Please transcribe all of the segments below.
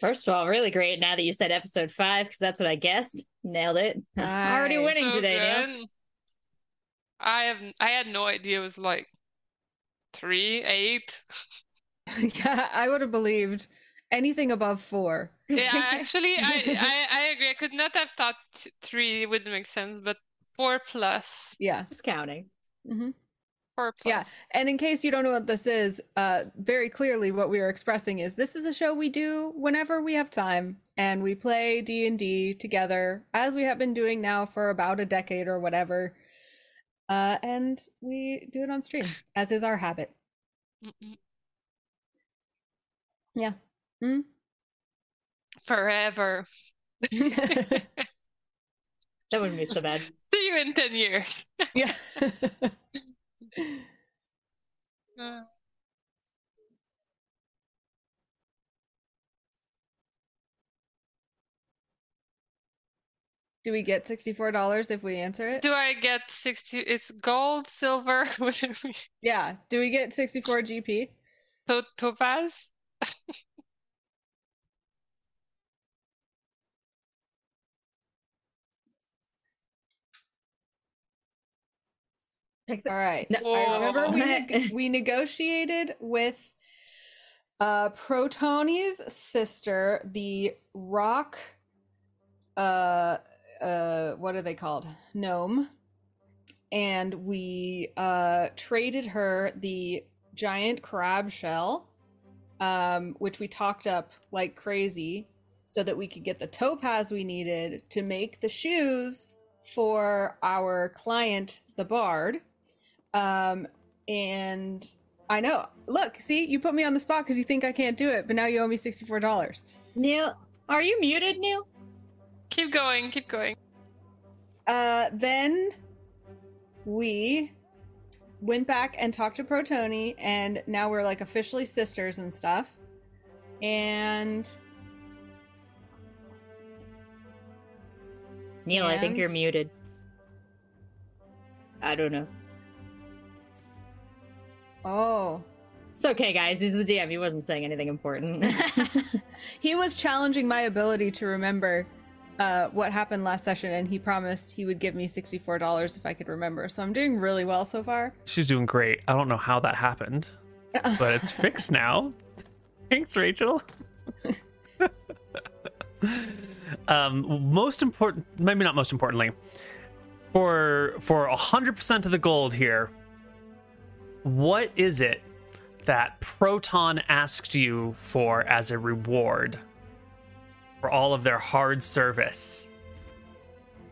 First of all, really great now that you said episode five, because that's what I guessed. Nailed it. Already winning So today, Neil. I have I had no idea it was like three, eight. yeah, I would have believed anything above four. Yeah, actually, I, I I agree. I could not have thought t- three would make sense, but four plus, Yeah. Just counting. Mm-hmm. Four Yeah. And in case you don't know what this is, uh, very clearly what we are expressing is this is a show we do whenever we have time, and we play D and D together as we have been doing now for about a decade or whatever. Uh, and we do it on stream, as is our habit. Mm-mm. Yeah. Mm. Forever. That wouldn't be so bad. See you in ten years. yeah. Uh, do we get sixty-four dollars if we answer it? Do I get sixty? It's gold, silver, what do we? yeah. Do we get sixty-four GP? To- topaz? All right. No- I remember we, neg- we negotiated with uh Protoni's sister, the rock uh uh what are they called? Gnome. And we uh traded her the giant crab shell um which we talked up like crazy so that we could get the topaz we needed to make the shoes for our client the bard um, and I know. Look, see, you put me on the spot because you think I can't do it, but now you owe me sixty-four dollars. Neil, are you muted, Neil? Keep going, keep going. Uh, then we went back and talked to Protoni, and now we're like officially sisters and stuff. And Neil, I think you're muted. I don't know. Oh, It's okay, guys. He's the DM. He wasn't saying anything important. he was challenging my ability to remember uh, what happened last session, and he promised he would give me sixty-four dollars if I could remember. So I'm doing really well so far. She's doing great. I don't know how that happened, but it's fixed now. Thanks, Rachel. um, most important, maybe not most importantly, for for hundred percent of the gold here, what is it that Proton asked you for as a reward for all of their hard service?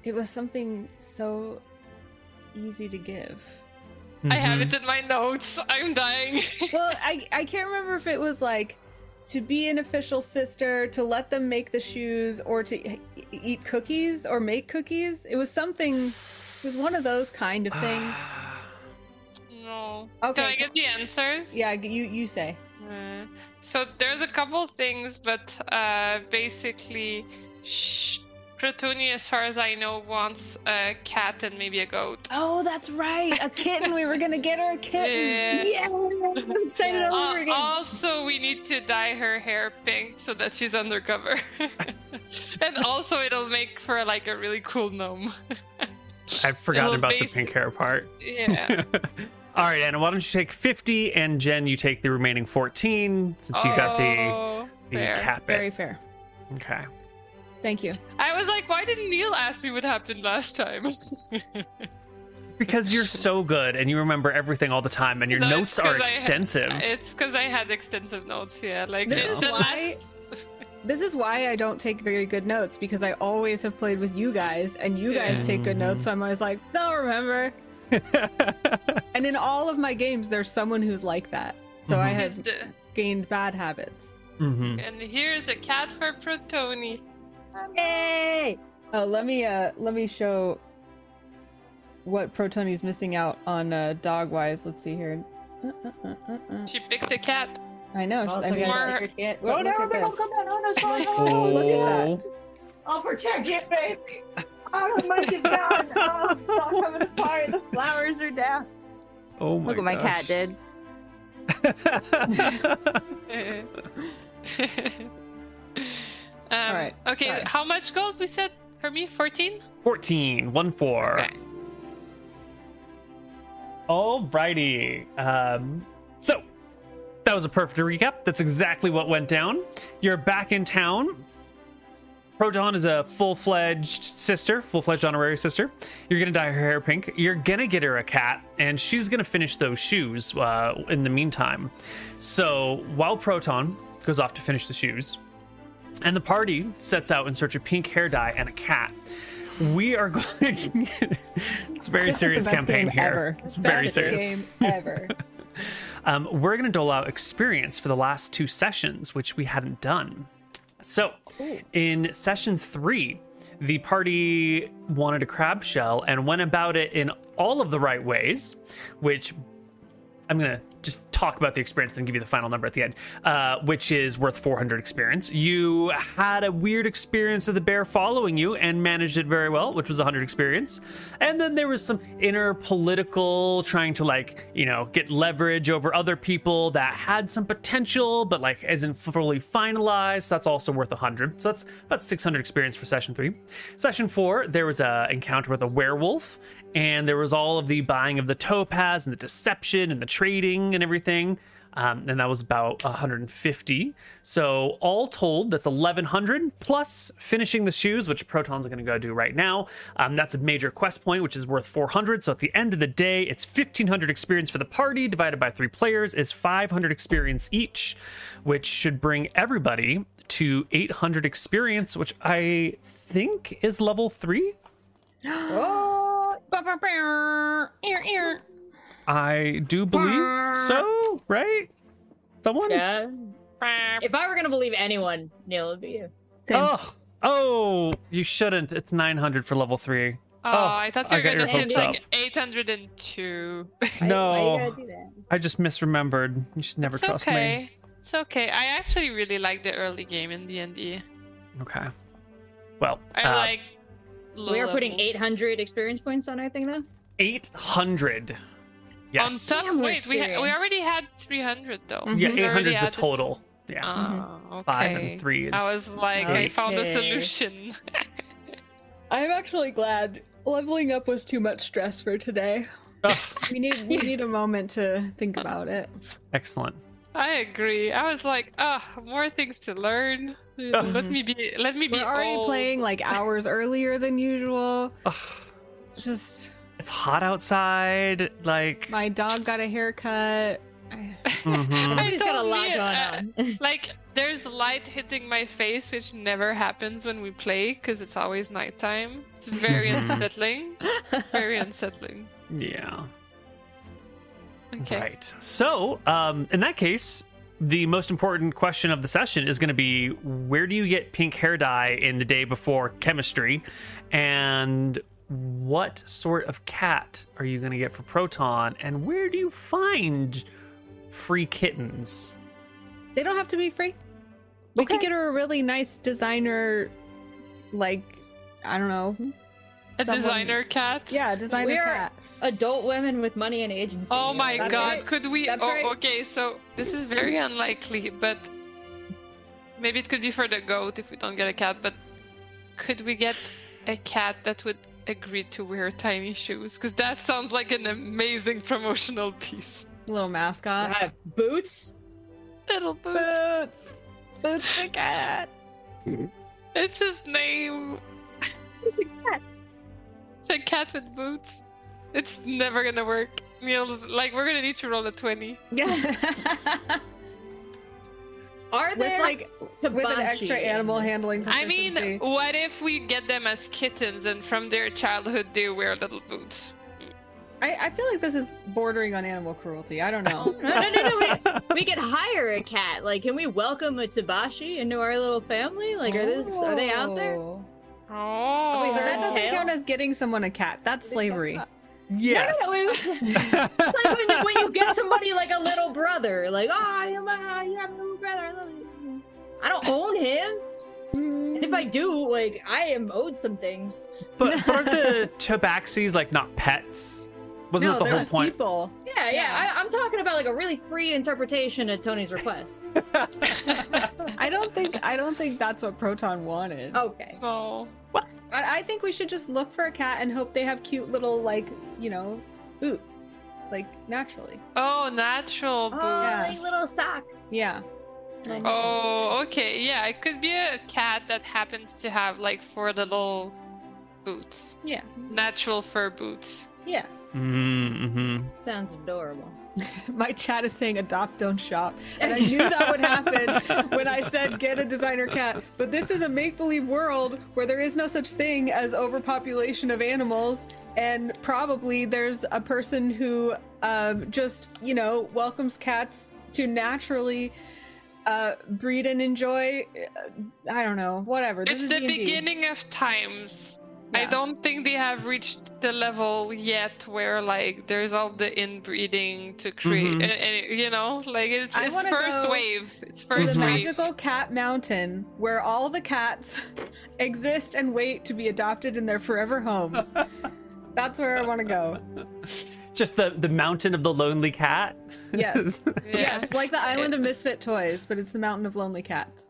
It was something so easy to give. I have Mhm. it in my notes. I'm dying. Well, I I can't remember if it was like to be an official sister, to let them make the shoes, or to eat cookies or make cookies. It was something. It was one of those kind of things. no. Okay. Can I get the answers? Yeah, you you say. Uh, so there's a couple things, but uh, basically, sh- Protoni, as far as I know, wants a cat and maybe a goat. Oh, that's right. A kitten. we were gonna get her a kitten. Yeah. I'm excited all over Uh, again. also, we need to dye her hair pink so that she's undercover, and also it'll make for like a really cool gnome. I've forgotten It'll about the pink hair part. yeah. All right, Anna, why don't you take 50 and Jen, you take the remaining 14 since you got the, Oh, the fair. cap Very fair. Okay. Thank you. I was like, why didn't Neil ask me what happened last time? Because you're so good and you remember everything all the time and your No, notes are I had- extensive. it's because I had extensive notes. Yeah, like This it- is the why- This is why I don't take very good notes because I always have played with you guys, and you guys take good mm. notes. So I'm always like, they'll remember. And in all of my games, there's someone who's like that. So I Mhm. have Is the- gained bad habits. hmm and here's a cat for Protoni. Hey! Oh, let me uh let me show what Protoni's missing out on uh dog wise. Let's see here. Uh, uh, uh, uh, uh. She picked a cat. I know. Also I mean, got more- a secret kit. But Oh, look no, at they don't this. come down. Oh, no, sorry. Oh, look at that. I'll protect you, baby. Oh, my shit's down. Oh, it's all coming apart. The flowers are down. Oh my god. Look what my cat gosh. did. Um, All right, Okay, sorry. how much gold we said Hermie? me? 14? 14, 1 4. Okay. Alrighty. Um, so that was a perfect recap. That's exactly what went down. You're back in town. Proton is a full-fledged sister, full-fledged honorary sister. You're gonna dye her hair pink. You're gonna get her a cat, and she's gonna finish those shoes uh, in the meantime. So while Proton goes off to finish the shoes, and the party sets out in search of pink hair dye and a cat, we are going. it's a very serious campaign here. Ever. It's very serious. game ever. Um, we're going to dole out experience for the last two sessions, which we hadn't done. So, in session three, the party wanted a crab shell and went about it in all of the right ways, which I'm going to talk about the experience and give you the final number at the end, uh, which is worth 400 experience. You had a weird experience of the bear following you and managed it very well, which was 100 experience. And then there was some inner political trying to, like, you know, get leverage over other people that had some potential, but, like, isn't fully finalized. That's also worth 100. So that's about 600 experience for session three. Session four, there was a encounter with a werewolf and there was all of the buying of the topaz and the deception and the trading and everything. Um, and that was about 150 so all told that's 1100 plus finishing the shoes which proton's going to go do right now. Um, that's a major quest point which is worth 400 so at the end of the day it's 1500 experience for the party divided by three players is 500 experience each which should bring everybody to 800 experience which i think is level three. Oh, I do believe so, right? Someone? Yeah. If I were gonna believe anyone, Neil, it'd be you. Oh, oh, you shouldn't. It's 900 for level three. Oh, Oh, I thought you were gonna your say like up. 802. Why- why you No, gotta do that? I just misremembered. You should never it's trust okay. me. It's okay. I actually really like the early game in D&D. Okay. Well, I uh, like We are putting 800 experience points on our thing, though. 800. Yes. On top, Damn, wait, we, ha- we already had 300 though. Mhm. yeah, 800 is the added- total. Yeah. Oh, okay. Five and three is. I was like, I found a solution. I'm actually glad leveling up was too much stress for today. We need we need a moment to think about it. excellent. I agree. I was like, ah, more things to learn. Let me be. Let me be. We're already old. playing like hours earlier than usual. It's just it's hot outside. Like, my dog got a haircut. I- mhm. Everybody's got a lot me, going uh, on. Like, there's light hitting my face, which never happens when we play because it's always nighttime. It's very Mhm. unsettling. Very unsettling. yeah. Okay. Right. So, um, in that case, the most important question of the session is going to be where do you get pink hair dye in the day before chemistry? And what sort of cat are you going to get for Proton? And where do you find free kittens? They don't have to be free. We could get her a really nice designer, like I don't know. A someone- designer cat. Yeah, designer We're- cat. Adult women with money and agency. Oh my That's god, right. could we? That's oh, right. okay, so this is very unlikely, but maybe it could be for the goat if we don't get a cat. But could we get a cat that would agree to wear tiny shoes? Because that sounds like an amazing promotional piece. Little mascot. God, boots. Little boots. Boots. Boots the cat. It's his name. It's a cat. It's a cat with boots. It's never gonna work. Neil's like, we're gonna need to roll a twenty. Yeah. Are with there like with an extra animal in this? handling. I mean, what if we get them as kittens and from their childhood they wear little boots? I, I feel like this is bordering on animal cruelty. I don't know. No, no, no, no. We, we could hire a cat. Like, can we welcome a Tabaxi into our little family? Like, are this are they out there? Oh. oh. Oh, But that doesn't Tail? count as getting someone a cat. That's slavery. Yes. No, no, no, it's like when, when you get somebody like a little brother, like, oh, you have, you have a little brother. I love you. I don't own him. And if I mm. do, like, I am owed some things. but, but aren't the tabaxis like not pets? Wasn't no, that the there whole was point? people. Yeah, yeah. I, I'm talking about like a really free interpretation at Tony's request. I don't think I don't think that's what Proton wanted. Okay. No. I, I think we should just look for a cat and hope they have cute little like you know boots, like naturally. Oh, natural Oh, boots. Yeah. like little socks. Yeah. Nice. Oh, okay. Yeah, it could be a cat that happens to have like four little boots. Yeah. Natural fur boots. Yeah. Mm-hmm. Sounds adorable. My chat is saying adopt, don't shop. And I knew that would happen when I said get a designer cat. But this is a make believe world where there is no such thing as overpopulation of animals. And probably there's a person who um, just, you know, welcomes cats to naturally uh, breed and enjoy. uh, I don't know, whatever. This it's is the D&D. beginning of times. I don't think they have reached the level yet where like there's all the inbreeding to create, Mhm. and, and, you know, like it's, it's wanna first wave. It's to first the wave. magical cat mountain where all the cats exist and wait to be adopted in their forever homes. That's where I want to go. Just the the mountain of the lonely cat. Yes. Yeah. Yes, like the island of misfit toys, but it's the mountain of lonely cats.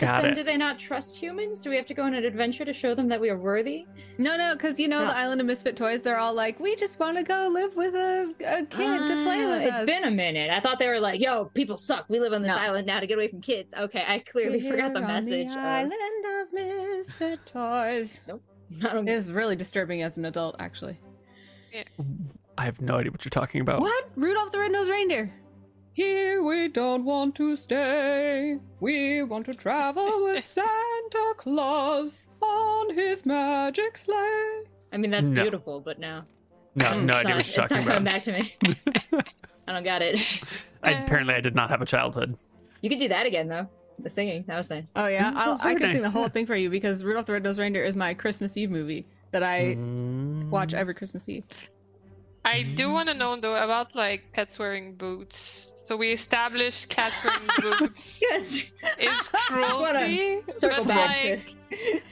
Got then it. do they not trust humans? Do we have to go on an adventure to show them that we are worthy? No, no, because you know No. the island of misfit toys. They're all like, we just want to go live with a, a kid to play Ah, with It's us. been a minute. I thought they were like, "Yo, people suck. We live on this No. island now to get away from kids." Okay, I clearly forgot the on message. The of- island of misfit toys. I don't- It is really disturbing as an adult, actually. I have no idea what you're talking about. What? Rudolph the Red-Nosed Reindeer. Here we don't want to stay. We want to travel with Santa Claus on his magic sleigh. I mean, that's No. beautiful, but no, No, no it's idea not, what it's you're not talking coming about. back to me. I don't got it. I, apparently, I did not have a childhood. You could do that again though. The singing that was nice. Oh yeah, Mm, I'll, sounds I very can sing the whole yeah. thing for you because Rudolph the Red-Nosed Reindeer is my Christmas Eve movie that I Mm. watch every Christmas Eve. I do mm. want to know though about like pets wearing boots. So we established cats wearing boots Yes. is cruelty. Circle but, back like.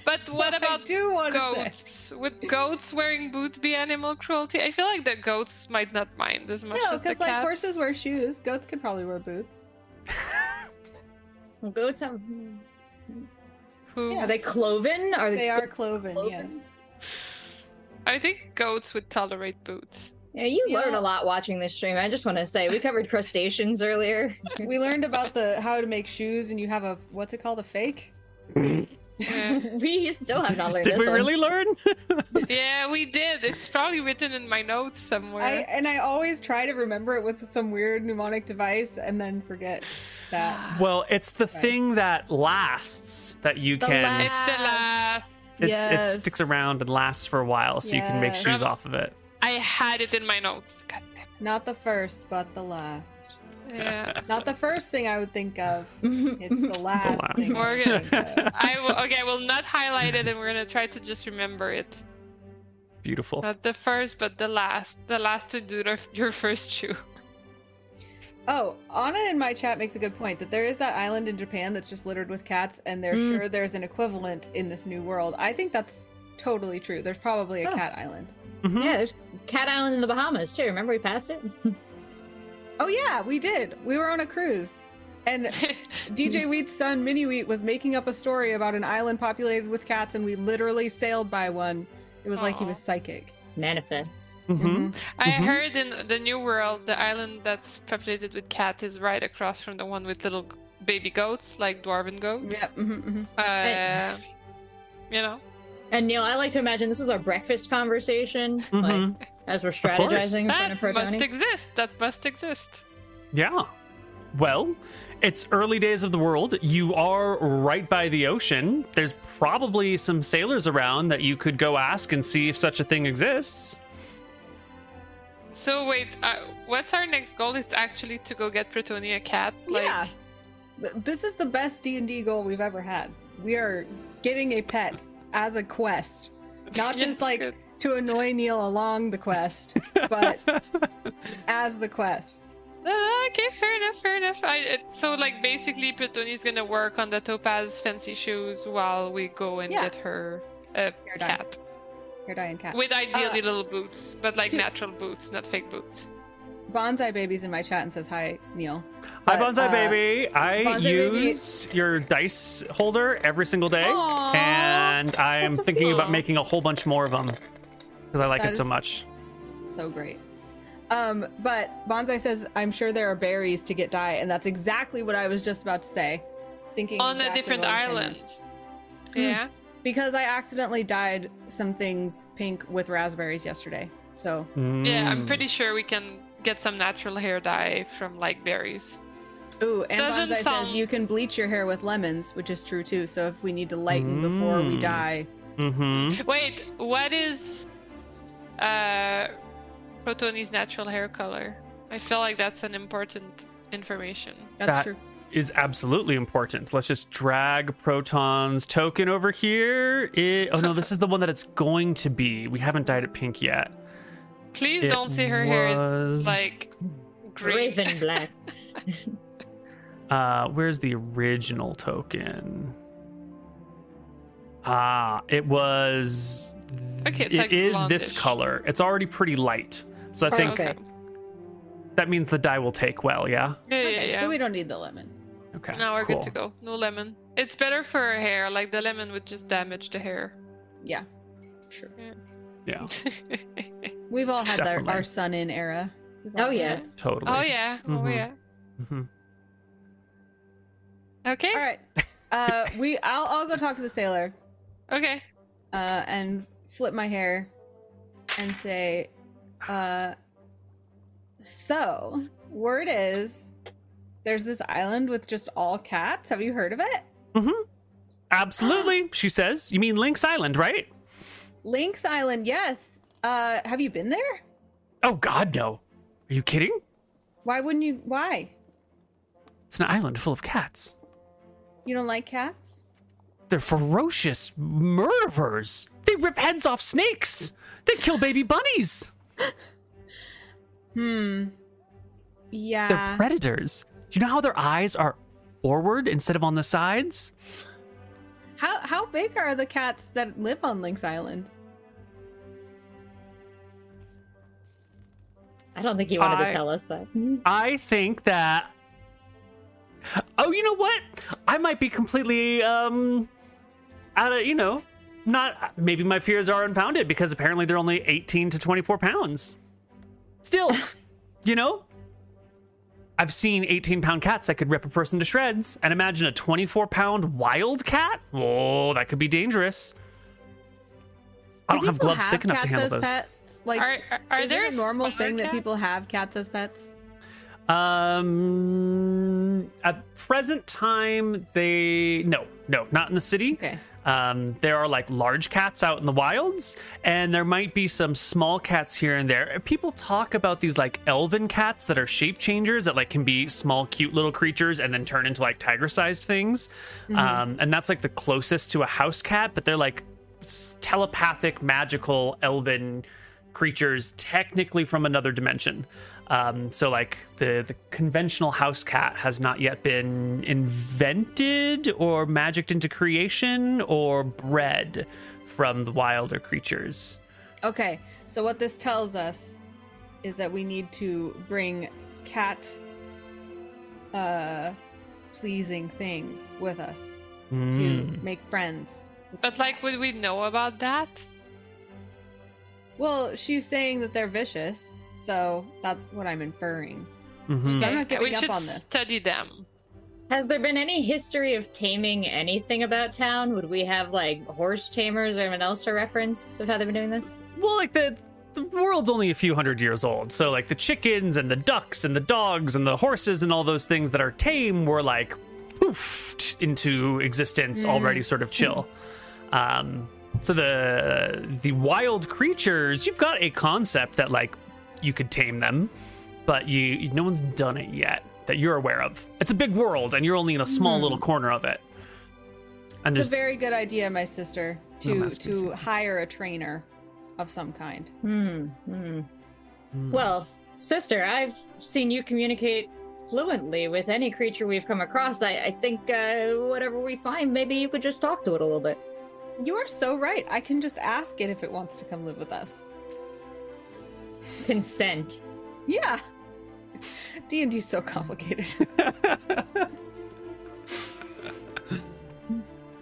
But what about I do want say? goats? Would goats wearing boots be animal cruelty? I feel like the goats might not mind as much No, because like cats. horses wear shoes, goats could probably wear boots. Well, goats have. Hmm. Who? Yeah. Are they cloven? Are They are cloven, Cloven? yes. I think goats would tolerate boots. Yeah, you Yeah. learn a lot watching this stream. I just want to say we covered crustaceans earlier. we learned about the how to make shoes, and you have a what's it called, a fake? Mm-hmm. We still have not learned Did this we one. really learn? yeah, we did. It's probably written in my notes somewhere. I and I always try to remember it with some weird mnemonic device, and then forget that. well, it's the thing that lasts that you The can. last- It's the last. It, it sticks around and lasts for a while, so you can make shoes off of it. I had it in my notes. God damn. Not the first, but the last. Yeah. Not the first thing I would think of. It's the last. last. thing I would Morgan. I will. Okay, I will not highlight it, and we're gonna try to just remember it. Beautiful. Not the first, but the last. The last to do the, your first shoe. Oh, Anna in my chat makes a good point that there is that island in Japan that's just littered with cats, and they're Mm. sure there's an equivalent in this new world. I think that's totally true. There's probably a Oh. cat island. Mhm. Yeah, there's Cat Island in the Bahamas too. Remember we passed it? Oh yeah, we did. We were on a cruise, and DJ Wheat's son Mini Wheat was making up a story about an island populated with cats, and we literally sailed by one. It was like he was psychic. Manifest. Mhm. I Mhm. heard in the new world, the island that's populated with cats is right across from the one with little baby goats, like dwarven goats. Yep. mhm, mhm. Uh, you know. And Neil, I like to imagine this is our breakfast conversation, like Mhm. as we're strategizing in front of That must exist. That must exist. Yeah. Well, it's early days of the world. You are right by the ocean. There's probably some sailors around that you could go ask and see if such a thing exists. So wait, uh, what's our next goal? It's actually to go get Pretonia cat. Like, yeah. This is the best D and D goal we've ever had. We are getting a pet as a quest, not just like good. to annoy Neil along the quest, but as the quest. Uh, okay, fair enough, fair enough. I, it, so like basically, Pretonia's gonna work on the Topaz fancy shoes while we go and Yeah. get her a Hair dye. cat. hair dye and cat. With ideally Uh, little boots, but like to- natural boots, not fake boots. Bonsai baby's in my chat and says hi, Neil. Hi, But, Bonsai uh, Baby. I Bonsai Baby- use your dice holder every single day, Aw, and I am that's so thinking about making a whole bunch more of them because I like That it so much. So great. Um, but Bonsai says, I'm sure there are berries to get dye, and that's exactly what I was just about to say. Thinking On a different what I'm saying island. is- Yeah. Because I accidentally dyed some things pink with raspberries yesterday. So Yeah, I'm Mm. pretty sure we can get some natural hair dye from like berries. Ooh, and Doesn't Bonsai sound- says you can bleach your hair with lemons, which is true too. So if we need to lighten before we Mm. dye, Mm-hmm. Wait, what is uh Protoni's natural hair color? I feel like that's an important information. that's That- true. Is absolutely important. Let's just drag Proton's token over here. It, oh no, this is the one that it's going to be. We haven't dyed it pink yet. Please It don't say her hair is like green. Raven black. Uh, where's the original token? Ah, it was. Okay, it's it like is this color. It's already pretty light, so I Oh, think okay. that means the dye will take well. Yeah. Yeah, yeah, Okay, yeah. So we don't need the lemon. Okay. now we're cool. good to go. No lemon. It's better for her hair. Like the lemon would just damage the hair. Yeah, sure. Yeah. We've all had our, Definitely. our Sun-In era. We've all Oh had it. yes. Totally. oh yeah. Oh Mhm. yeah. hmm Okay. All right. Uh, we. I'll. I'll go talk to the sailor. Okay. uh, and flip my hair and say, uh, so word is there's this island with just all cats. Have you heard of it? Mm-hmm. Absolutely, she says. You mean Lynx Island, right? Lynx Island, yes. Uh, have you been there? Oh God, no. Are you kidding? Why wouldn't you? Why? It's an island full of cats. You don't like cats? They're ferocious murderers. They rip heads off snakes. They kill baby bunnies. Hmm. Yeah. They're predators. Do you know how their eyes are forward instead of on the sides? how how big are the cats that live on Lynx Island? I don't think you wanted I- to tell us that. I think that. Oh, you know what? I might be completely um out of you know not maybe my fears are unfounded because apparently they're only 18 to 24 pounds. Still, you know, I've seen 18 pound cats that could rip a person to shreds, and imagine a 24 pound wild cat. Oh, that could be dangerous. I Do don't have gloves thick enough to handle those. Pets? Like, Are are, are is there it a normal spider thing that people have cats as pets? Um, at present time, they no, no, not in the city. Okay. Um, there are like large cats out in the wilds, and there might be some small cats here and there. People talk about these like elven cats that are shape changers that like can be small, cute little creatures and then turn into like tiger-sized things. Um, and that's like the closest to a house cat, but they're like telepathic, magical, elven creatures, technically from another dimension. Um, so like the the conventional house cat has not yet been invented or magicked into creation or bred from the wilder creatures. Okay, so what this tells us is that we need to bring cat uh pleasing things with us to Mm. make friends. But like, cat. would we know about that? Well, she's saying that they're vicious, so that's what I'm inferring. Mhm. So I'm not Okay, we giving up should on this. study them. Has there been any history of taming anything about town? Would we have like horse tamers or anyone else to reference of how they've been doing this? Well, like the the world's only a few hundred years old, so like the chickens and the ducks and the dogs and the horses and all those things that are tame were like poofed into existence already, sort of chill. Um, so the the wild creatures, you've got a concept that like you could tame them, but you no one's done it yet that you're aware of. It's a big world, and you're only in a small little corner of it. And It's a very good idea, my sister, to must to hire a trainer of some kind. Hmm. hmm. Hmm. Well, sister, I've seen you communicate fluently with any creature we've come across. I, I think uh, whatever we find, maybe you could just talk to it a little bit. You are so right. I can just ask it if it wants to come live with us. Consent. Yeah. D and D's so complicated.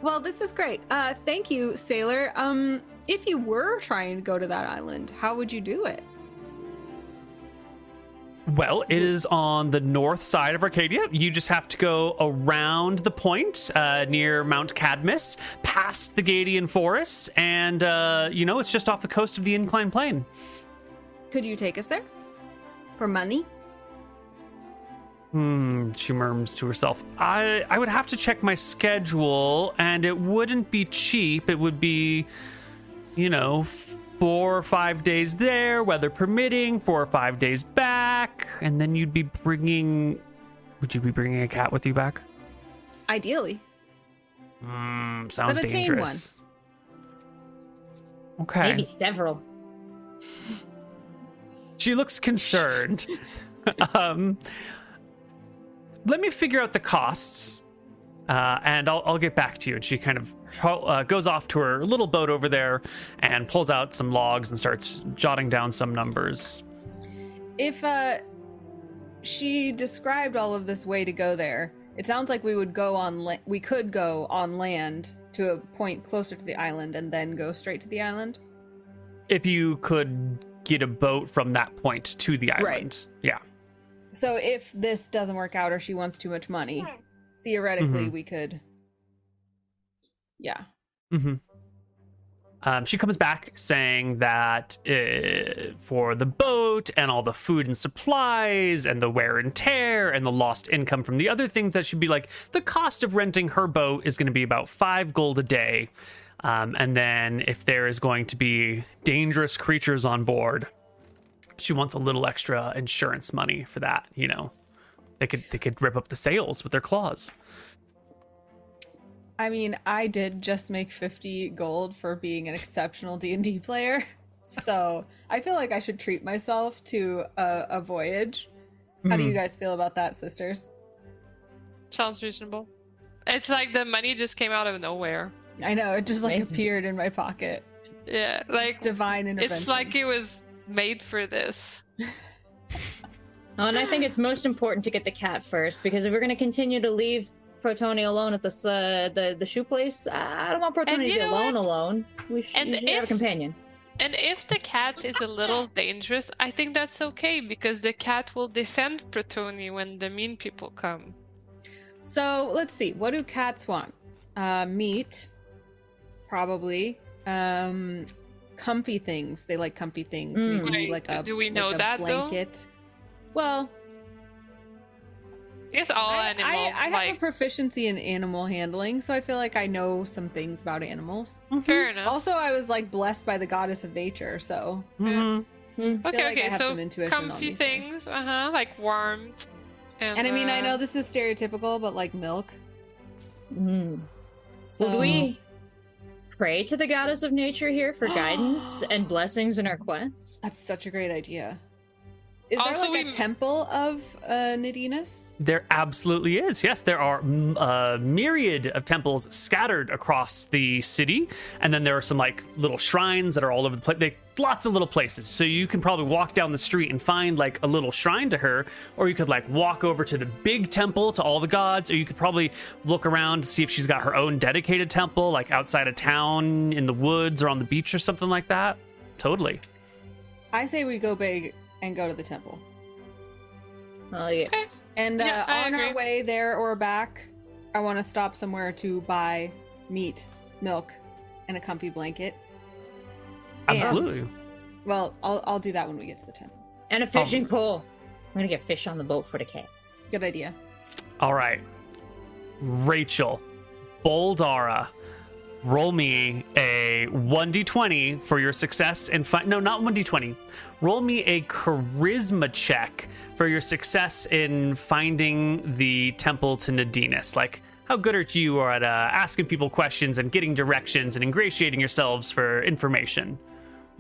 well, this is great. Uh, thank you, Sailor. Um, if you were trying to go to that island, how would you do it? Well, it is on the north side of Arcadia. You just have to go around the point uh, near Mount Cadmus, past the Gadian Forest, and uh, you know it's just off the coast of the Incline Plain. Could you take us there for money? Hmm, she murmurs to herself. I I would have to check my schedule, and it wouldn't be cheap. It would be, you know, four or five days there, weather permitting, four or five days back, and then you'd be bringing. Would you be bringing a cat with you back? Ideally. Hmm, sounds But a tame dangerous. Okay. Maybe several. She looks concerned. um, let me figure out the costs, uh, and I'll, I'll get back to you. And she kind of uh, goes off to her little boat over there and pulls out some logs and starts jotting down some numbers. If uh she described all of this way to go there, it sounds like we would go on la- we could go on land to a point closer to the island and then go straight to the island. If you could get a boat from that point to the island, Right. yeah. So if this doesn't work out or she wants too much money, theoretically Mhm. we could Yeah. hmm Um, she comes back saying that uh, for the boat and all the food and supplies and the wear and tear and the lost income from the other things, that should be like the cost of renting her boat is going to be about five gold a day. Um, and then if there is going to be dangerous creatures on board, she wants a little extra insurance money for that. You know, they could they could rip up the sails with their claws. I mean, I did just make 50 gold for being an exceptional D&D player. So, I feel like I should treat myself to a, a voyage. How do Hmm. you guys feel about that, sisters? Sounds reasonable. It's like the money just came out of nowhere. I know, it just like Amazing. appeared in my pocket. Yeah, like Divine intervention. it's like it was made for this. Oh, and I think it's most important to get the cat first because if we're going to continue to leave Protoni alone at this uh, the the shoe place, I don't want Protoni to be alone what? alone. We should, And we should have a companion. And if the cat is a little dangerous, I think that's okay because the cat will defend Protoni when the mean people come. So, let's see. What do cats want? Uh, meat, probably. Um, comfy things. They like comfy things. Mm. Maybe Wait, like a do we like know a that, though? Blanket. Well, it's all I, animals I, I have like a proficiency in animal handling, so I feel like I know some things about animals. fair enough. Also, I was like blessed by the goddess of nature, so Mhm. Hmm. okay, like I okay, have so some intuition on comfy these things. things, uh huh, like warmth. And, and I mean, I uh, know this is stereotypical, but like milk. Mm. So Would we pray to the goddess of nature here for guidance and blessings in our quest? That's such a great idea. Is Also, there like we- a temple of uh, Nadinus? There absolutely is. Yes, there are mm, a myriad of temples scattered across the city, and then there are some like little shrines that are all over the place. They, lots of little places, so you can probably walk down the street and find like a little shrine to her, or you could like walk over to the big temple to all the gods, or you could probably look around to see if she's got her own dedicated temple, like outside of town, in the woods, or on the beach, or something like that. Totally. I say we go big and go to the temple. Well, yeah. Okay. And uh, Yeah, I on our way there or back, I want to stop somewhere to buy meat, milk, and a comfy blanket. And- Absolutely. well, I'll I'll do that when we get to the temple. And a fishing pole. I'm gonna get fish on the boat for the cats. Good idea. All right. Rachel, Boldara, roll me a 1d20 for your success in fi- no, not 1d20. Roll me a charisma check for your success in finding the temple to Nadinus. Like how good are you at uh, asking people questions and getting directions and ingratiating yourselves for information?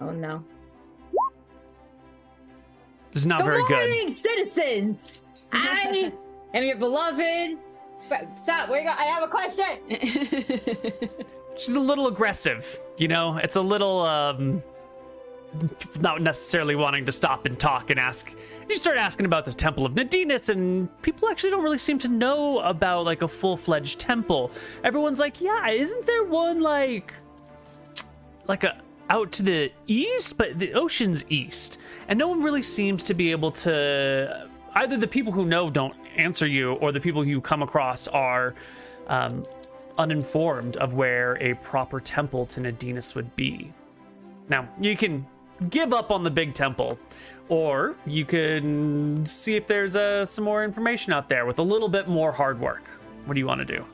Oh no. It's not Good very good. morning, citizens. I am your beloved. Stop. Where you go? I have a question. she's a little aggressive. You know, it's a little um, not necessarily wanting to stop and talk and ask. You start asking about the Temple of Nadinus, and people actually don't really seem to know about like a full fledged temple. Everyone's like, yeah, isn't there one like like a out to the east, but the ocean's east, and no one really seems to be able to. Either the people who know don't answer you, or the people you come across are um, uninformed of where a proper temple to Nadinus would be. Now, you can give up on the big temple, or you can see if there's uh, some more information out there with a little bit more hard work. What do you want to do?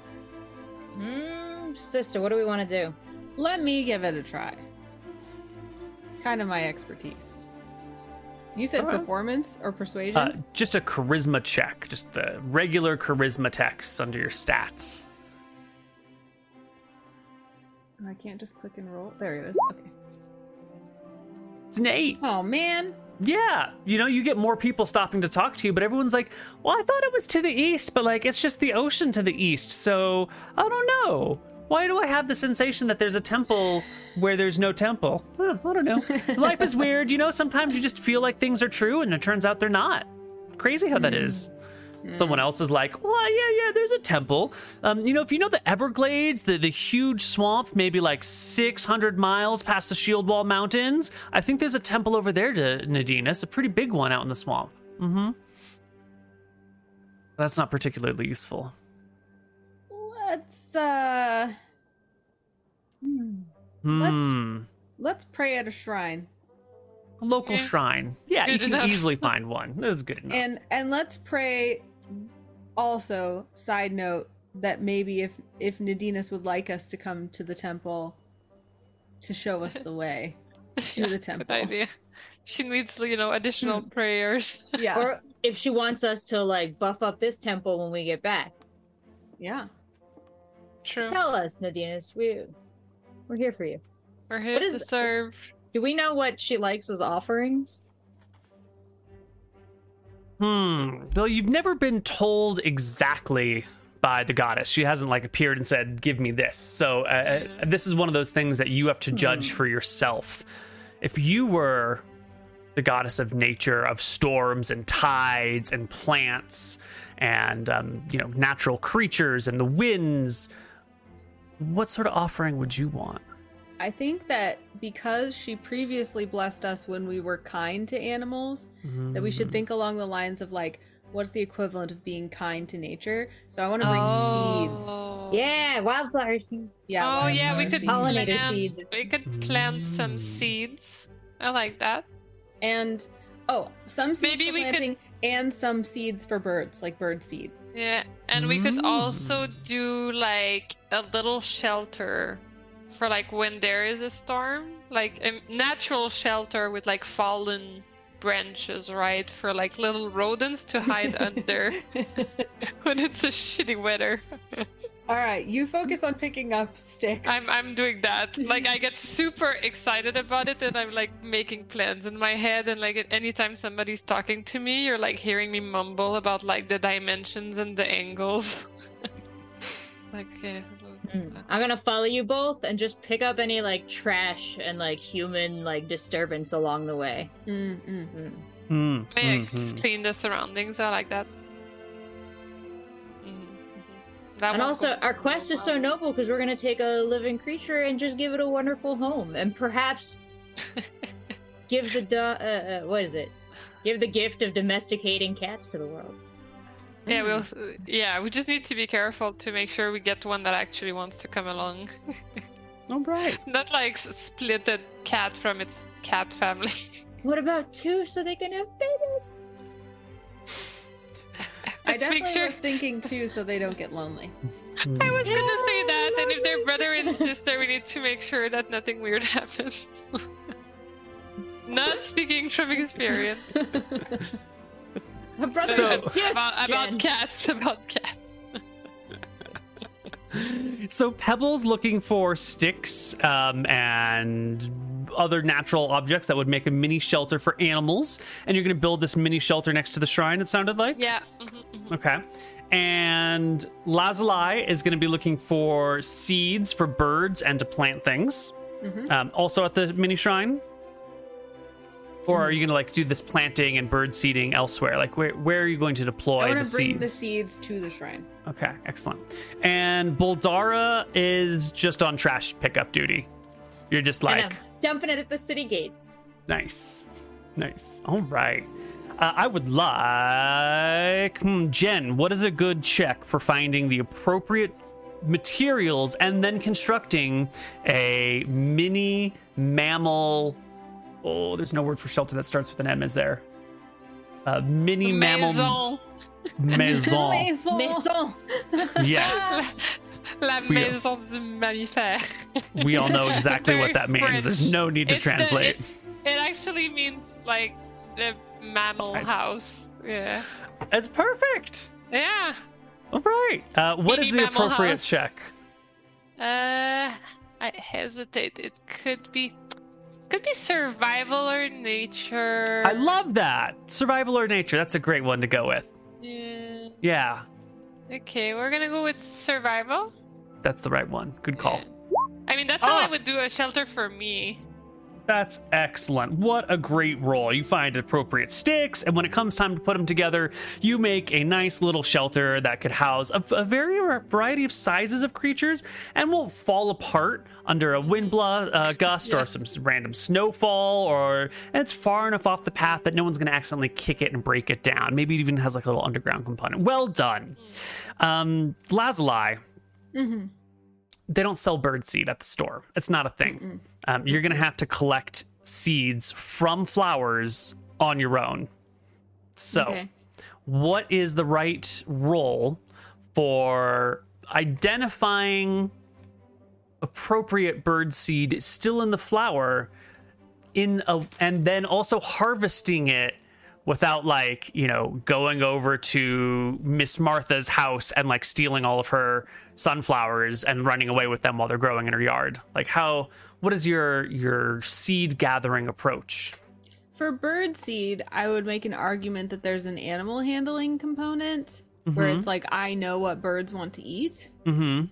Hmm, sister, what do we want to do? Let me give it a try. Kind of my expertise. You said Alright. performance or persuasion? Uh, just a charisma check, just the regular charisma text under your stats. I can't just click and roll. There it is. Okay. It's an eight. Oh man. Yeah, you know, you get more people stopping to talk to you, but everyone's like, well, I thought it was to the east, but like, it's just the ocean to the east, so I don't know. Why do I have the sensation that there's a temple where there's no temple? Huh, I don't know. Life is weird, you know, sometimes you just feel like things are true and it turns out they're not. Crazy how that is. Someone else is like, well, yeah, yeah, there's a temple. Um, you know, if you know the Everglades, the, the huge swamp, maybe like 600 miles past the Shield Wall Mountains, I think there's a temple over there to Nadinus, a pretty big one out in the swamp. Mm-hmm. That's not particularly useful. Let's uh Let's- Hmm. let's pray at a shrine. A local Yeah. shrine. Yeah, you can enough. easily find one. That's good enough. And and let's pray also, side note, that maybe if if Nadinus would like us to come to the temple to show us the way to the Good temple. idea. She needs, you know, additional hmm. prayers. Yeah. Or if she wants us to like buff up this temple when we get back, yeah. True. tell us, Nadinus. We we're here for you. We're here What to is- serve. Do we know what she likes as offerings? Hmm. Well, you've never been told exactly by the goddess. She hasn't like appeared and said, "Give me this." So uh, uh, this is one of those things that you have to judge for yourself. If you were the goddess of nature, of storms and tides and plants, and um, you know natural creatures and the winds, what sort of offering would you want? I think that because she previously blessed us when we were kind to animals, that we should think along the lines of like, what's the equivalent of being kind to nature? So I want to bring seeds. Oh. Yeah, wildflower seeds. Yeah. oh yeah, we could seeds. Pollinator plant, seeds. We could plant some Mm. seeds. I like that. And oh, some seeds Maybe for we could- planting and some seeds for birds, like bird seed. Yeah, and we could also Mm. do like a little shelter for like when there is a storm, like a natural shelter with like fallen branches, right? For like little rodents to hide under when it's a shitty weather. All right, you focus on picking up sticks. I'm I'm doing that. Like I get super excited about it and I'm like making plans in my head and like anytime somebody's talking to me, you're like hearing me mumble about like the dimensions and the angles. like yeah. Mm. I'm gonna follow you both and just pick up any like trash and like human like disturbance along the way. Mm, mm. Mm. Hmm, Yeah, hmm, just hmm. clean the surroundings. I like that. Mhm, mhm. That And also, go- our quest is so noble because we're gonna take a living creature and just give it a wonderful home, and perhaps give the do- uh, uh, what is it? Give the gift of domesticating cats to the world. Yeah, we'll. Mm. Yeah, we just need to be careful to make sure we get one that actually wants to come along. All right. Not like s- split a cat from its cat family. What about two so they can have babies? I Let's definitely make sure. was thinking two so they don't get lonely. Mm. I was gonna say that, and if they're brother and sister, we need to make sure that nothing weird happens. Not speaking from experience. A brother So- of gifts, about, about cats, about cats. So Pebble's looking for sticks um, and other natural objects that would make a mini shelter for animals, and you're going to build this mini shelter next to the shrine. It sounded like. Yeah. mhm, mhm. Okay. and Lazuli is going to be looking for seeds for birds and to plant things. Um, also at the mini shrine. Or are you going to like do this planting and bird seeding elsewhere? Like where where are you going to I deploy want the to bring seeds? the seeds to the shrine. Okay, excellent. And Boldara is just on trash pickup duty. You're just like dumping it at the city gates. Nice. Nice. All right. Uh, I would like. Hmm, Jen, what is a good check for finding the appropriate materials and then constructing a mini mammal? Oh, there's no word for shelter that starts with an M, is there? A mini mammal Maison. maison. Maison. Yes. La We- maison du mammifère. We all know exactly what that means. French. There's no need to It's translate. it's- it actually means like the mammal house. Yeah. It's perfect. Yeah. All right. Uh, what is the Mini mammal appropriate house. check? Uh, I hesitate. It could be, could be survival or nature. I love that. Survival or nature. That's a great one to go with. Yeah. Yeah, Okay, we're gonna go with survival. that's the right one. Good call. Yeah. I mean, that's how I Oh. would do a shelter for me. That's excellent. What a great roll. You find appropriate sticks, and when it comes time to put them together, you make a nice little shelter that could house a, a very variety of sizes of creatures and won't fall apart under a wind bla- uh, gust Yeah. or some random snowfall, or and it's far enough off the path that no one's going to accidentally kick it and break it down. Maybe it even has like a little underground component. Well done. Um, Lazuli, they don't sell bird seed at the store. It's not a thing. Um, you're gonna have to collect seeds from flowers on your own. So, Okay. what is the right role for identifying appropriate bird seed still in the flower in a and then also harvesting it without like you know going over to miss martha's house and like stealing all of her sunflowers and running away with them while they're growing in her yard like how what is your your seed gathering approach For bird seed, I would make an argument that there's an animal handling component where Mhm. it's like I know what birds want to eat. mm-hmm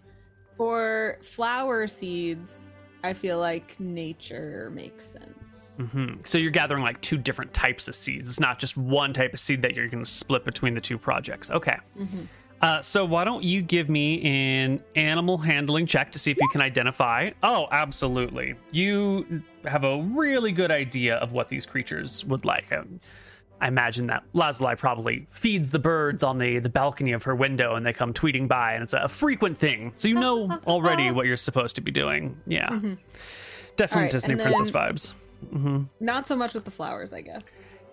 For flower seeds, I feel like nature makes sense. hmm So you're gathering like two different types of seeds. It's not just one type of seed that you're going to split between the two projects. Okay. Uh, so why don't you give me an animal handling check to see if you can identify? Oh, absolutely. You have a really good idea of what these creatures would like. Um, I imagine that Lazuli probably feeds the birds on the, the balcony of her window and they come tweeting by and it's a frequent thing. So you know already what you're supposed to be doing. Yeah. Definitely All right, Disney princess vibes. Not so much with the flowers, I guess.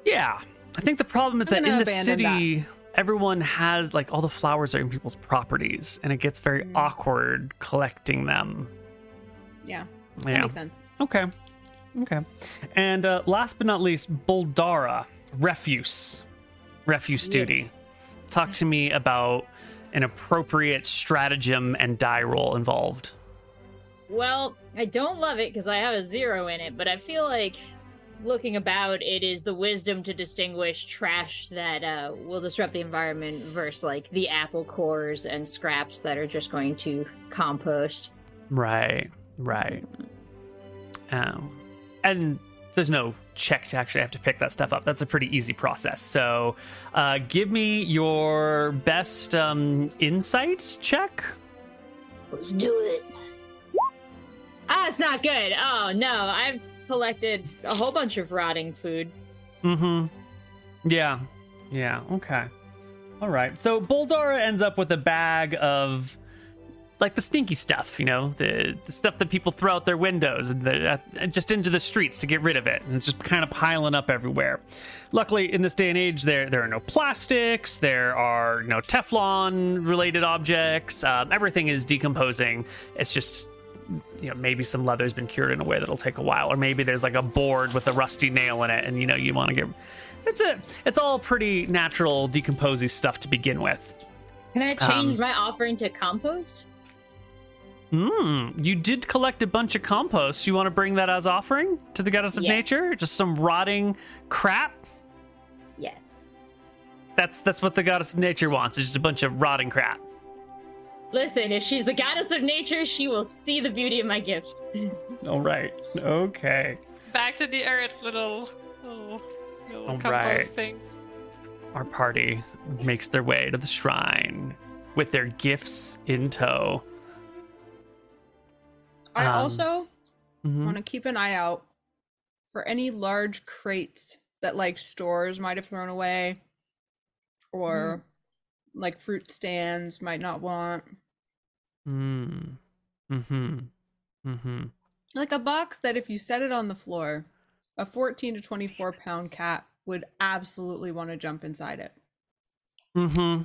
Yeah. I think the problem is I'm that in the city, everyone has like all the flowers are in people's properties and it gets very Mm. awkward collecting them. Yeah, that Yeah. makes sense. Okay. Okay. And uh, last but not least, Boldara, refuse. Refuse duty. Yes. Talk to me about an appropriate stratagem and die roll involved. Well, I don't love it because I have a zero in it, but I feel like looking about, it is the wisdom to distinguish trash that uh, will disrupt the environment versus like the apple cores and scraps that are just going to compost. Right, right. Um, and there's no check to actually have to pick that stuff up. That's a pretty easy process. So, uh, give me your best um, insight check. Let's do it. Ah, it's not good. Oh no, I've collected a whole bunch of rotting food. Mm-hmm. Yeah. Yeah. Okay. All right. So Boldara ends up with a bag of like the stinky stuff, you know, the, the stuff that people throw out their windows and the, uh, just into the streets to get rid of it, and it's just kind of piling up everywhere. Luckily, in this day and age, there there are no plastics, there are no Teflon related objects. Um, everything is decomposing. It's just you know maybe some leather's been cured in a way that'll take a while or maybe there's like a board with a rusty nail in it and you know you want to get it's a it's all pretty natural decomposing stuff to begin with Can I change Um, my offering to compost? Hmm. You did collect a bunch of compost. You want to bring that as offering to the goddess of Yes. nature? Just some rotting crap? Yes. That's that's what the goddess of nature wants. It's just a bunch of rotting crap. Listen, if she's the goddess of nature, she will see the beauty of my gift. All right. Okay. Back to the earth, little, little, little All compost right. things. Our party makes their way to the shrine with their gifts in tow. I Um, also Mhm. want to keep an eye out for any large crates that like stores might have thrown away or like fruit stands might not want. Mm. Mm-hmm. Mm-hmm. Like a box that if you set it on the floor, a 14 to 24 pound cat would absolutely want to jump inside it. Mm-hmm.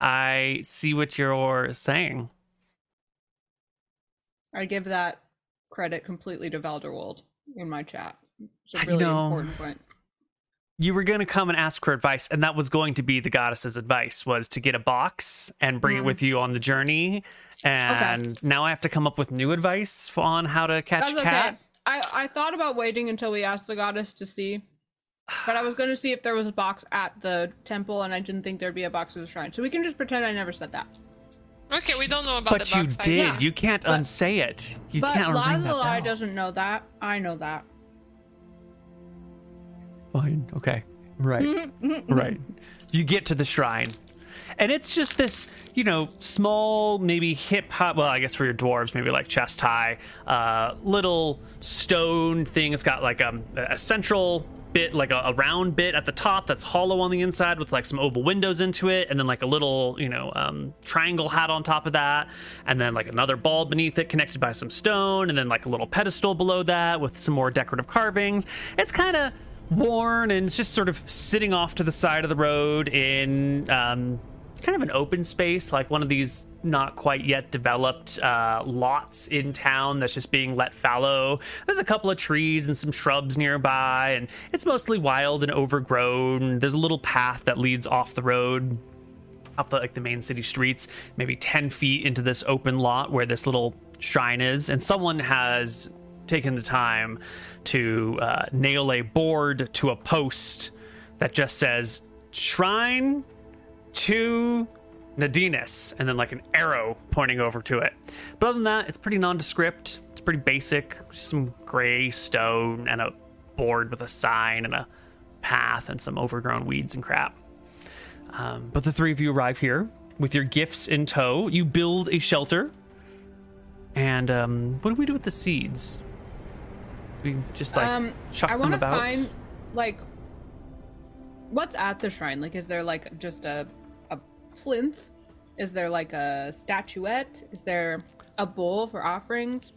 I see what you're saying. I give that credit completely to Valderwold in my chat. It's a really important point. You were going to come and ask for advice, and that was going to be the goddess's advice: was to get a box and bring it Mhm. with you on the journey. And now I have to come up with new advice on how to catch That's a cat. okay. I, I thought about waiting until we asked the goddess to see, but I was going to see if there was a box at the temple, and I didn't think there'd be a box at the shrine. So we can just pretend I never said that. Okay, we don't know about But the you box. I- did. Yeah. You can't But- unsay it. You but can't ring Lazuli doesn't know that. I know that. Fine. Okay. Right. right. You get to the shrine. And it's just this, you know, small, maybe hip hop. Well, I guess for your dwarves, maybe like chest high, uh, little stone thing. It's got like um, a central bit, like a, a round bit at the top that's hollow on the inside with like some oval windows into it, and then like a little, you know, um, triangle hat on top of that, and then like another ball beneath it connected by some stone, and then like a little pedestal below that with some more decorative carvings. It's kind of worn and it's just sort of sitting off to the side of the road in um, kind of an open space, like one of these not quite yet developed uh, lots in town that's just being let fallow. There's a couple of trees and some shrubs nearby, and it's mostly wild and overgrown. There's a little path that leads off the road off the like the main city streets, maybe 10 feet into this open lot where this little shrine is, and someone has taken the time to uh, nail a board to a post that just says shrine to Nadinus, and then like an arrow pointing over to it. But other than that, it's pretty nondescript. It's pretty basic. Some gray stone and a board with a sign and a path and some overgrown weeds and crap. Um, but the three of you arrive here with your gifts in tow. You build a shelter. And um, what do we do with the seeds? We just like um, chuck I them want to about. find like what's at the shrine. Like, is there like just a a plinth? Is there like a statuette? Is there a bowl for offerings?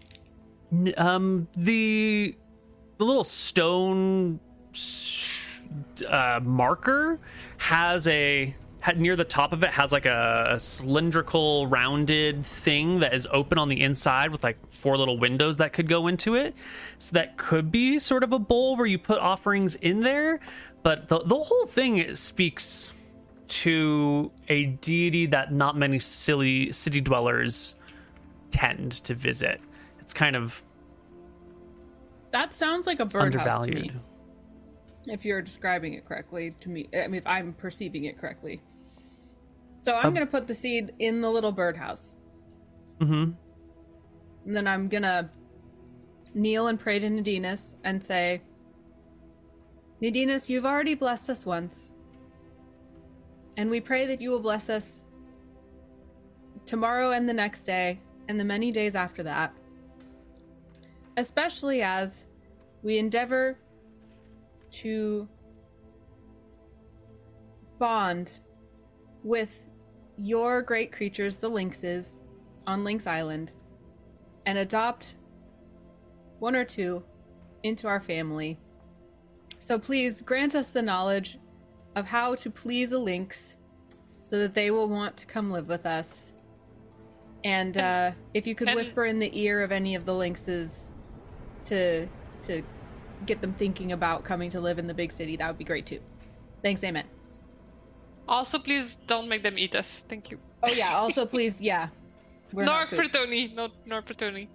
Um, the the little stone sh- uh, marker has a near the top of it has like a, a cylindrical rounded thing that is open on the inside with like four little windows that could go into it so that could be sort of a bowl where you put offerings in there but the, the whole thing speaks to a deity that not many silly city dwellers tend to visit it's kind of That sounds like a birdhouse to me. If you're describing it correctly to me, I mean, if I'm perceiving it correctly. So I'm Um, gonna put the seed in the little birdhouse, mm-hmm. And then I'm gonna kneel and pray to Nadinus and say, Nadinus, you've already blessed us once, and we pray that you will bless us tomorrow and the next day, and the many days after that, especially as we endeavor to bond with your great creatures, the lynxes, on Lynx Island, and adopt one or two into our family. So please grant us the knowledge of how to please a lynx so that they will want to come live with us. And uh, if you could whisper in the ear of any of the lynxes to to get them thinking about coming to live in the big city, that would be great too. Thanks, amen. Also, please don't make them eat us. Thank you. Oh yeah. Also, please, yeah. We're nor not food. for Tony. No, nor for Tony.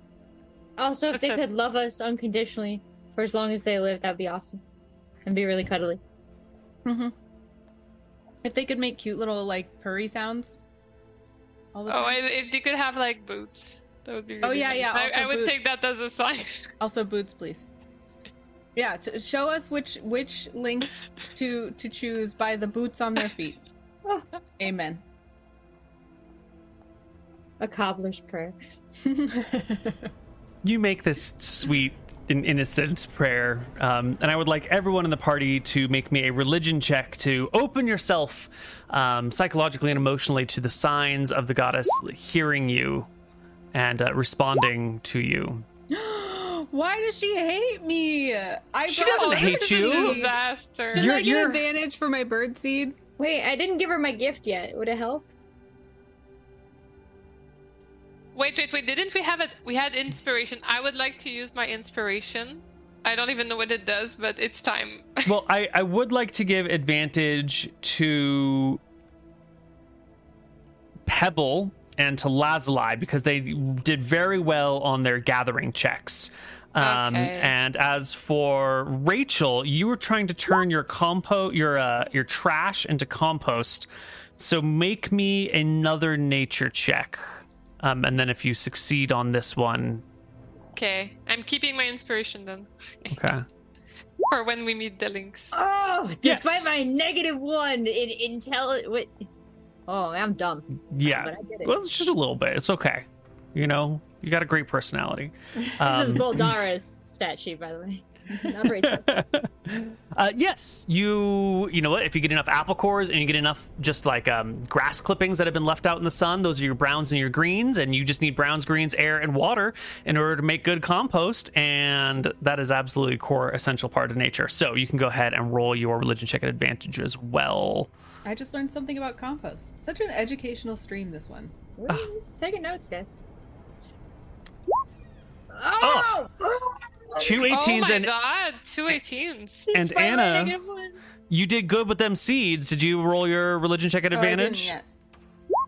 Also, if That's they it. could love us unconditionally for as long as they live, that'd be awesome. And be really cuddly. Mhm. If they could make cute little like purry sounds. All the Oh, time. I, if they could have like boots, that would be. Really Oh, yeah, nice. yeah, I, I would boots. take that as a sign. Also boots, please. Yeah, t- show us which which lynx to to choose by the boots on their feet. Amen. A cobbler's prayer. you make this sweet and innocent prayer um, and i would like everyone in the party to make me a religion check to open yourself um, psychologically and emotionally to the signs of the goddess hearing you and uh, responding to you Why does she hate me? I She doesn't hate you. me. Disaster. Shouldn't You're- I get you're- advantage for my bird seed? Wait, I didn't give her my gift yet. Would it help? Wait, wait, wait! Didn't we have it? We had inspiration. I would like to use my inspiration. I don't even know what it does, but it's time. well I, I would like to give advantage to pebble and to lazuli because they did very well on their gathering checks um, Okay. and as for rachel you were trying to turn your compo your uh, your trash into compost so make me another nature check um, and then if you succeed on this one okay, I'm keeping my inspiration then okay for when we meet the lynx. Oh, Yes. despite my negative one in intel, what? Oh, I'm dumb. yeah But I did it. well it's just a little bit it's okay you know you got a great personality This is Um, Boldara's stat sheet, by the way. Not Rachel. uh, yes, you you know what? If you get enough apple cores and you get enough just like um, grass clippings that have been left out in the sun, those are your browns and your greens, and you just need browns, greens, air, and water in order to make good compost, and that is absolutely a core essential part of nature. So you can go ahead and roll your religion check at advantage as well. I just learned something about compost. Such an educational stream, this one. What taking notes, guys? Oh, two 18s oh my and god, two 18s. and Despite Anna, negative you did good with them seeds. Did you roll your religion check at Oh, advantage? yet. Oh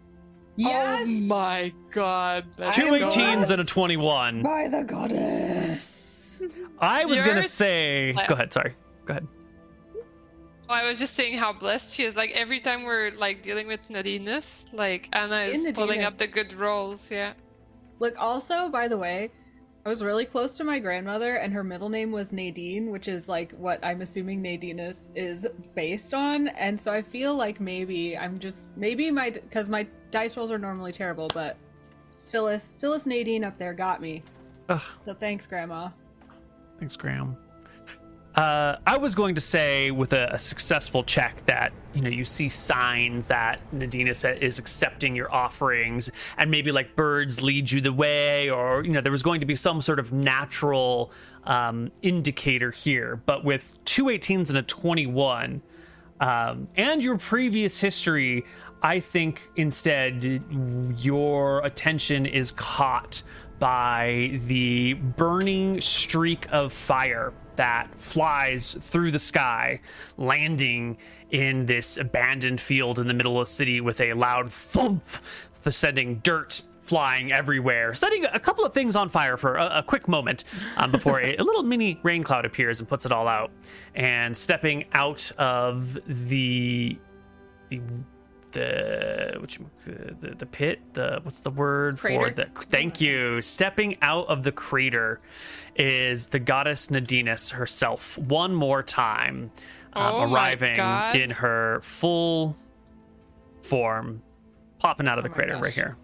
yes! Oh my god. that's Two 18s and a 21. By the goddess. I was gonna say. Go ahead. Sorry. Go ahead. Oh, I was just saying how blessed she is. Like every time we're like dealing with Nadinus, like Anna is In pulling up the good rolls. Yeah. Look, also, by the way, I was really close to my grandmother, and her middle name was Nadine, which is like what I'm assuming Nadinus is based on. And so I feel like maybe I'm just maybe my because my dice rolls are normally terrible, but Phyllis Phyllis Nadine up there got me. Ugh. So thanks, Grandma. Thanks, Graham. Uh, I was going to say with a, a successful check that you know you see signs that Nadina is accepting your offerings, and maybe like birds lead you the way, or you know there was going to be some sort of natural um, indicator here. But with two 18s and a 21, um, and your previous history, I think instead your attention is caught by the burning streak of fire that flies through the sky, landing in this abandoned field in the middle of the city with a loud thump, sending dirt flying everywhere, setting a couple of things on fire for a, a quick moment um, before a, a little mini rain cloud appears and puts it all out. And stepping out of the the the which the, the pit the what's the word for the thank you stepping out of the crater is the goddess Nadinus herself one more time um, Oh arriving in her full form popping out of the Oh crater gosh. right here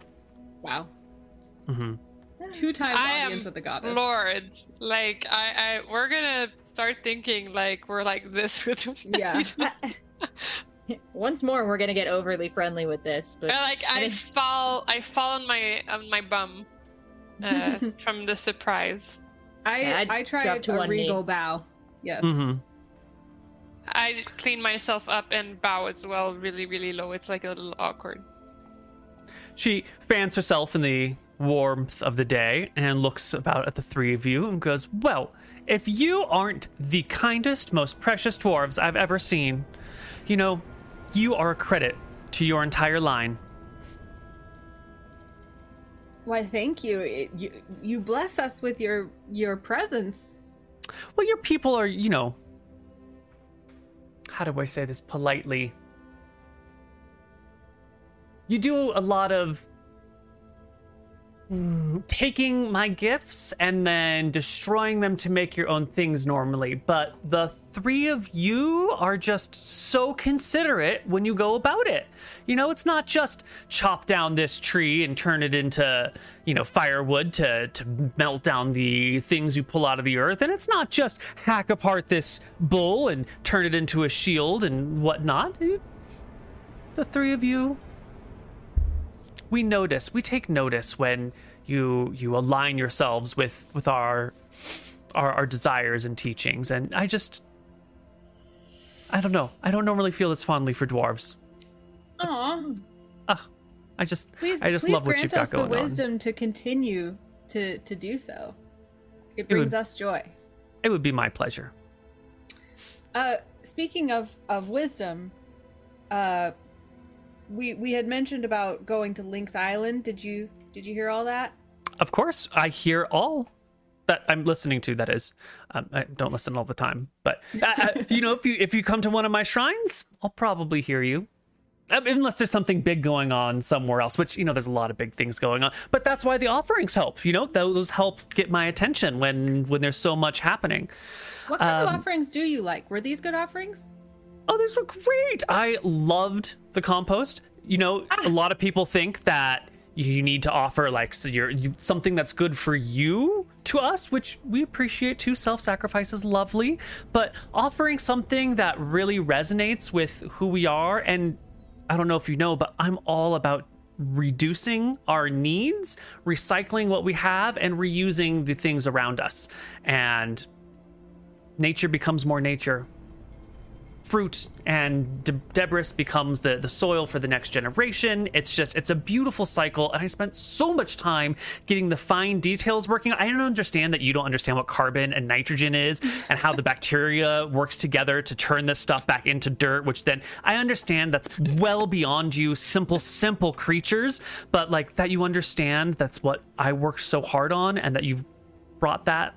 Wow. mm-hmm Two times I am audience with the goddess. Lord, like I, I, we're gonna start thinking like we're like this with Yeah. Nadinus. Once more, we're gonna get overly friendly with this, but Or, like I fall, I fall on my on my bum uh, from the surprise. I Yeah, I'd I tried to a one knee. regal bow. Yeah. hmm I clean myself up and bow as well, really, really low. It's like a little awkward. She fans herself in the warmth of the day and looks about at the three of you and goes, Well, if you aren't the kindest, most precious dwarves I've ever seen, you know, you are a credit to your entire line. Why, thank you. It- You you bless us with your your presence. Well, your people are, you know, how do I say this politely? you do a lot of taking my gifts and then destroying them to make your own things normally. But the three of you are just so considerate when you go about it. You know, it's not just chop down this tree and turn it into, you know, firewood to, to melt down the things you pull out of the earth. And it's not just hack apart this bull and turn it into a shield and whatnot. The three of you we notice we take notice when you you align yourselves with with our our, our desires and teachings and i just i don't know i don't normally feel this fondly for dwarves Aw. i just Please, i just please love what grant you've got us the going on wisdom to continue to to do so. It It brings would- us joy. it would be my pleasure Uh, speaking of of wisdom, uh, we we had mentioned about going to Lynx Island. Did you did you hear all that? of course i hear all that i'm listening to that is um, i don't listen all the time but uh, uh, you know if you if you come to one of my shrines i'll probably hear you Um, unless there's something big going on somewhere else which you know there's a lot of big things going on but that's why the offerings help you know those help get my attention when when there's so much happening What kind of Um, offerings do you like? Were these good offerings? Oh, these were great. I loved the compost. You know, ah. a lot of people think that you need to offer like so you're, you, something that's good for you to us, which we appreciate too. Self-sacrifice is lovely, but offering something that really resonates with who we are and I don't know if you know, but I'm all about reducing our needs, recycling what we have and reusing the things around us. And nature becomes more nature fruit and de- debris becomes the, the soil for the next generation. It's just, it's a beautiful cycle. And I spent so much time getting the fine details working. I don't understand that you don't understand what carbon and nitrogen is and how the bacteria works together to turn this stuff back into dirt, which then I understand that's well beyond you, simple, simple creatures. But like that you understand that's what I worked so hard on and that you've brought that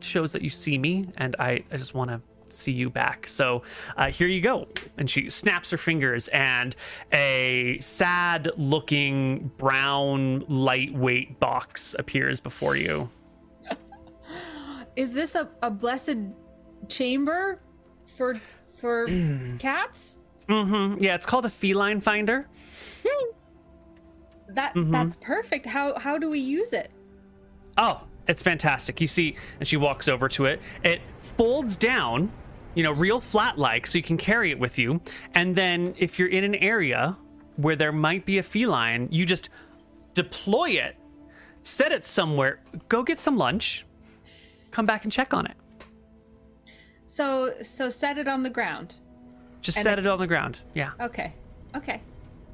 shows that you see me and I, I just want to see you back. So uh, here you go. And she snaps her fingers, and a sad looking brown lightweight box appears before you. Is this a, a blessed chamber for for cats? hmm Yeah, it's called a feline finder. That Mm-hmm. that's perfect. How how do we use it? Oh, it's fantastic. You see, and she walks over to it. It folds down, you know, real flat like, so you can carry it with you. And then if you're in an area where there might be a feline, you just deploy it, set it somewhere, go get some lunch, come back and check on it. So so set it on the ground. Just And set it- it on the ground. Yeah. Okay. Okay.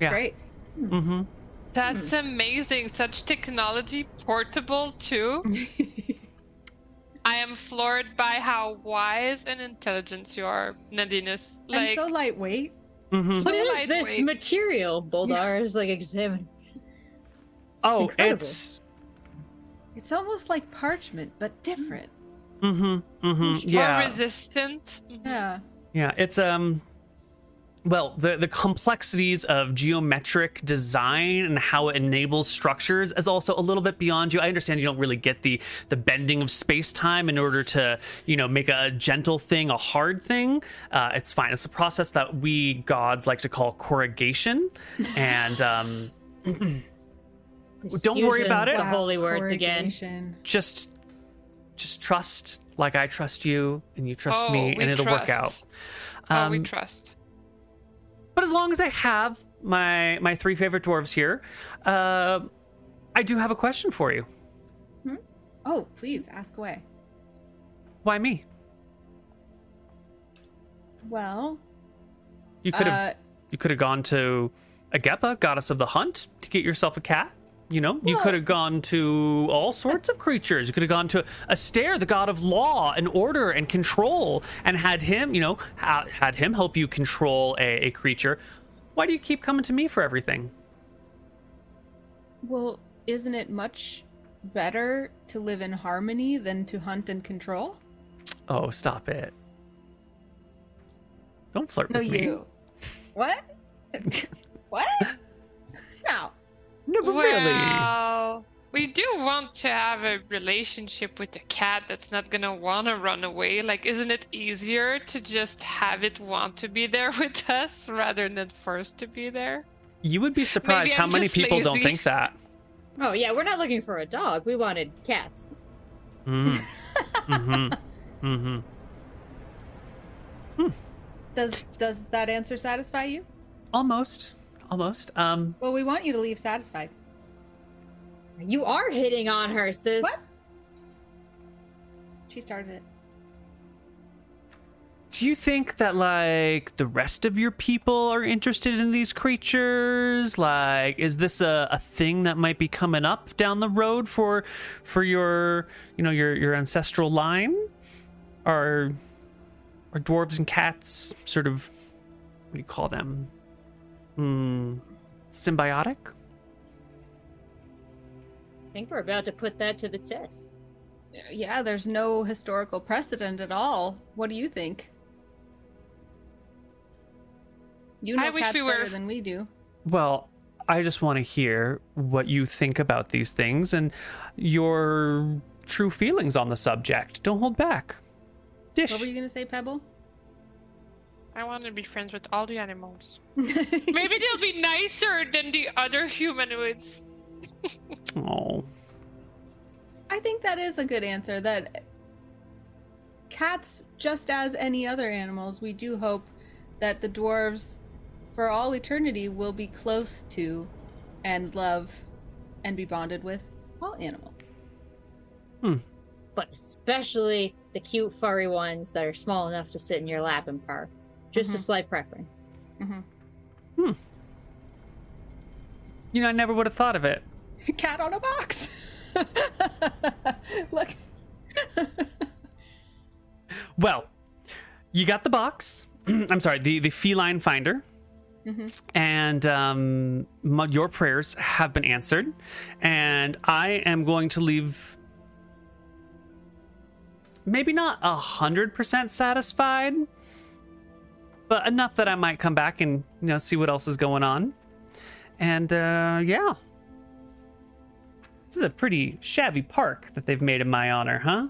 Yeah. Great. Mm-hmm. That's amazing. Such technology, portable too. I am floored by how wise and intelligent you are, Nadinus. and Like, so lightweight. Mm-hmm. So What is this lightweight. material? Boldar is like examining. Oh, incredible. it's It's almost like parchment, but different. mm-hmm. Mm-hmm. more Yeah. resistant. Yeah. Yeah, it's um well, the the complexities of geometric design and how it enables structures is also a little bit beyond you. I understand you don't really get the the bending of space time in order to you know make a gentle thing a hard thing. Uh, it's fine. It's a process that we gods like to call corrugation, and um, Don't worry about it. The holy words again. just just trust like I trust you and you trust oh, me, and it'll work out. trust. Oh, we Um, trust. But as long as I have my my three favorite dwarves here, uh, I do have a question for you. Oh, please ask away. Why me? Well, You could have uh, you could have gone to Agepa, goddess of the hunt, to get yourself a cat. You know, you could have gone to all sorts of creatures. You could have gone to Astaire, the god of law and order and control, and had him, you know, ha- had him help you control a, a creature. Why do you keep coming to me for everything? well, isn't it much better to live in harmony than to hunt and control? Oh, stop it! Don't flirt No, with me. you. What? what? Really? Well, we do want to have a relationship with a cat that's not gonna want to run away. Like, isn't it easier to just have it want to be there with us rather than forced to be there? You would be surprised how many just people don't think that. Oh yeah, we're not looking for a dog. We wanted cats. Mm. mm-hmm. Mm-hmm. Does does that answer satisfy you? Almost. Almost. Um, Well, we want you to leave satisfied. You are hitting on her, sis. What? She started it. do you think that like the rest of your people are interested in these creatures? Like, is this a, a thing that might be coming up down the road for for your you know your your ancestral line? Are are dwarves and cats sort of what do you call them? Hmm, symbiotic? I think we're about to put that to the test. Yeah, there's no historical precedent at all. What do you think? You know I wish cats we were- better than we do. Well, I just want to hear what you think about these things and your true feelings on the subject. Don't hold back. Dish. What were you gonna say, Pebble? I want to be friends with all the animals. Maybe they'll be nicer than the other humanoids. Oh. I think that is a good answer. That cats, just as any other animals, we do hope that the dwarves, for all eternity, will be close to and love and be bonded with all animals. Hmm. But especially the cute furry ones that are small enough to sit in your lap and purr. Just a Mhm. slight preference. Hmm. You know, I never would have thought of it. Cat on a box. Look. Well, you got the box. I'm sorry, the, the feline finder. And um, my, your prayers have been answered. And I am going to leave maybe not a hundred percent satisfied, but enough that I might come back and you know see what else is going on. And uh, yeah, this is a pretty shabby park that they've made in my honor, huh?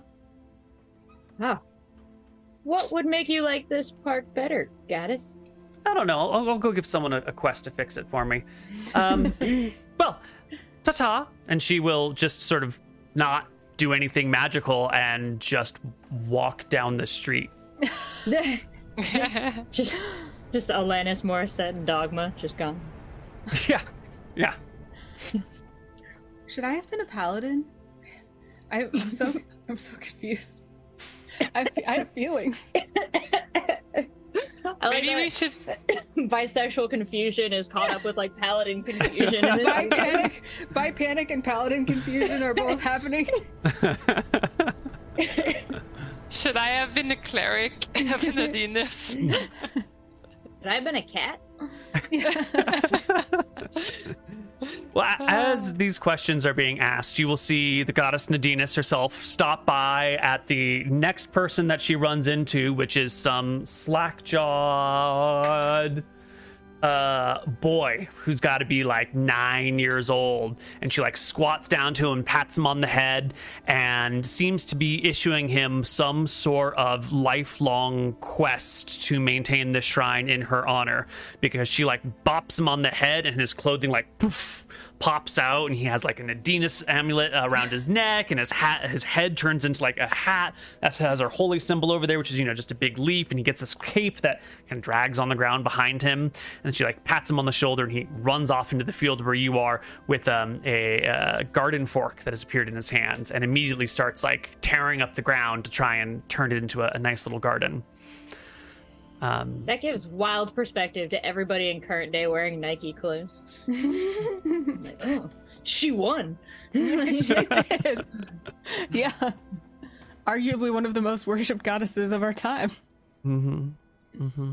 Oh. What would make you like this park better, Gaddis? I don't know. I'll, I'll go give someone a, a quest to fix it for me. Um, well, ta ta. And she will just sort of not do anything magical and just walk down the street. just just Alanis Morissette and Dogma just gone. yeah. Yeah. Should I have been a paladin? I, I'm so I'm so confused. I, I have feelings. I like Maybe we should. bisexual confusion is caught up with like paladin confusion. And By panic, by panic and paladin confusion are both happening. Should I have been a cleric of Nadinus? Had I have been a cat? Well, as these questions are being asked, you will see the goddess Nadinus herself stop by at the next person that she runs into, which is some slack jawed uh boy who's got to be like nine years old and she like squats down to him pats him on the head and seems to be issuing him some sort of lifelong quest to maintain the shrine in her honor because she like bops him on the head and his clothing like poof pops out and he has like an Adinus amulet around his neck and his hat his head turns into like a hat that has our holy symbol over there which is you know just a big leaf and he gets this cape that kind of drags on the ground behind him. And she like pats him on the shoulder and he runs off into the field where you are with um, a uh, garden fork that has appeared in his hands and immediately starts like tearing up the ground to try and turn it into a, a nice little garden um, That gives wild perspective to everybody in current day wearing Nike clothes. Like, oh, she won. she did. Yeah. Arguably one of the most worshipped goddesses of our time. Mm-hmm. Mm-hmm.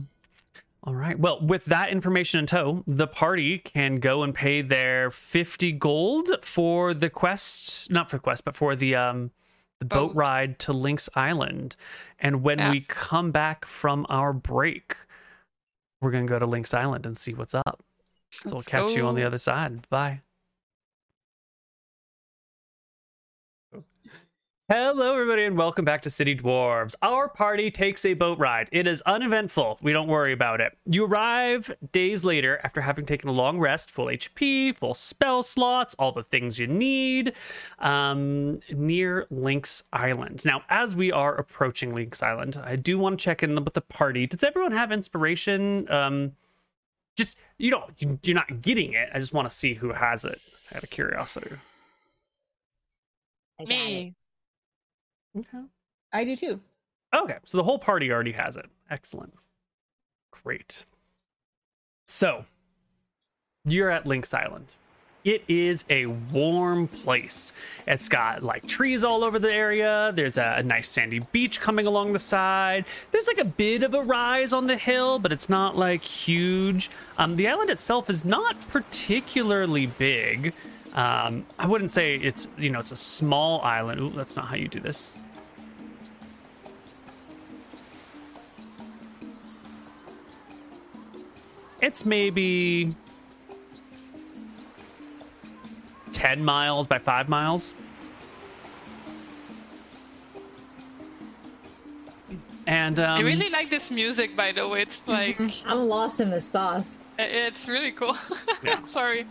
All right. Well, with that information in tow, the party can go and pay their 50 gold for the quest, not for the quest, but for the um the boat, Boat. ride to Lynx Island. And when Yeah. we come back from our break, we're going to go to Lynx Island and see what's up. So we'll Let's catch you on the other side. Bye. Hello, everybody, and welcome back to City Dwarves. Our party takes a boat ride. It is uneventful. We don't worry about it. You arrive days later after having taken a long rest, full HP, full spell slots, all the things you need, um, near Lynx Island. Now, as we are approaching Lynx Island, I do want to check in with the party. Does everyone have inspiration? Um, just you don't, you, you're not getting it. I just want to see who has it. Out of curiosity. I got it. Me. Okay. I do too. Okay, so the whole party already has it. Excellent. Great. So, you're at Lynx Island. It is a warm place. It's got like trees all over the area. There's a, a nice sandy beach coming along the side. There's like a bit of a rise on the hill, but it's not like huge. Um, the island itself is not particularly big. Um, I wouldn't say it's you know it's a small island. Ooh, that's not how you do this. It's maybe 10 miles by 5 miles. And um, I really like this music, by the way. It's like I'm lost in the sauce. it's really cool. Yeah. Sorry.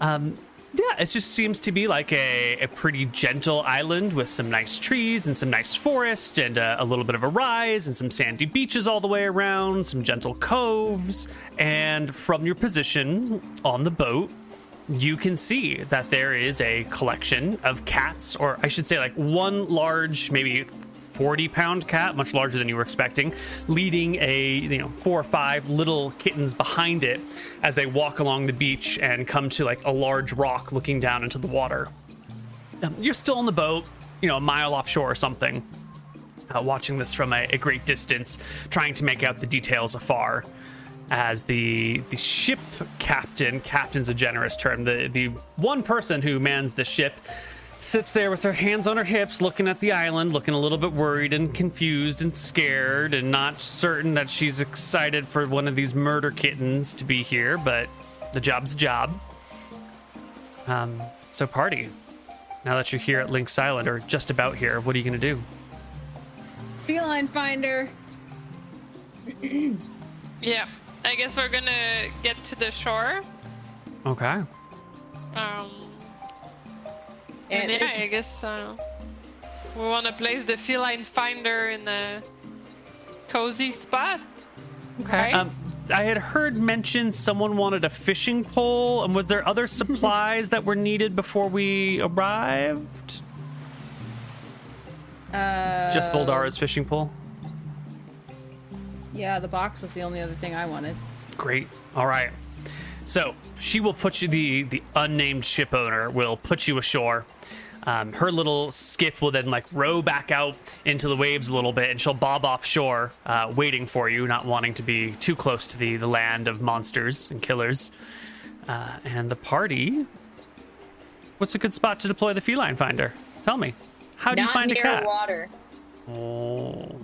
um, yeah, it just seems to be like a, a pretty gentle island with some nice trees and some nice forest and uh, a little bit of a rise and some sandy beaches all the way around, some gentle coves. And from your position on the boat, you can see that there is a collection of cats, or I should say, like one large, maybe 40 pound cat, much larger than you were expecting, leading a, you know, four or five little kittens behind it as they walk along the beach and come to like a large rock looking down into the water. Um, you're still on the boat, you know, a mile offshore or something, uh, watching this from a, a great distance, trying to make out the details afar. As the the ship captain, captain's a generous term, the the one person who mans the ship sits there with her hands on her hips, looking at the island, looking a little bit worried and confused and scared, and not certain that she's excited for one of these murder kittens to be here, but the job's a job. Um, so, party. Now that you're here at Lynx Island, or just about here, what are you going to do? Feline finder. yeah. I guess we're gonna get to the shore. Okay. Um, And and yeah, is- I guess uh, we want to place the feline finder in a cozy spot. Okay. Um, I had heard mention someone wanted a fishing pole, and was there other supplies that were needed before we arrived? Uh, Just Boldara's fishing pole. Yeah, the box was the only other thing I wanted. Great. All right. So she will put you the the unnamed ship owner will put you ashore. Um, her little skiff will then like row back out into the waves a little bit, and she'll bob offshore, uh, waiting for you, not wanting to be too close to the the land of monsters and killers. Uh, and the party. What's a good spot to deploy the feline finder? Tell me. How do you Not find a near cat? water. Oh.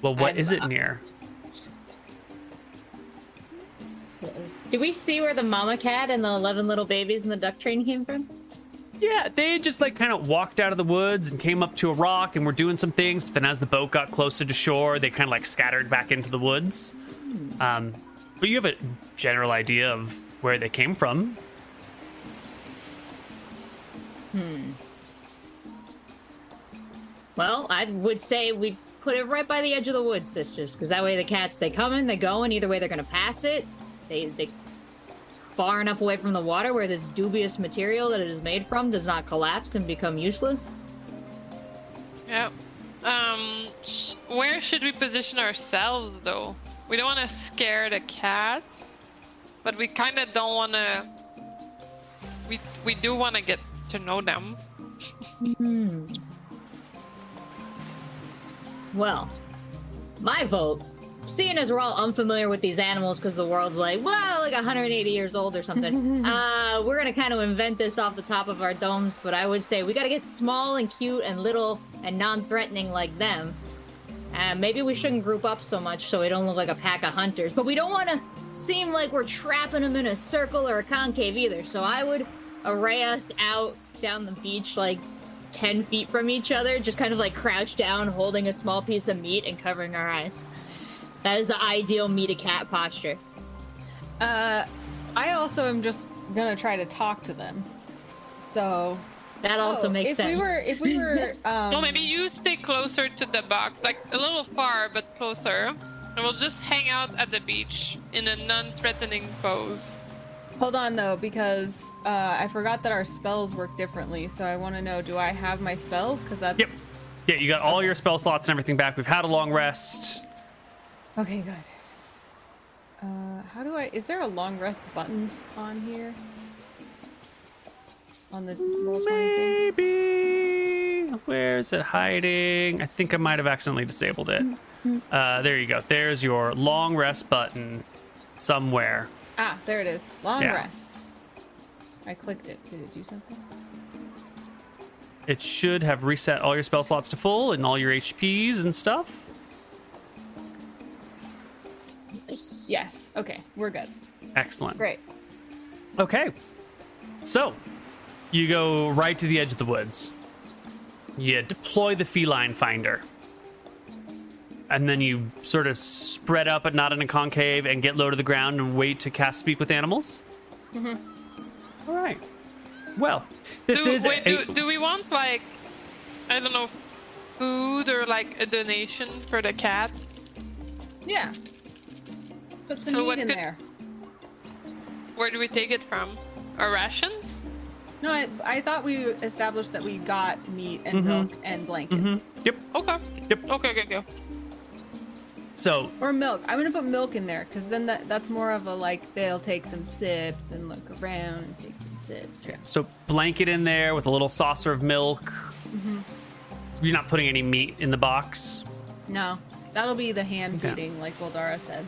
Well, what I'm- is it near? So, did we see where the mama cat and the 11 little babies in the duck train came from? Yeah, they just like kind of walked out of the woods and came up to a rock and were doing some things. But then as the boat got closer to shore, they kind of like scattered back into the woods. Um, but you have a general idea of where they came from. Hmm. Well, I would say we put it right by the edge of the woods, sisters, because that way the cats they come in, they go in. Either way, they're gonna pass it. They they far enough away from the water where this dubious material that it is made from does not collapse and become useless. Yeah. Um, sh- where should we position ourselves though? We don't want to scare the cats, but we kind of don't want to. We we do want to get to know them. Hmm. Well, my vote, seeing as we're all unfamiliar with these animals because the world's like, wow, like 180 years old or something, uh, we're gonna kind of invent this off the top of our domes. But I would say we gotta get small and cute and little and non-threatening like them. Uh, maybe we shouldn't group up so much so we don't look like a pack of hunters, but we don't want to seem like we're trapping them in a circle or a concave either. So I would array us out down the beach like 10 feet from each other, just kind of like crouched down, holding a small piece of meat and covering our eyes. That is the ideal meet a cat posture. Uh, I also am just gonna try to talk to them. So That also Oh, makes if sense. we were, if we were, um, Well, maybe you stay closer to the box, like a little far, but closer. And we'll just hang out at the beach in a non-threatening pose. hold on though, because uh, I forgot that our spells work differently. So I want to know, do I have my spells? Because that's Yep. Yeah, you got all your spell slots and everything back. We've had a long rest. Okay. Good. Uh, how do I? Is there a long rest button on here? On the roll? Maybe. Where is it hiding? I think I might have accidentally disabled it. Uh, there you go. There's your long rest button somewhere. Ah, there it is. Long Yeah. rest. I clicked it. Did it do something? It should have reset all your spell slots to full and all your HPs and stuff. Yes. Okay, we're good. Excellent. Great. Okay. So, you go right to the edge of the woods. You deploy the feline finder. And then you sort of spread up but not in a concave and get low to the ground and wait to cast speak with animals. Mm-hmm. All right. Well, this do, is wait, a- do, do we want like I don't know food or like a donation for the cat? Yeah. Let's put some So meat what in could- there. Where do we take it from? Our rations? No, I, I thought we established that we got meat and Mhm. milk and blankets. Mhm. Yep. Okay. Yep. Okay, okay, okay. So Or milk. I'm gonna put milk in there because then that, that's more of a like they'll take some sips and look around and take some sips. Yeah. So blanket in there with a little saucer of milk. Mm-hmm. You're not putting any meat in the box. No, that'll be the hand Okay. feeding, like Boldara said.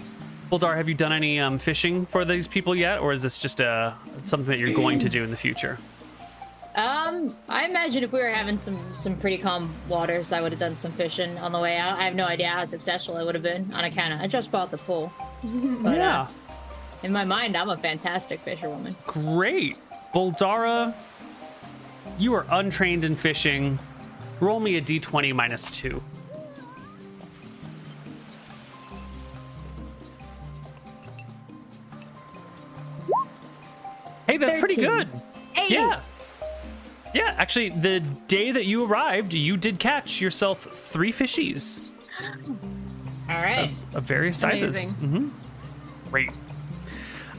Buldar, have you done any um, fishing for these people yet, or is this just uh, something that you're going to do in the future? Um, I imagine if we were having some some pretty calm waters, I would have done some fishing on the way out. I have no idea how successful I would have been on account of I just bought the pool. But, yeah, uh, in my mind, I'm a fantastic fisherwoman. great. Boldara, you are untrained in fishing. Roll me a d20 minus two. Hey, that's pretty good. Hey! Yeah. Yeah, actually, the day that you arrived, you did catch yourself three fishies All right. of various sizes. Amazing. hmm Great.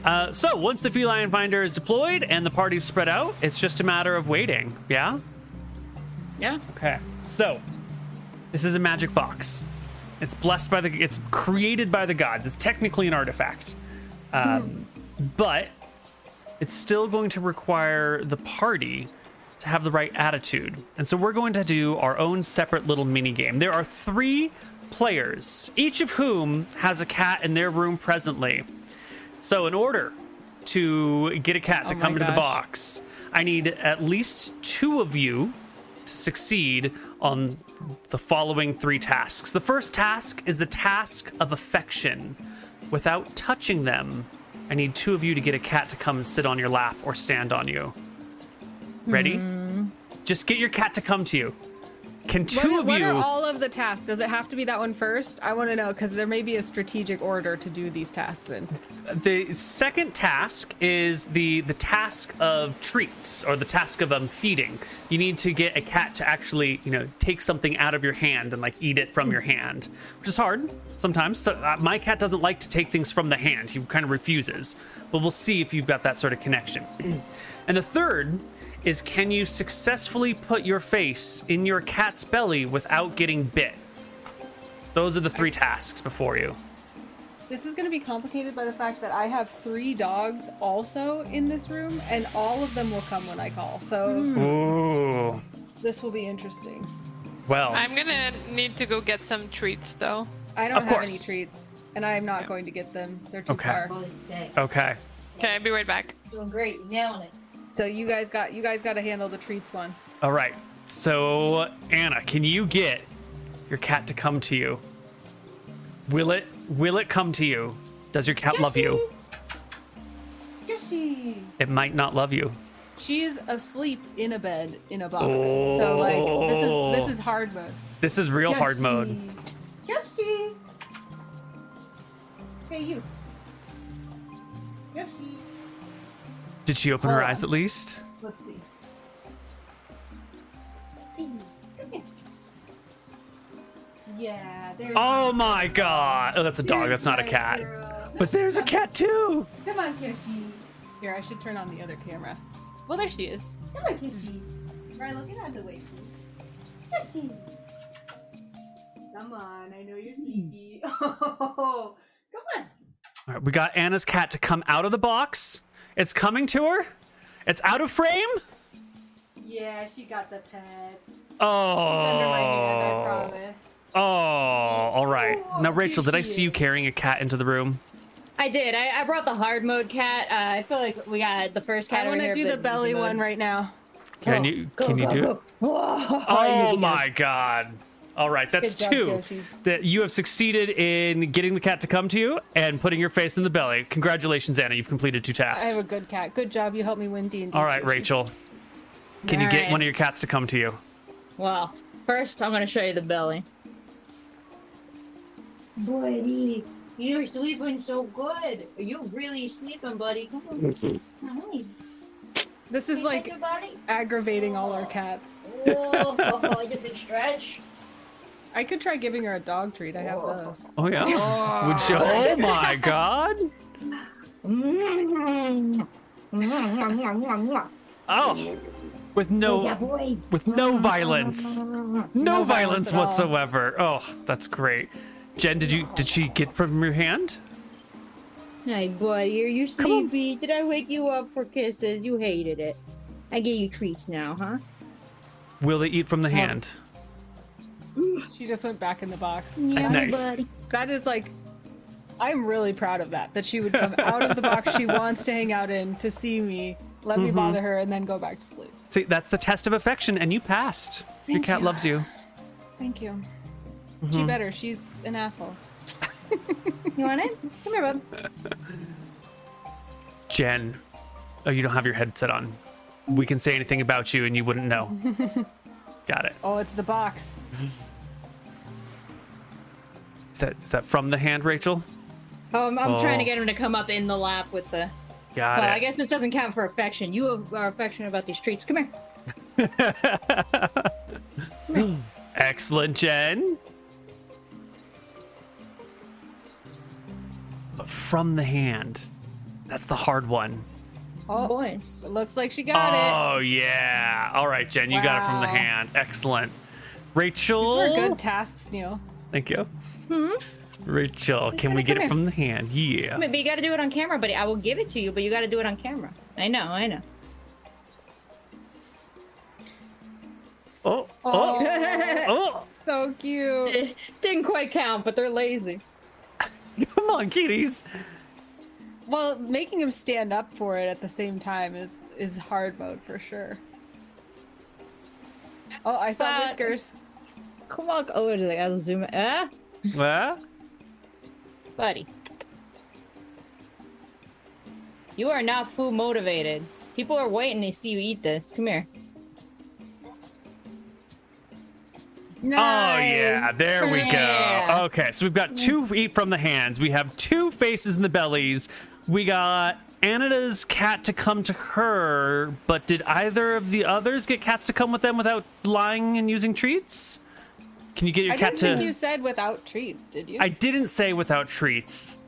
Uh, so once the feline finder is deployed and the party's spread out, it's just a matter of waiting. Yeah. Yeah. Okay. So this is a magic box. It's blessed by the. It's created by the gods. It's technically an artifact, um, but it's still going to require the party to have the right attitude. And so we're going to do our own separate little mini game. There are three players, each of whom has a cat in their room presently. So in order to get a cat to Oh come my into the box, I need at least two of you to succeed on the following three tasks. The first task is the task of affection. Without touching them, I need two of you to get a cat to come and sit on your lap or stand on you. Ready? Hmm. Just get your cat to come to you. Can two what, of what you are all of the tasks? Does it have to be that one first? I want to know because there may be a strategic order to do these tasks in. the second task is the the task of treats or the task of um feeding you need to get a cat to actually you know take something out of your hand and like eat it from your hand which is hard sometimes so uh, my cat doesn't like to take things from the hand he kind of refuses but we'll see if you've got that sort of connection and the third is can you successfully put your face in your cat's belly without getting bit those are the three tasks before you This is going to be complicated by the fact that I have three dogs also in this room, and all of them will come when I call. So hmm. ooh this will be interesting. well I'm gonna need to go get some treats though. I don't Of have any treats, and I'm not going to get them. They're too Okay. far. Holy okay Okay, I'll be right back. Doing great. You nailing it. So you guys got you guys got to handle the treats one. All right. So, Anna, can you get your cat to come to you? Will it will it come to you? Does your cat love you? Yoshi. It might not love you. she's asleep in a bed in a box. So like this is this is hard mode. This is real hard mode. Yoshi! Hey, you. Yoshi. Did she open her Hold eyes at least? Let's see. Yoshi. Come here. Yeah, there's Oh my god! Oh, that's a dog. That's not a cat. girl. But there's a cat too. Come on, Yoshi. Here, I should turn on the other camera. Well, there she is. Come on. Rilo, get out of the way. Yoshi. Come on, I know you're hmm. sleepy. Oh, come on. All right, we got Anna's cat to come out of the box. It's coming to her. It's out of frame. Yeah, she got the pet. Oh. Under my hand, I promise. Oh, all right. Now, Oh, Rachel, did I see you carrying a cat into the room? I did. I, I brought the hard mode cat. Uh, I feel like we got the first cat I want to do the belly one right now. Can Oh, you? Can you do it? Oh my god. All right, that's job, two Yoshi. that you have succeeded in getting the cat to come to you and putting your face in the belly. Congratulations, Anna. You've completed two tasks. I have a good cat. Good job. You helped me win D&D. All right, Yoshi. Rachel. Can you get Alright. one of your cats to come to you? Well, first I'm gonna show you the belly. Buddy, you're sleeping so good. Are you really sleeping, buddy? Come on. Hi. This is like your body. aggravating all our oh. cats. Oh, it's a big stretch. I could try giving her a dog treat. I have those. Oh yeah. Would you? Oh my god. Oh. With no boy. with no violence. No, No violence violence at all. whatsoever. Oh, that's great. Jen, did you did she get from your hand? Hi, buddy. Are you Come sleepy? Did I wake you up for kisses? You hated it. I give you treats now, huh? Will they eat from the hand? She just went back in the box. Yeah, Nice. buddy. That is like, I'm really proud of that. That she would come out of the box she wants to hang out in to see me, let Mm-hmm. me bother her, and then go back to sleep. See, that's the test of affection, and you passed. your cat you. loves you. Thank you. Mm-hmm. She better. She's an asshole. You want it? Come here, bud. Jen, oh, you don't have your headset on. We can say anything about you, and you wouldn't know. Got it. Oh, it's the box. Is that is that from the hand, Rachel? Oh, I'm, I'm trying Oh. to get him to come up in the lap with the. Got Well, it. I guess this doesn't count for affection. You are affectionate about these treats. Come here. Excellent, Jen. But from the hand. That's the hard one. Oh, Boys. it looks like she got it. Oh yeah. All right, Jen, you got it from the hand. Excellent. Rachel. These were good tasks, Neil. Thank you. Hmm? Rachel, can we get it here. from the hand? Yeah. But you got to do it on camera, buddy. I will give it to you, but you got to do it on camera. I know, I know. Oh, oh, oh. oh, oh. So cute. It didn't quite count, but they're lazy. Come on, kitties. Well, making him stand up for it at the same time is is hard mode for sure. Oh, I saw But- whiskers. Come on. Oh, wait, I gotta zoom in. Ah, What? buddy. You are not food motivated. People are waiting to see you eat this. Come here. Oh yeah, there we go. Yeah. Okay, so we've got two eat from the hands. We have two faces in the bellies. We got Anita's cat to come to her, but did either of the others get cats to come with them without lying and using treats? Can you get your I cat didn't to? think you said without treats, did you? I didn't say without treats.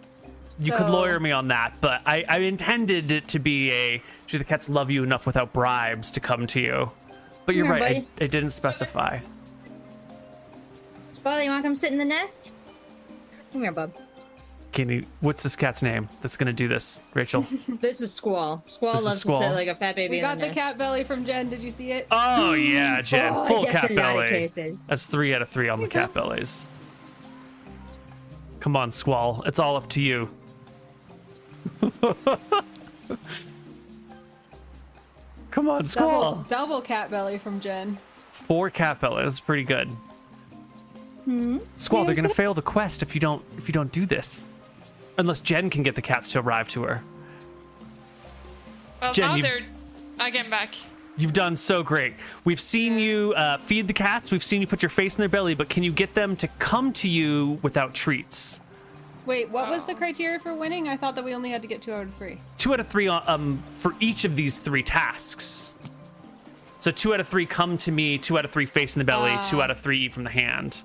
You could lawyer me on that, but I, I intended it to be a do the cats love you enough without bribes to come to you? But you're Come here, right, buddy. I, I didn't specify. Spotty, you want to come sit in the nest? Come here, bub. Can you what's this cat's name that's gonna do this, Rachel? This is Squall. Squall This is loves Squall. to sit like a fat baby we got the the nest. cat belly from Jen. Did you see it? Oh yeah, Jen. Oh, Full cat a lot of belly. That's three out of three on the cat bellies. Come on, Squall. It's all up to you. Come on, Squall. Double, double cat belly from Jen. Four cat bellies. That's pretty good. Hmm? Squall, they're gonna fail the quest if you don't if you don't do this. Unless Jen can get the cats to arrive to her. Well, Jen, now you- they're I came back. You've done so great. We've seen you uh, feed the cats. We've seen you put your face in their belly, but can you get them to come to you without treats? Wait, what was the criteria for winning? I thought that we only had to get two out of three. Two out of three um, for each of these three tasks. So two out of three come to me, two out of three face in the belly, two Ah. out of three eat from the hand.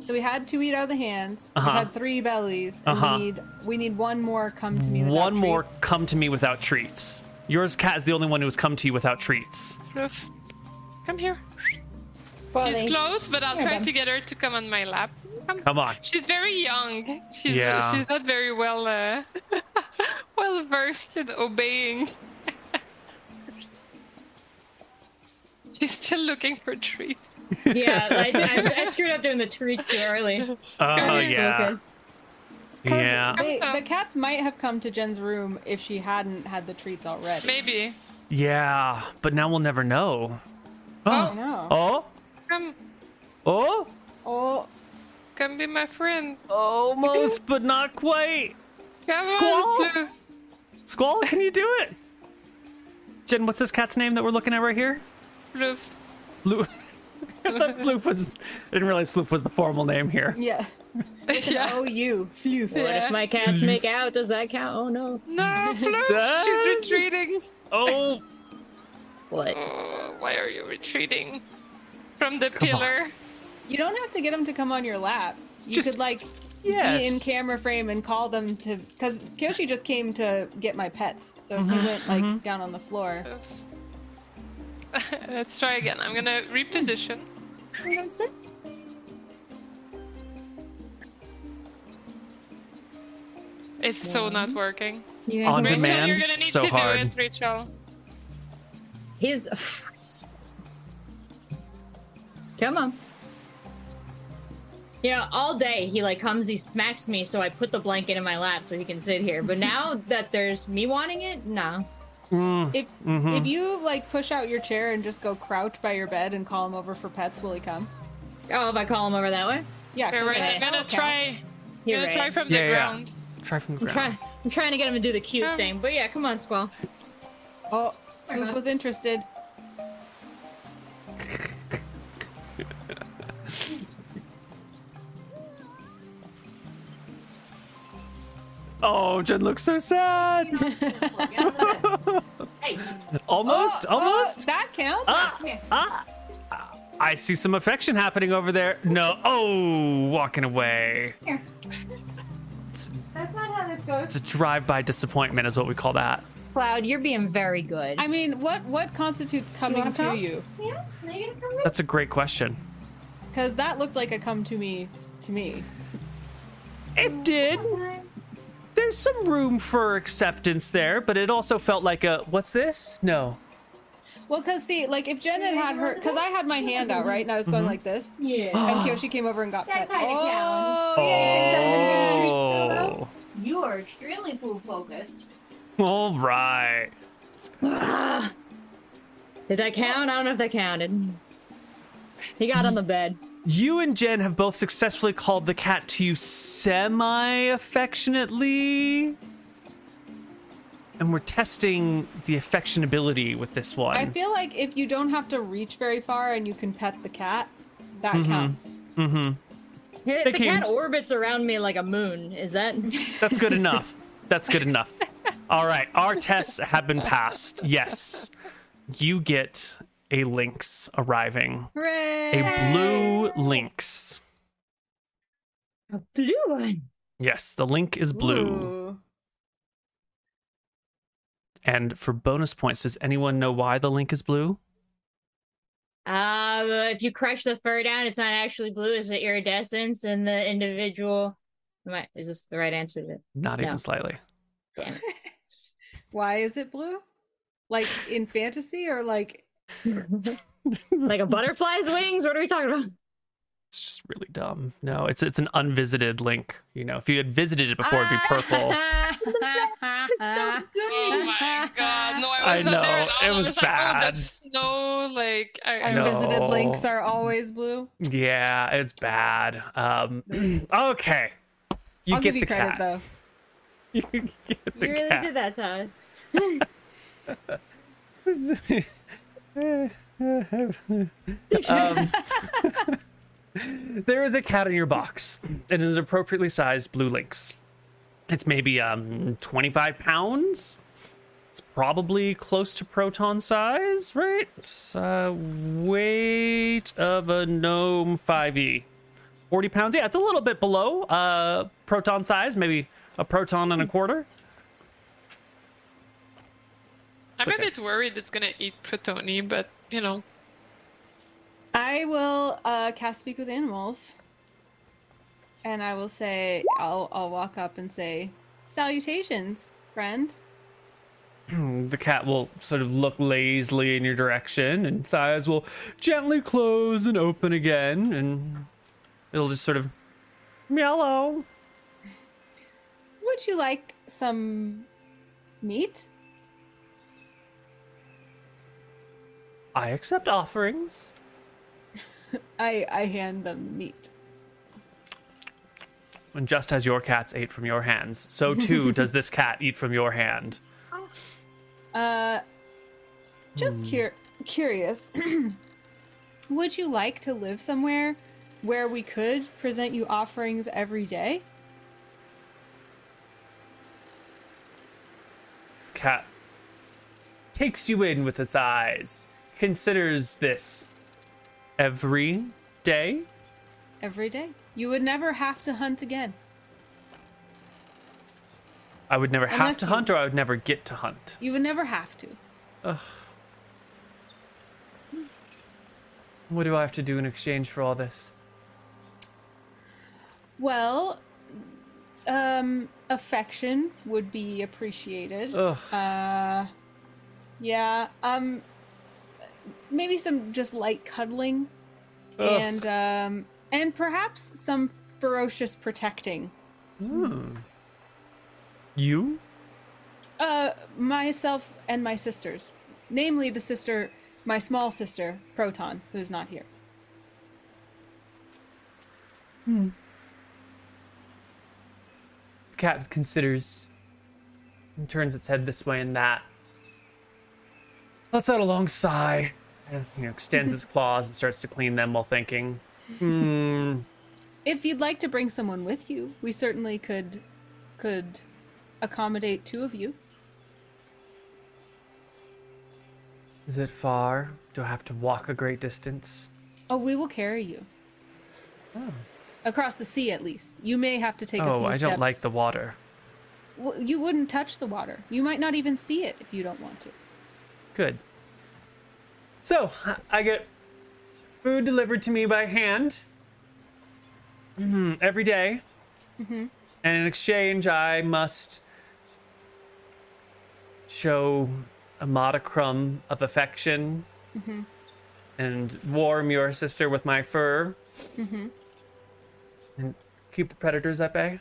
So we had two eat out of the hands. Uh-huh. We had three bellies. And Uh-huh. we need we need one more come to me without One more come to me without treats. Yours cat is the only one who's come to you without treats. Fluff, come here. Well, She's close, but I'll Here, try then. to get her to come on my lap. Come. Come on. She's very young. She's Yeah. she's not very well uh, well versed in obeying. she's still looking for treats. Yeah, I, I, I screwed up doing the treats too early. Oh Gotta yeah. focus. 'Cause Yeah. They, Oh. the cats might have come to Jen's room if she hadn't had the treats already. Maybe. Yeah, but now we'll never know. Oh. oh. know. Oh. Come Oh. Oh, come be my friend. Almost, but not quite. Come Squall? on, Squall, can you do it? Jen, what's this cat's name that we're looking at right here? Fluff. Floof. I thought Floof was. I didn't realize Floof was the formal name here. yeah. yeah. Oh, you. Phew. What Yeah. if my cats make out? Does that count? Oh no. No, Fluff. Ah. She's retreating. Oh, What? Oh, why are you retreating from the on. pillar? You don't have to get them to come on your lap. You Just- could like yes. be in camera frame and call them to because Kyoshi just came to get my pets, so Mm-hmm. he went like down on the floor. Let's try again. I'm gonna reposition. It's so not working. Yeah. On Rachel, demand, you're gonna need so to hard. do it, Rachel. He's. Come on. You know, all day he like comes, he smacks me, so I put the blanket in my lap so he can sit here. But now that there's me wanting it, no. If Mm-hmm. if you like push out your chair and just go crouch by your bed and call him over for pets, will he come? Oh, if I call him over that way, Yeah. You're 'cause right. I'm gonna that'll try. count. you're gonna right. try from Yeah, the yeah. ground. try from the I'm ground. I'm trying to get him to do the cute Um, thing. But yeah, come on, Squall. Oh, Floof was interested. Oh, Jen looks so sad. hey, Almost, Oh, almost. oh, that counts. Ah, ah. I see some affection happening over there. No. Oh, walking away. here. That's not how this goes. It's a drive-by disappointment, is what we call that. Cloud, you're being very good. I mean, what what constitutes coming wanna to come? you? yeah, are you gonna come with? That's a great question. Because that looked like a come to me to me. It did. There's some room for acceptance there, but it also felt like a what's this? No. Well, because see, like if Jen had had her, because I had my hand out right, and I was going Mm-hmm. like this, Yeah. and Kyoshi came over and got That pet. kinda Oh, counts. yeah. Oh. You are extremely food focused. All right. Did that count? I don't know if that counted. He got on the bed. You and Jen have both successfully called the cat to you semi affectionately. And we're testing the affectionability with this one. I feel like if you don't have to reach very far and you can pet the cat, that counts. mm-hmm. The Thinking- cat orbits around me like a moon. Is that? That's good enough. That's good enough. All right, our tests have been passed. Yes. You get a lynx arriving. Hooray! A blue lynx. A blue one. Yes, the link is blue. Ooh. And for bonus points, does anyone know why the link is blue? Um, if you crush the fur down, it's not actually blue. It's the iridescence and the individual. I, is this the right answer to it? Not No. even slightly. Damn Why is it blue? Like in fantasy or like it. like a butterfly's wings? What are we talking about? It's just really dumb. No, it's it's an unvisited link. You know, if you had visited it before, it'd be purple. Oh my god! No, I I was not there at know, all. it I was was like, oh, bad. that's snow. Like, I, I know. Unvisited No. links are always blue. Yeah, it's bad. Um, okay. You I'll get give you the credit cat. though. You get the you really cat. did that to us. Um, there is a cat in your box. It is an appropriately sized blue lynx. It's maybe um 25 pounds. It's probably close to proton size, right? Uh, weight of a gnome 5e. 40 pounds. Yeah, it's a little bit below uh proton size, maybe a proton and a quarter. I'm okay. a bit worried it's gonna eat Protoni, but you know, I will uh, cast speak with animals, and I will say I'll I'll walk up and say salutations, friend. The cat will sort of look lazily in your direction, and its eyes will gently close and open again, and it'll just sort of meow. Would you like some meat? I accept offerings. I I hand them meat. And just as your cats ate from your hands, so too does this cat eat from your hand. Uh, just cur- curious. Would you like to live somewhere where we could present you offerings every day? Cat takes you in with its eyes, considers this every day. Every day. You would never have to hunt again. I would never have to you- hunt, or I would never get to hunt. You would never have to. Ugh. What do I have to do in exchange for all this? Well, um, affection would be appreciated. Ugh. Uh, yeah. Um, maybe some just light cuddling, Ugh. and um, and perhaps some ferocious protecting. Hmm. You? Uh, myself and my sisters, namely the sister, my small sister Proton, who is not here. The cat considers and turns its head this way and that. Lets out a long sigh. You know, extends its claws and starts to clean them while thinking. Hmm. If you'd like to bring someone with you, we certainly could could accommodate two of you. Is it far? Do I have to walk a great distance? Oh, we will carry you. Across the sea, at least. You may have to take a few Oh, I steps. don't like the water. Well, you wouldn't touch the water. You might not even see it if you don't want to. Good. So, I get food delivered to me by hand mhm, every day. Mm-hmm. And in exchange, I must show a modicum of affection mm-hmm. and warm your sister with my fur mm-hmm. and keep the predators at bay.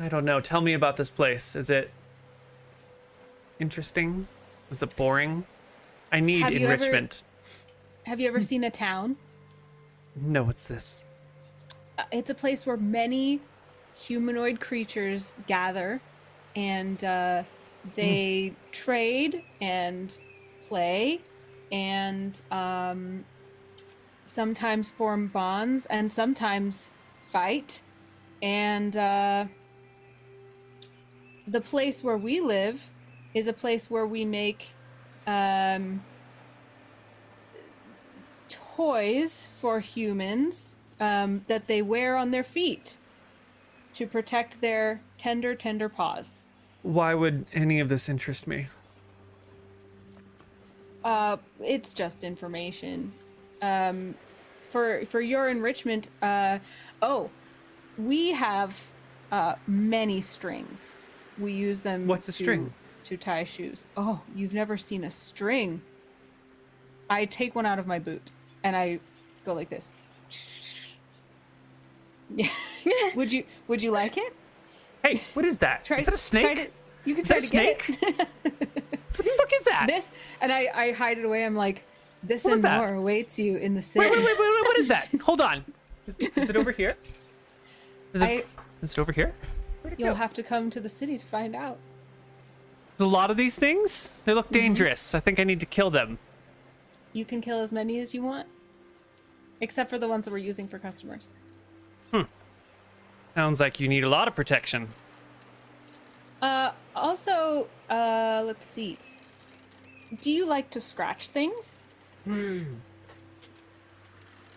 I don't know. Tell me about this place. Is it interesting? Was it boring? I need Have you ever- enrichment. Have you ever seen a town? No, what's this? Uh, It's a place where many humanoid creatures gather and uh, they trade and play and um, sometimes form bonds and sometimes fight. And uh, the place where we live is a place where we make um, toys for humans um, that they wear on their feet to protect their tender, tender paws. Why would any of this interest me? Uh, it's just information. Um, for for your enrichment. Uh, oh, we have uh, many strings. We use them. What's a to- string? To tie shoes. Oh, you've never seen a string. I take one out of my boot and I go like this. Yeah. would you Would you like it? Hey, what is that? Try, is that a snake? To, you can Is try that a it. What the fuck is that? this and I, I hide it away. I'm like, this What and is that? more awaits you in the city. Wait, wait, wait, wait, wait, what is that? Hold on. Is it over here? Is it, I, is it over here? You'll go? have to come to the city to find out. There's a lot of these things. They look dangerous. I think I need to kill them. You can kill as many as you want, except for the ones that we're using for customers. Hmm. Sounds like you need a lot of protection. Uh, also, uh, let's see. Do you like to scratch things? Hmm.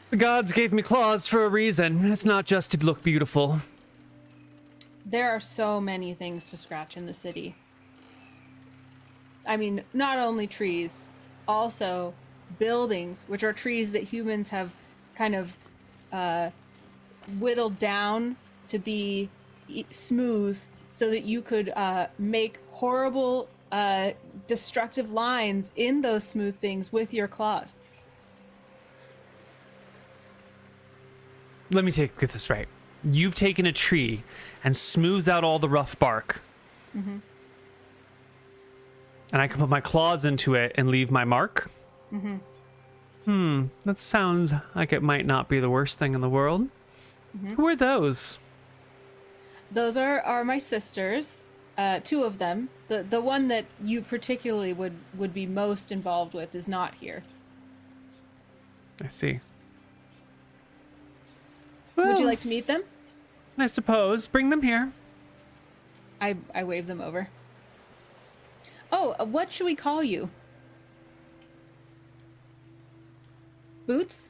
The gods gave me claws for a reason. It's not just to look beautiful. There are so many things to scratch in the city. I mean, not only trees, also buildings, which are trees that humans have kind of uh, whittled down to be smooth so that you could uh, make horrible, uh, destructive lines in those smooth things with your claws. Let me take get this right. You've taken a tree and smoothed out all the rough bark. And I can put my claws into it and leave my mark. Hmm, that sounds like it might not be the worst thing in the world. Who are those? Those are, are my sisters, uh, two of them. The the one that you particularly would would be most involved with is not here. I see. would you like to meet them? I suppose. Bring them here. I I wave them over. Oh, uh, what should we call you? Boots?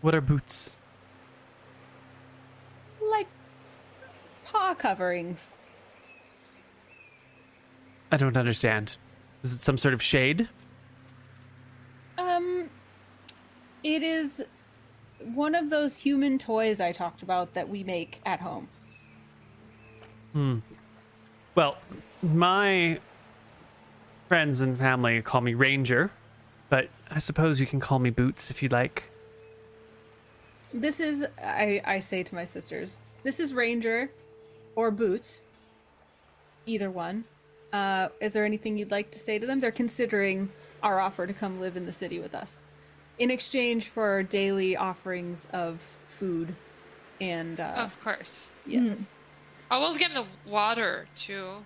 What are boots? Like paw coverings. I don't understand. Is it some sort of shade? Um it is one of those human toys I talked about that we make at home. Well, my friends and family call me Ranger, but I suppose you can call me Boots if you'd like. This is I I say to my sisters, this is Ranger or Boots. Either one. Uh is there anything you'd like to say to them? They're considering our offer to come live in the city with us in exchange for daily offerings of food and uh Of course. yes. I will give them the water too.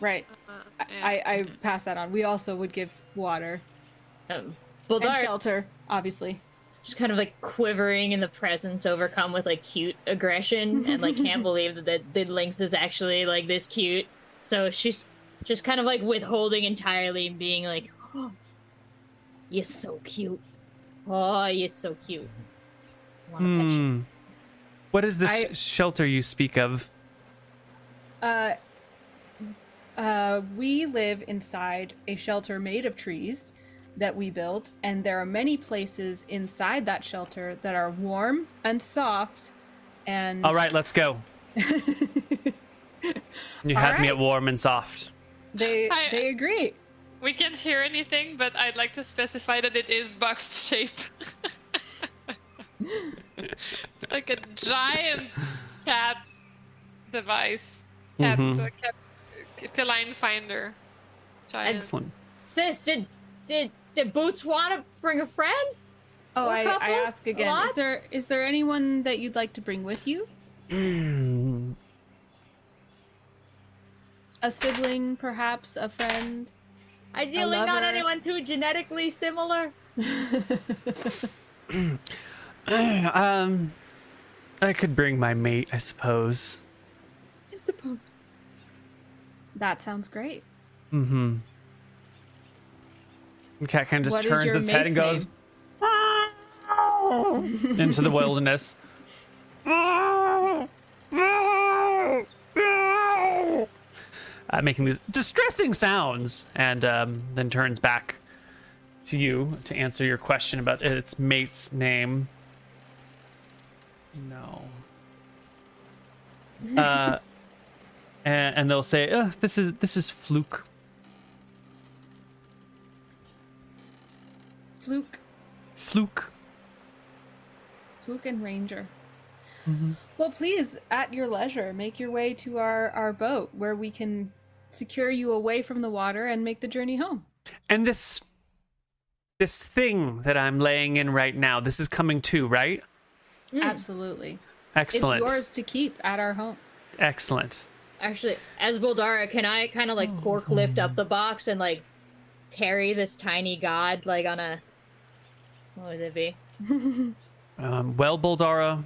Right. Uh, I, yeah. I I pass that on. We also would give water Um, and Buldar's shelter, obviously. just kind of like quivering in the presence, overcome with like cute aggression, and like can't believe that the, the lynx is actually like this cute. So she's just kind of like withholding entirely and being like, oh, "You're so cute. Oh, you're so cute. Want to pet you?" Hmm. What is this I- shelter you speak of? Uh, uh, we live inside a shelter made of trees that we built, and there are many places inside that shelter that are warm and soft. And All right, let's go. you had me at warm and soft. they I- they agree. We can't hear anything, but I'd like to specify that it is boxed shape. it's like a giant cat device. Cat, Mhm. uh, cat feline finder. Giant. Excellent. Sis, did did did Boots want to bring a friend? Oh, Or I, I ask again. Is there is there anyone that you'd like to bring with you? Hmm. A sibling, perhaps a friend. Ideally, not anyone too genetically similar. um, I could bring my mate, I suppose. I suppose. That sounds great. Mm-hmm. The cat kind of just What turns its head and goes into the wilderness. Uh, making these distressing sounds, and um, then turns back to you to answer your question about its mate's name. No. Uh, and, and they'll say, uh, "This is this is Fluke." Fluke, Fluke. Fluke and Ranger. Well, please, at your leisure, make your way to our, our boat where we can secure you away from the water and make the journey home. And this this thing that I'm laying in right now, this is coming too, right? Absolutely. Excellent. It's yours to keep at our home. Excellent. Actually, as Boldara, can I kind of like forklift up the box and like carry this tiny god like on a what would it be? Um, well, Boldara,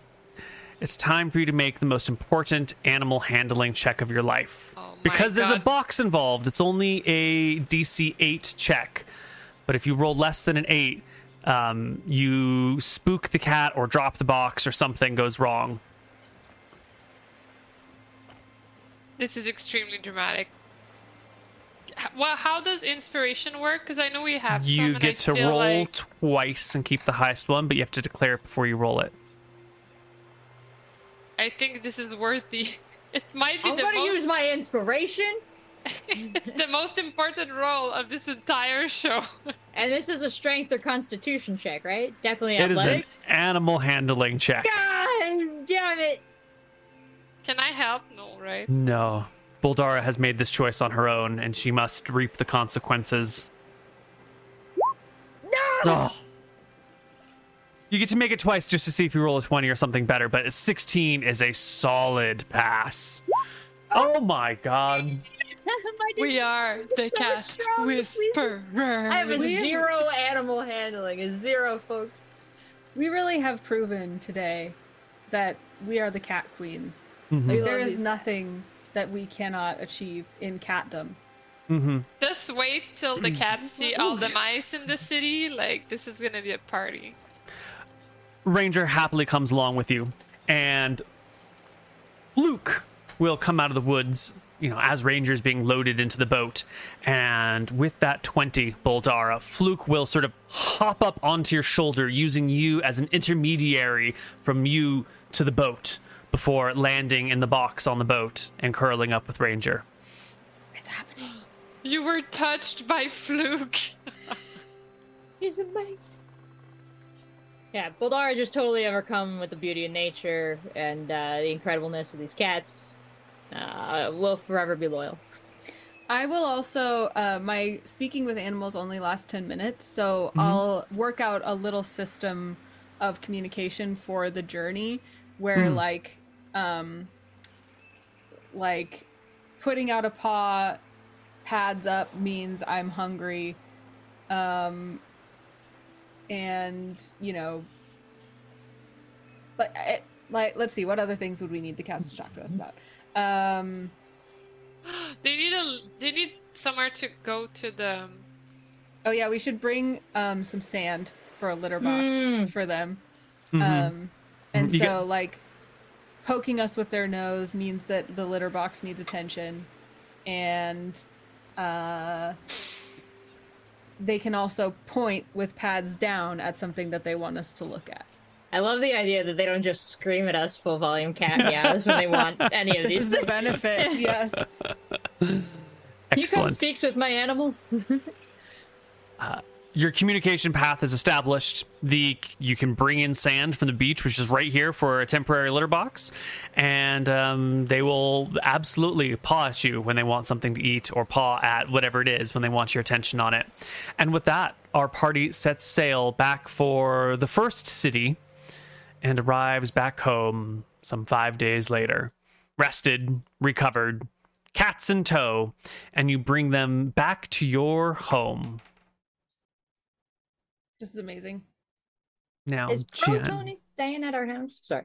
it's time for you to make the most important animal handling check of your life. Oh my because there's a box involved. It's only a DC 8 check. But if you roll less than an 8, um, you spook the cat or drop the box or something goes wrong. This is extremely dramatic. Well, how does inspiration work? Because I know we have some, You and I get to feel roll like- twice and keep the highest one, but you have to declare it before you roll it. I think this is worthy. It might be I'm the gonna most. use my inspiration, it's the most important role of this entire show. and this is a strength or constitution check, right? Definitely athletics. It is an animal handling check. God damn it! Can I help? No, right? No. Boldara has made this choice on her own, and she must reap the consequences. No! Oh. You get to make it twice just to see if you roll a 20 or something better, but 16 is a solid pass. Oh my god. We are the so cat strong, whisperer. I have a zero animal handling, a zero, folks. We really have proven today that we are the cat queens. Mhm. Like, there is nothing that we cannot achieve in catdom. Mm-hmm. Just wait till the cats see all the mice in the city. Like this is gonna be a party. Ranger happily comes along with you, and Fluke will come out of the woods, you know, as Ranger is being loaded into the boat. And with that 20, Boldara, Fluke will sort of hop up onto your shoulder, using you as an intermediary from you to the boat before landing in the box on the boat and curling up with Ranger. It's happening. You were touched by fluke. He's amazing. Yeah, Boldara just totally overcome with the beauty of nature and uh, the incredibleness of these cats. Uh, will forever be loyal. I will also uh, my speaking with animals only lasts 10 minutes, so I'll work out a little system of communication for the journey where like um like putting out a paw pads up means I'm hungry um and you know like I- like let's see what other things would we need the cats to talk to us about um they need a. They need somewhere to go to the. Oh yeah, we should bring um some sand for a litter box Mm. for them. Mhm. Um and You so get- like poking us with their nose means that the litter box needs attention and uh they can also point with pads down at something that they want us to look at. I love the idea that they don't just scream at us full volume cat meows when they want any of This these. is the benefit. yes. Excellent. You come Excellent. speaks with my animals. your communication path is established. The you can bring in sand from the beach, which is right here for a temporary litter box, and um, they will absolutely paw at you when they want something to eat, or paw at whatever it is when they want your attention on it. And with that, our party sets sail back for the first city, and arrives back home some five days later, rested, recovered, cats in tow, and you bring them back to your home. This is amazing. Now, is Jen. Tony staying at our house? Sorry.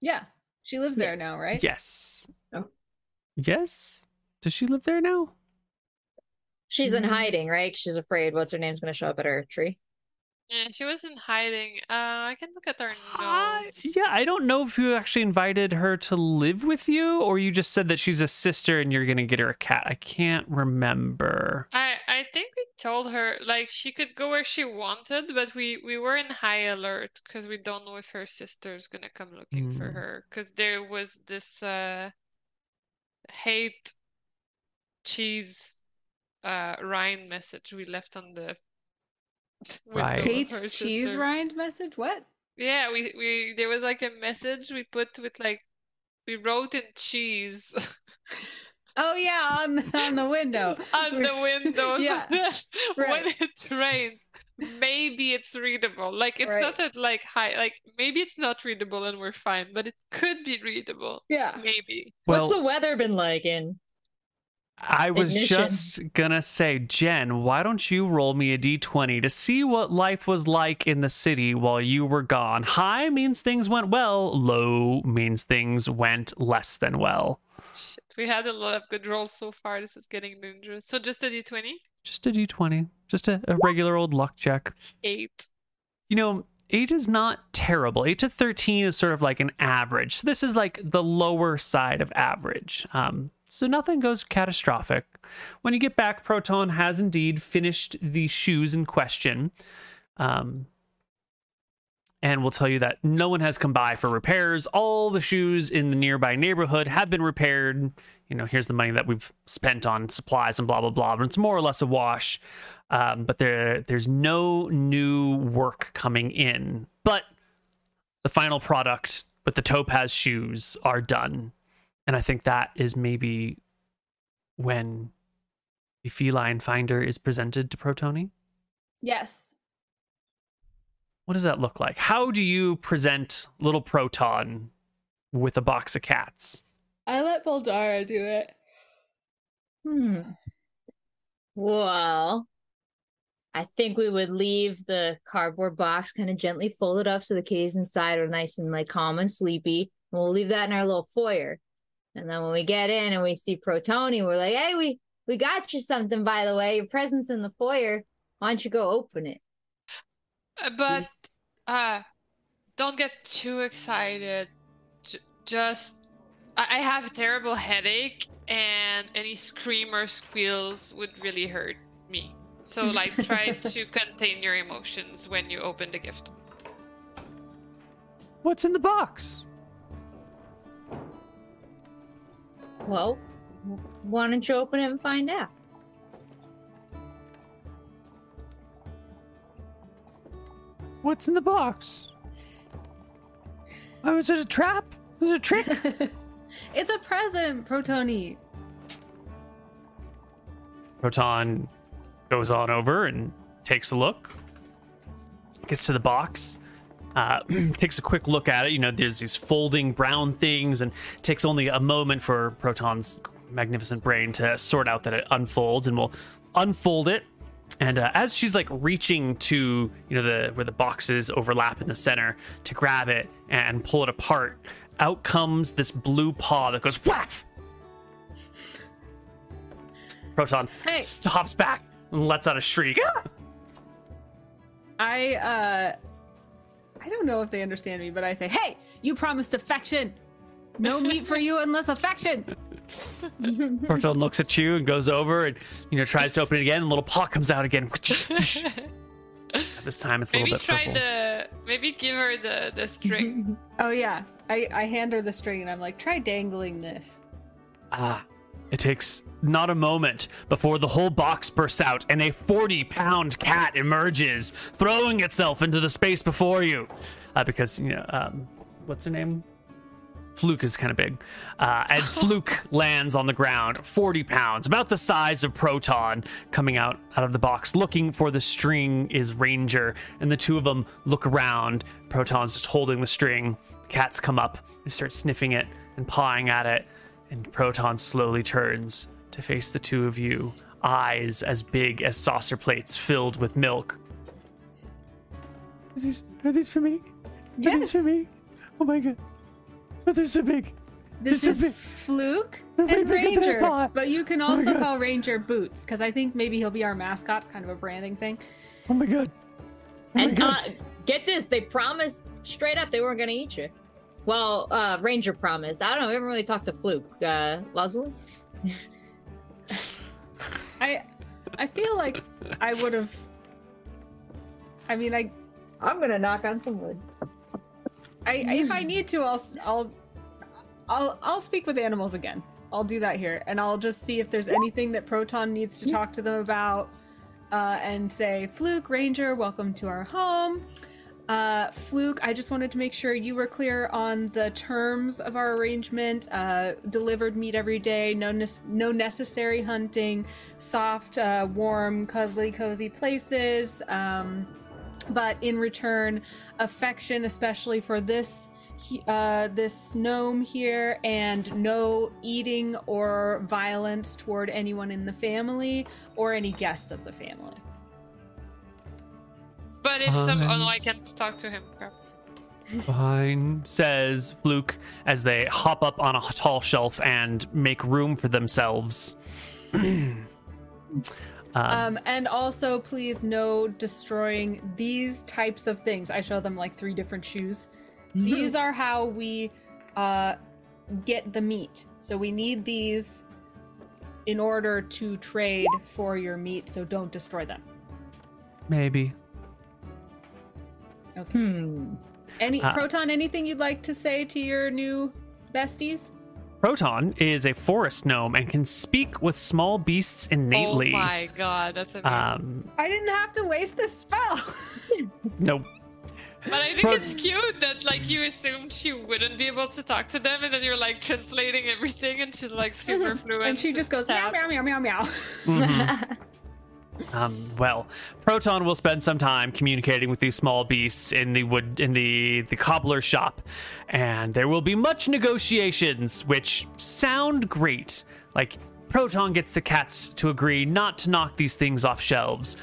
Yeah. She lives there now, right? Yes. Oh. Yes. Does she live there now? She's in Mm. hiding, right? She's afraid what's her name's gonna show up at her tree. Yeah, she was in hiding. Uh, I can look at our I- notes. yeah, I don't know if you actually invited her to live with you or you just said that she's a sister and you're going to get her a cat. I can't remember. I I think we told her like she could go where she wanted, but we we were in high alert because we don't know if her sister's gonna come looking for Mm. her because there was this uh hate cheese uh rind message we left on the window Right. Hate cheese sister. rind message? What? Yeah, we we there was like a message we put with like we wrote in cheese Oh yeah, on on the window. on the window Yeah. when Right. it rains. maybe it's readable. Like it's Right. not at like high. Like maybe it's not readable and we're fine, but it could be readable. Yeah. Maybe. What's the weather been like in? I was Ignition. just gonna say, Jen, why don't you roll me a d20 to see what life was like in the city while you were gone? High means things went well, low means things went less than well. We had a lot of good rolls so far. This is getting dangerous. So just a d20, Just a d20, just a, a regular old luck check. eight. You know, 8 is not terrible. 8 to 13 is sort of like an average. So this is like the lower side of average. Um, so nothing goes catastrophic. When you get back, Proton has indeed finished the shoes in question. Um, and we'll tell you that no one has come by for repairs. All the shoes in the nearby neighborhood have been repaired. You know, here's the money that we've spent on supplies and blah blah blah. But it's more or less a wash. Um, but there, there's no new work coming in. But the final product with the topaz shoes are done, and I think that is maybe when the feline finder is presented to Protoni. Yes. What does that look like? How do you present little Proton with a box of cats? I let Boldara do it. Hmm. Well, I think we would leave the cardboard box kind of gently folded up so the kitties inside are nice and like calm and sleepy. And we'll leave that in our little foyer. And then when we get in and we see Protoni, we're like, hey, we we got you something, by the way. Your present's in the foyer. Why don't you go open it? Uh, But uh, don't get too excited. J- just, I-, I have a terrible headache, and any scream or squeals would really hurt me. So, like, try to contain your emotions when you open the gift. What's in the box? Well, why don't you open it and find out? What's in the box? Oh, is it a trap? Is it a trick? it's a present, Protoni. Proton goes on over and takes a look, gets to the box, uh, takes a quick look at it. You know, there's these folding brown things, and takes only a moment for Proton's magnificent brain to sort out that it unfolds, and will unfold it. And uh, as she's like reaching to, you know, the where the boxes overlap in the center to grab it and pull it apart, out comes this blue paw that goes whaff. Proton Hey. stops back and lets out a shriek. Ah! I uh I don't know if they understand me, but I say, "Hey, you promised affection. No meat for you unless affection." Proton looks at you and goes over and you know tries to open it again. And little paw comes out again. this time it's a Maybe little bit try purple. the, maybe give her the the string. Oh yeah. I I hand her the string and I'm like, "Try dangling this." Ah, it takes not a moment before the whole box bursts out and a 40 pound cat emerges, throwing itself into the space before you. Uh, because, you know, um, what's her name? Fluke is kind of big. Uh, and Fluke lands on the ground, 40 pounds, about the size of Proton, coming out, out of the box. Looking for the string is Ranger, and the two of them look around. Proton's just holding the string. The cats come up and start sniffing it and pawing at it. And Proton slowly turns to face the two of you, eyes as big as saucer plates filled with milk. Are these, are these for me? Are these for me? Oh my god. But they're so big. This They're is so big. Fluke They're and bigger than I Ranger, but you can Oh also God. call Ranger Boots because I think maybe he'll be our mascot. It's kind of a branding thing. Oh my god. Oh my And god. uh, get this, they promised straight up they weren't gonna eat you. Well, uh, Ranger promised. I don't know. We haven't really talked to Fluke. Uh, Leslie? I I feel like I would have. I mean, I, I'm gonna knock on some wood. I if I need to, I'll s- I'll I'll I'll speak with animals again. I'll do that here, and I'll just see if there's anything that Proton needs to talk to them about, uh, and say, "Fluke Ranger, welcome to our home. Uh, Fluke, I just wanted to make sure you were clear on the terms of our arrangement. Uh, delivered meat every day, no, ne- no necessary hunting, soft, uh, warm, cuddly, cozy places. Um, but in return, affection, especially for this uh, this gnome here, and no eating or violence toward anyone in the family or any guests of the family. But if some, oh no, I can't talk to him. Crap. Fine, says Fluke as they hop up on a tall shelf and make room for themselves. um, Um, and also, please no destroying these types of things. I show them like three different shoes. These are how we uh, get the meat. So we need these in order to trade for your meat. So don't destroy them. maybe. Okay. Hmm. Any Uh, Proton? Anything you'd like to say to your new besties? Proton is a forest gnome and can speak with small beasts innately. Oh my god, that's amazing. um, I didn't have to waste this spell. nope. But I think Pro- it's cute that like you assumed she wouldn't be able to talk to them, and then you're like translating everything, and she's like super fluent. and she just goes meow Tab. meow meow meow meow. Mhm. Um, well, Proton will spend some time communicating with these small beasts in the wood in the the cobbler shop, and there will be much negotiations, which sound great. Like Proton gets the cats to agree not to knock these things off shelves.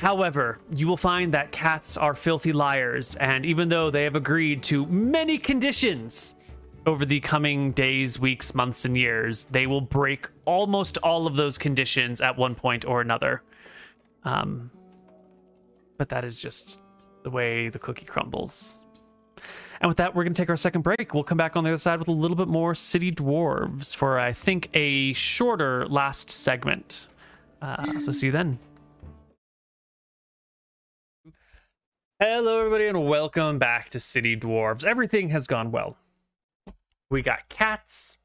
However, you will find that cats are filthy liars, and even though they have agreed to many conditions over the coming days, weeks, months, and years, they will break almost all of those conditions at one point or another. Um, but that is just the way the cookie crumbles. And with that, we're going to take our second break. We'll come back on the other side with a little bit more City Dwarves for, I think, a shorter last segment. Uh, so see you then. Hello, everybody, and welcome back to City Dwarves. Everything has gone well. We got cats,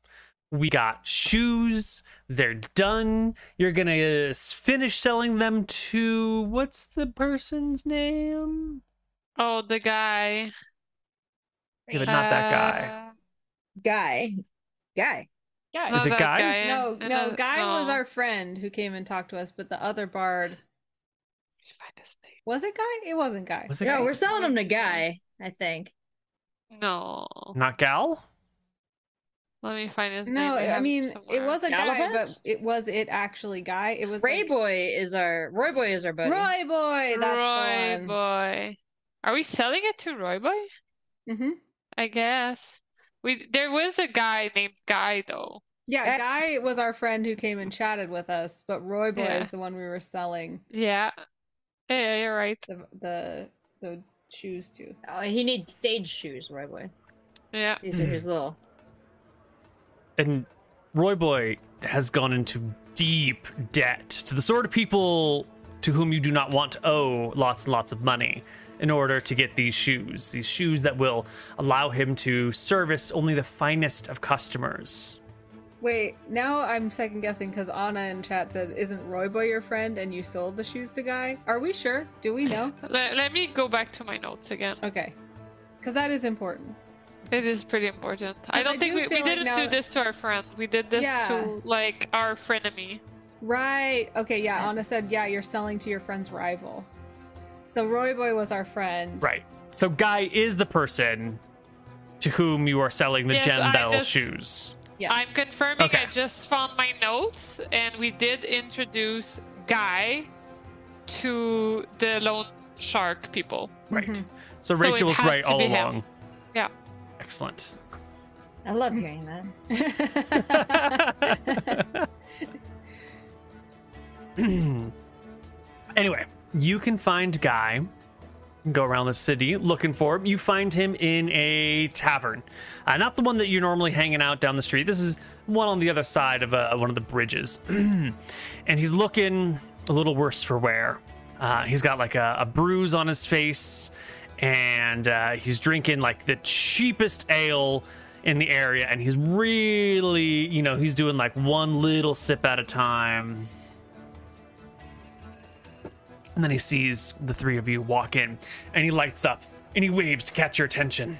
we got shoes, they're done. You're gonna uh, finish selling them to what's the person's name? Oh, the guy. Yeah, but not that guy. Uh, Guy. Guy. Guy. not Is it that Guy? No, no, then- Guy was oh. our friend who came and talked to us, but the other bard Find his name. was it Guy? It wasn't Guy. Was it No, Guy? we're selling him to Guy, I think. No. not Gal? Let me find his name. no, I have mean it was a guy, but it was it actually Guy? It was Ray like, Boy is our Roy Boy is our buddy. Roy Boy. That's Roy the one. Boy. Are we selling it to Roy Boy? hmm I guess. We there was a guy named Guy though. Yeah, Eh. Guy was our friend who came and chatted with us, but Roy Boy Yeah. is the one we were selling Yeah. Yeah, you're right. the the the shoes too. Oh, he needs stage shoes, Roy Boy. Yeah. These are his little. And Roy Boy has gone into deep debt to the sort of people to whom you do not want to owe lots and lots of money in order to get these shoes. These shoes that will allow him to service only the finest of customers. Wait, now I'm second guessing because Anna in chat said, "Isn't Roy Boy your friend?" And you sold the shoes to Guy. Are we sure? Do we know? Let, let me go back to my notes again. Okay, because that is important. It is pretty important. I don't I think do we, we like didn't now- do this to our friend. We did this Yeah. to like our frenemy. Right. Okay. Yeah. Anna said, "Yeah, you're selling to your friend's rival." So Roy Boy was our friend. Right. So Guy is the person to whom you are selling the Yes, gem bell just- shoes. Yes. I'm confirming Okay. I just found my notes and we did introduce Guy to the loan shark people. Right. Mhm. So So Rachel was right to all be him. along. Yeah. Excellent. I love hearing that. anyway, you can find Guy. Go around the city looking for him. You find him in a tavern, uh, not the one that you're normally hanging out down the street. This is one on the other side of uh, one of the bridges, and he's looking a little worse for wear. Uh, he's got like a, a bruise on his face, and uh, he's drinking like the cheapest ale in the area, and he's really, you know, he's doing like one little sip at a time. And then he sees the three of you walk in and he lights up. and he waves to catch your attention?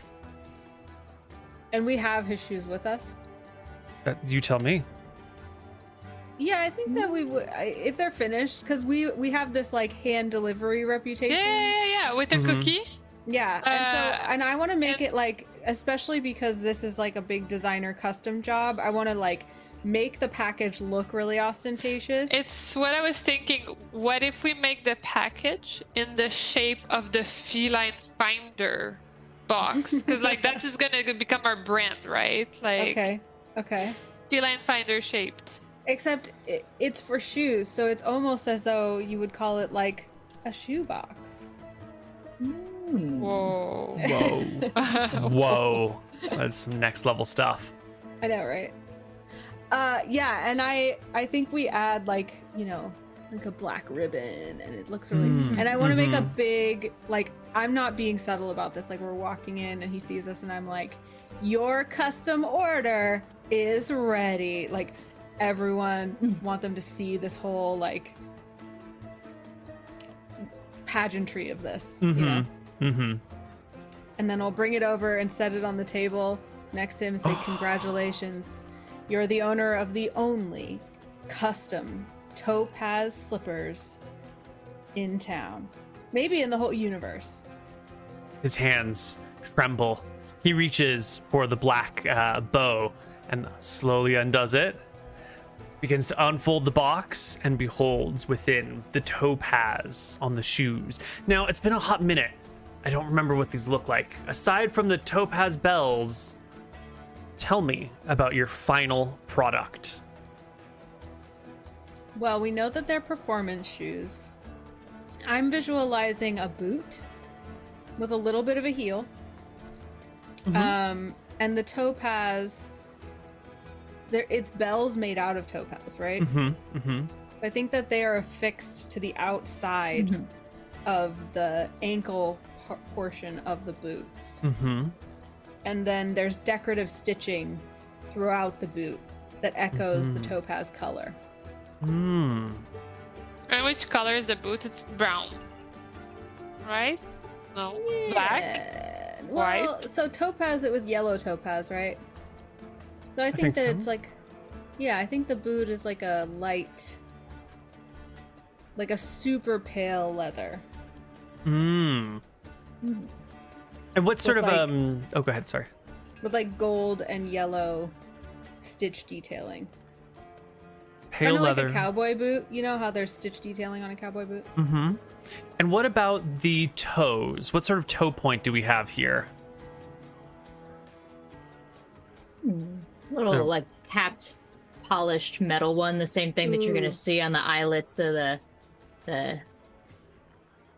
And we have his shoes with us. That you tell me. Yeah, I think that we would if they're finished because we we have this like hand delivery reputation. yeah, yeah, yeah, with a Mhm. cookie. Yeah, and so Uh, and I want to make and- it like especially because this is like a big designer custom job. I want to like make the package look really ostentatious. It's what I was thinking. What if we make the package in the shape of the feline finder box? Because like that is just gonna become our brand, right? Like okay. Okay. feline finder shaped. Except it, it's for shoes, so it's almost as though you would call it like a shoe box. Hmm. Whoa. Whoa. Whoa. That's some next level stuff. I know, right? Uh yeah, and I I think we add like, you know, like a black ribbon and it looks really Mm, and I want to make a mhm. big like I'm not being subtle about this. Like we're walking in and he sees us and I'm like, "Your custom order is ready." Like everyone want them to see this whole like pageantry of this, you know. Mm-hmm. Mm-hmm. and then I'll bring it over and set it on the table next to him and say, Congratulations, you're the owner of the only custom topaz slippers in town. Maybe in the whole universe. His hands tremble. He reaches for the black uh, bow and slowly undoes it. Begins to unfold the box and beholds within the topaz on the shoes. Now, it's been a hot minute. I don't remember what these look like. Aside from the topaz bells, tell me about your final product. Well, we know that they're performance shoes. I'm visualizing a boot with a little bit of a heel. Um, and the topaz, there it's bells made out of topaz, right? Mm-hmm. Mm-hmm. So I think that they are affixed to the outside Mhm. of the ankle portion of the boots. Mm-hmm. And then there's decorative stitching throughout the boot that echoes the Mhm. topaz color. Mm. And which color is the boot? It's brown. Right? No. Black? Yeah. Well, White? so topaz, it was yellow topaz, right? So I think, think that so. it's like, yeah, I think the boot is like a light, like a super pale leather. Mm. Mm. And what sort of like- um? Oh, go ahead. Sorry. with like gold and yellow stitch detailing. Pale Kind of leather. like a cowboy boot. You know how there's stitch detailing on a cowboy boot? Mm-hmm. And what about the toes? What sort of toe point do we have here? little Yeah. like capped, polished metal one, the same thing that you're gonna see on the eyelets of the the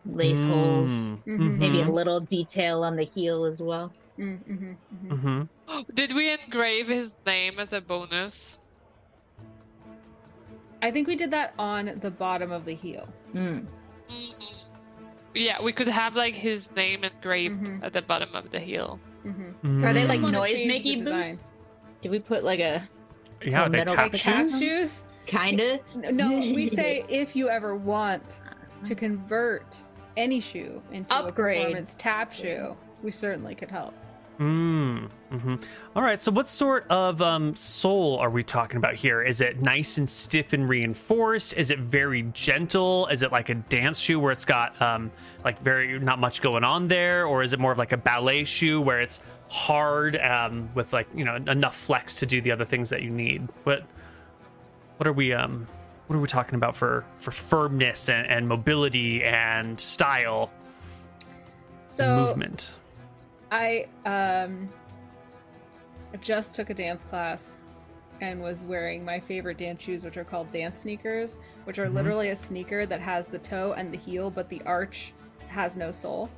lace holes. Mhm. Maybe a little detail on the heel as well. Mm, mhm, mhm. Mm-hmm. Did we engrave his name as a bonus? I think we did that on the bottom of the heel. Mm. Yeah, we could have like his name engraved at the bottom of the heel. Are they Mm. like noise making boots? Did we put like a Yeah, are they metal tap like Tap shoes? shoes? kinda? No, we say if you ever want to convert any shoe into Upgrade. a performance tap shoe, we certainly could help. Mm. hmm All right. So, what sort of um, sole are we talking about here? Is it nice and stiff and reinforced? Is it very gentle? Is it like a dance shoe where it's got um, like very not much going on there, or is it more of like a ballet shoe where it's hard um, with like you know enough flex to do the other things that you need? What what are we um what are we talking about for for firmness and, and mobility and style and So movement? I um just took a dance class and was wearing my favorite dance shoes, which are called dance sneakers, which are Mhm. literally a sneaker that has the toe and the heel, but the arch has no sole.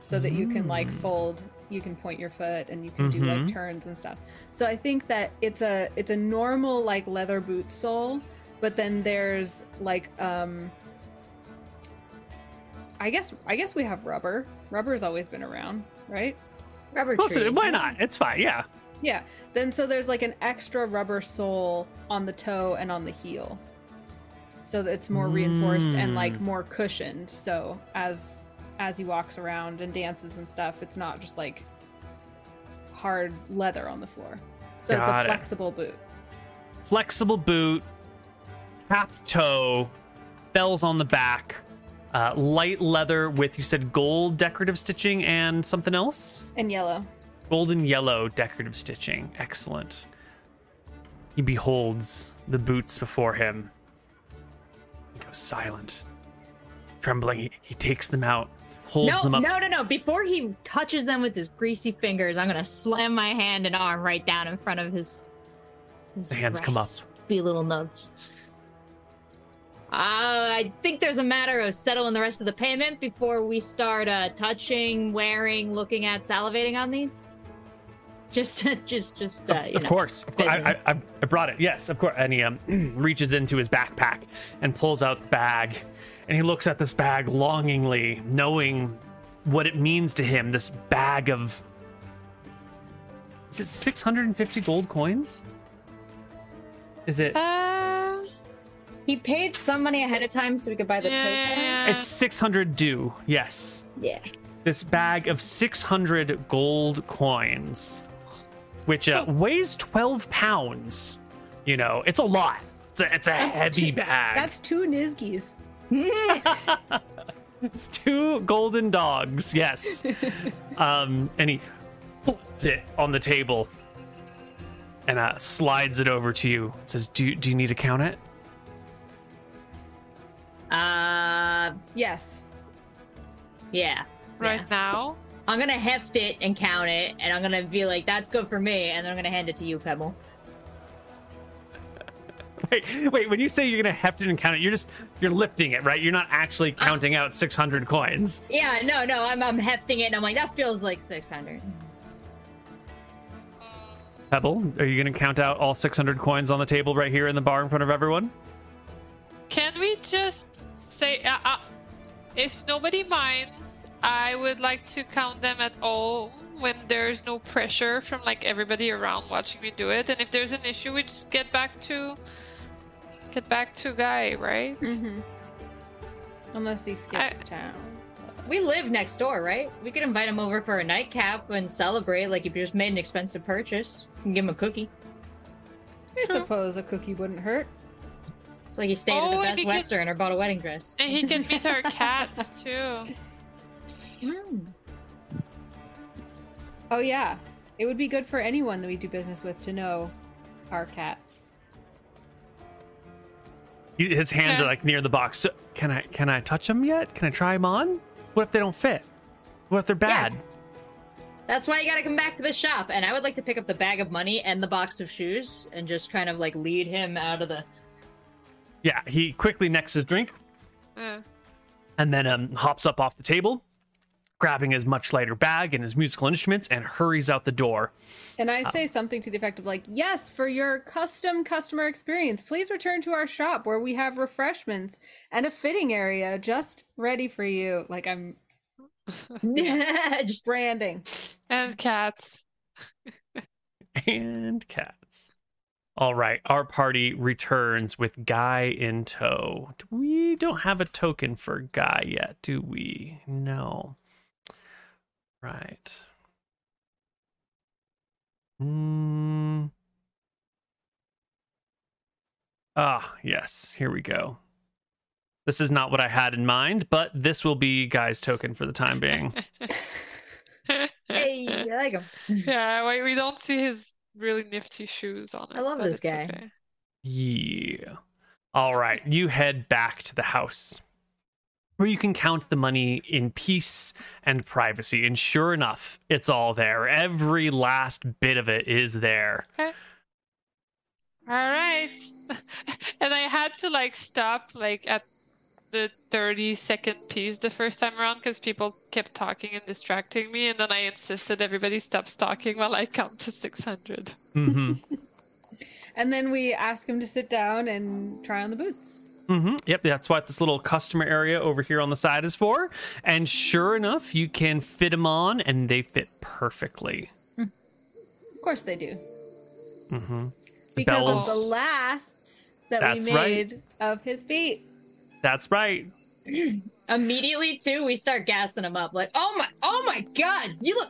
So that you can like Mm. fold, you can point your foot and you can do like Mhm. turns and stuff. So I think that it's a it's a normal like leather boot sole, but then there's like um I guess I guess we have rubber. Rubber has always been around, right? Rubber tree. so why not? It's fine. Yeah. Yeah. Then so there's like an extra rubber sole on the toe and on the heel. So that it's more reinforced and like Mm. more cushioned. So as as he walks around and dances and stuff. It's not just like hard leather on the floor. So it's Got a it. flexible boot. Flexible boot, cap toe, bells on the back, uh, light leather with you said gold decorative stitching and something else. And yellow. Golden yellow decorative stitching. Excellent. He beholds the boots before him. He goes silent. Trembling, he, he takes them out, holds No, them up. no, no, no. Before he touches them with his greasy fingers, I'm gonna slam my hand and arm right down in front of his. his The hands come up. Be little nubs. Uh, I think there's a matter of settling the rest of the payment before we start uh, touching, wearing, looking at, salivating on these. Just, just, just. Uh, you of know. course, of course. I, I. I, I brought it. Yes, of course. And he um, reaches into his backpack and pulls out the bag, and he looks at this bag longingly, knowing what it means to him. This bag of is it 650 gold coins? Is it? Uh, He paid some money ahead of time so we could buy the Yeah, yeah, tokens. It's 600 due. Yes. Yeah. This bag of 600 gold coins, which uh, weighs 12 pounds. You know, it's a lot. It's a, it's a heavy bag. That's two Nizgis. It's two golden dogs, yes. um, and he puts it on the table and uh, slides it over to you. It says, "Do do you need to count it?" Uh, Yes. yeah. right yeah. now. I'm gonna heft it and count it, and I'm gonna be like, "That's good for me," and then I'm gonna hand it to you, Pebble. Wait, wait. When you say you're gonna heft it and count it, you're just you're lifting it, right? You're not actually counting out 600 coins. Yeah, no, no, I'm, I'm hefting it, and I'm like, that feels like 600. Pebble, are you gonna count out all 600 coins on the table right here in the bar in front of everyone? Can we just say, uh, uh, if nobody minds, I would like to count them at all when there's no pressure from like everybody around watching me do it, and if there's an issue, we just get back to get back to Guy, right? Mm-hmm. Unless he skips I- town. We live next door, right? We could invite him over for a nightcap and celebrate like if you just made an expensive purchase. You can give him a cookie. I suppose a cookie wouldn't hurt. It's like you stayed at Oh, the Best he could- Western or bought a wedding dress. And he can meet our cats too. Mm. Oh yeah. It would be good for anyone that we do business with to know our cats. You- His hands Yeah. are like near the box. So, can I can I touch them yet? Can I try them on? What if they don't fit? What if they're bad? Yeah. That's why you gotta come back to the shop. And I would like to pick up the bag of money and the box of shoes and just kind of like lead him out of the. Yeah, he quickly necks his drink Uh, and then um, hops up off the table, grabbing his much lighter bag and his musical instruments, and hurries out the door. And I say something to the effect of like, "Yes, for your custom customer experience, please return to our shop where we have refreshments and a fitting area just ready for you." Like I'm yeah, just branding. and cats. And cats. All right, our party returns with Guy in tow. We don't have a token for Guy yet, do we? No. Right. Hmm. Ah, yes. Here we go. This is not what I had in mind, but this will be Guy's token for the time being. hey, I like him. yeah, wait, we don't see his really nifty shoes on it. I love this it's guy. okay. Yeah. All right. You head back to the house where you can count the money in peace and privacy. And sure enough, it's all there. Every last bit of it is there. Okay. All right. and I had to like stop like at the 30 second piece the first time around because people kept talking and distracting me. And then I insisted everybody stops talking while I count to 600. hmm And then we ask him to sit down and try on the boots. hmm Yep, that's what this little customer area over here on the side is for. And sure enough, you can fit them on, and they fit perfectly. Of course they do. hmm Because of the lasts that That's we right. made of his feet. That's right. Immediately too, we start gassing them up. Like, oh my, oh my god, you look.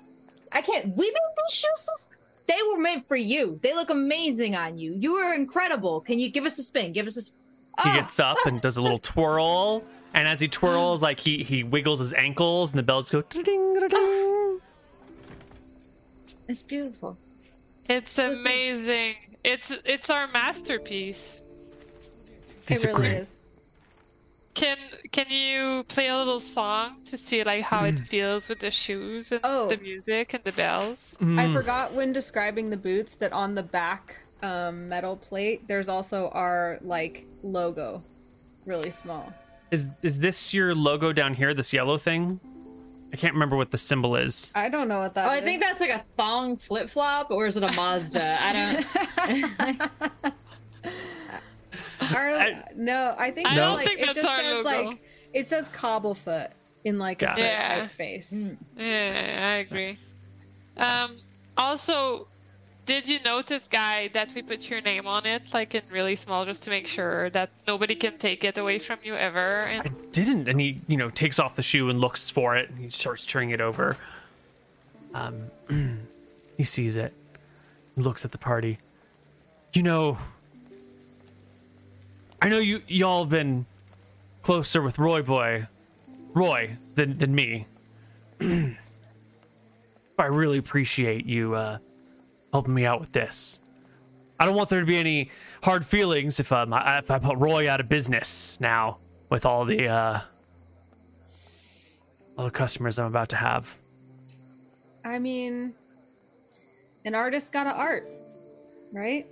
I can't. We made these shoes. They were meant for you. They look amazing on you. You are incredible. Can you give us a spin? Give us a. Sp- He Oh, gets up and does a little twirl, and as he mm. twirls, like he he wiggles his ankles, and the bells go ding ding. It's beautiful. It's amazing. It's it's our masterpiece. These it really great. is. Can can you play a little song to see like how it feels with the shoes and Oh. the music and the bells? I Mm. forgot when describing the boots that on the back um, metal plate, there's also our like logo, really small. Is is this your logo down here? This yellow thing? I can't remember what the symbol is. I don't know what that Oh, is. I think that's like a thong flip flop, or is it a Mazda? I don't. Our, I- no, I think I don't like, think it that's just our says logo. like it says cobblefoot in like a Got bird it. Yeah. typeface. Mm. Yeah, I agree. Um, also, did you notice, guy, that we put your name on it, like in really small, just to make sure that nobody can take it away from you ever? I didn't. And he, you know, takes off the shoe and looks for it. And he starts turning it over. Um, he sees it. He looks at the party. You know, I know you y'all have been closer with Roy Boy, Roy than than me. I really appreciate you uh, helping me out with this. I don't want there to be any hard feelings if um, I, if I put Roy out of business now with all the uh, all the customers I'm about to have. I mean, an artist got to art, right?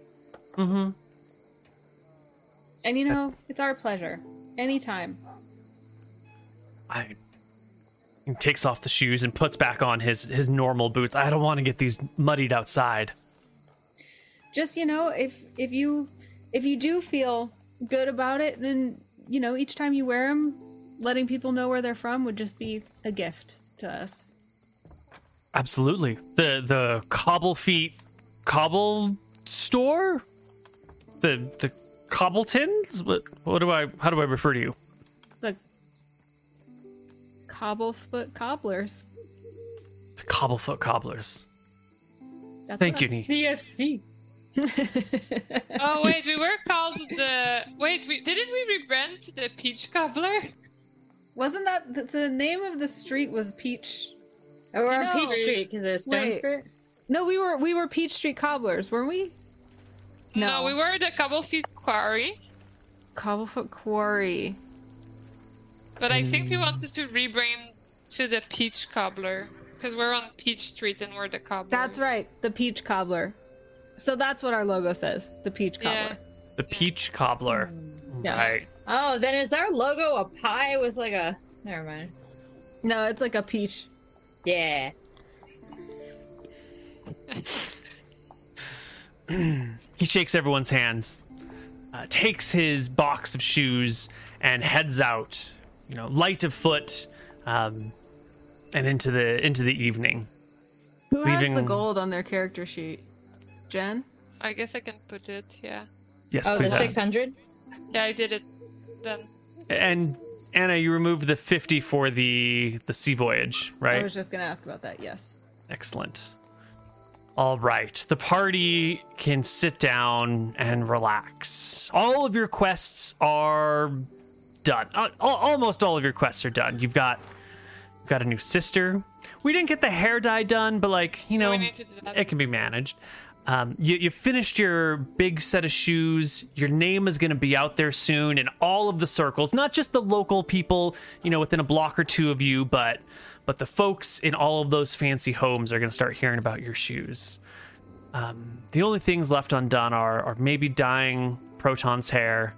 Mm-hmm. And you know, it's our pleasure. Anytime. I he takes off the shoes and puts back on his his normal boots. I don't want to get these muddied outside. Just you know, if if you if you do feel good about it, then you know, each time you wear them, letting people know where they're from would just be a gift to us. Absolutely. The the cobble feet cobble store? The the cobbletons? What what do I how do I refer to you? The cobblefoot cobblers. The cobblefoot cobblers. That's Thank you, us. Nee. CFC. oh wait, we were called the wait. We didn't we rebrand to the Peach Cobbler? Wasn't that the, the name of the street was Peach? Or we're No. Peach Street because it's stone No, we were we were Peach Street cobblers, weren't we? No. we were the Cobble Feet Quarry, Cobblefoot Quarry. but I think we hmm. wanted to rebrand to the Peach Cobbler because we're on Peach Street and we're the cobbler. That's right, the Peach Cobbler. So that's what our logo says, the Peach Yeah. Cobbler. The peach cobbler. Hmm. Yeah. Right. Oh, then is our logo a pie with like a? Never mind. No, it's like a peach. Yeah. He shakes everyone's hands, uh, takes his box of shoes, and heads out. You know, light of foot, um, and into the into the evening. Who has the gold on their character sheet? Jen? I guess I can put it. Yeah, Yes, Oh, the please. Anna. six hundred. yeah, I did it. Then And Anna, you removed the fifty for the the sea voyage, right? I was just gonna ask about that, yes. Excellent. All right. The party can sit down and relax. All of your quests are done. Uh, almost all of your quests are done. You've got you've got a new sister. We didn't get the hair dye done, but like, you know, we need to do that. it can be managed. Um, you, you finished your big set of shoes. Your name is going to be out there soon in all of the circles, not just the local people, you know, within a block or two of you, but but the folks in all of those fancy homes are going to start hearing about your shoes. Um, the only things left undone are, are maybe dyeing Proton's hair,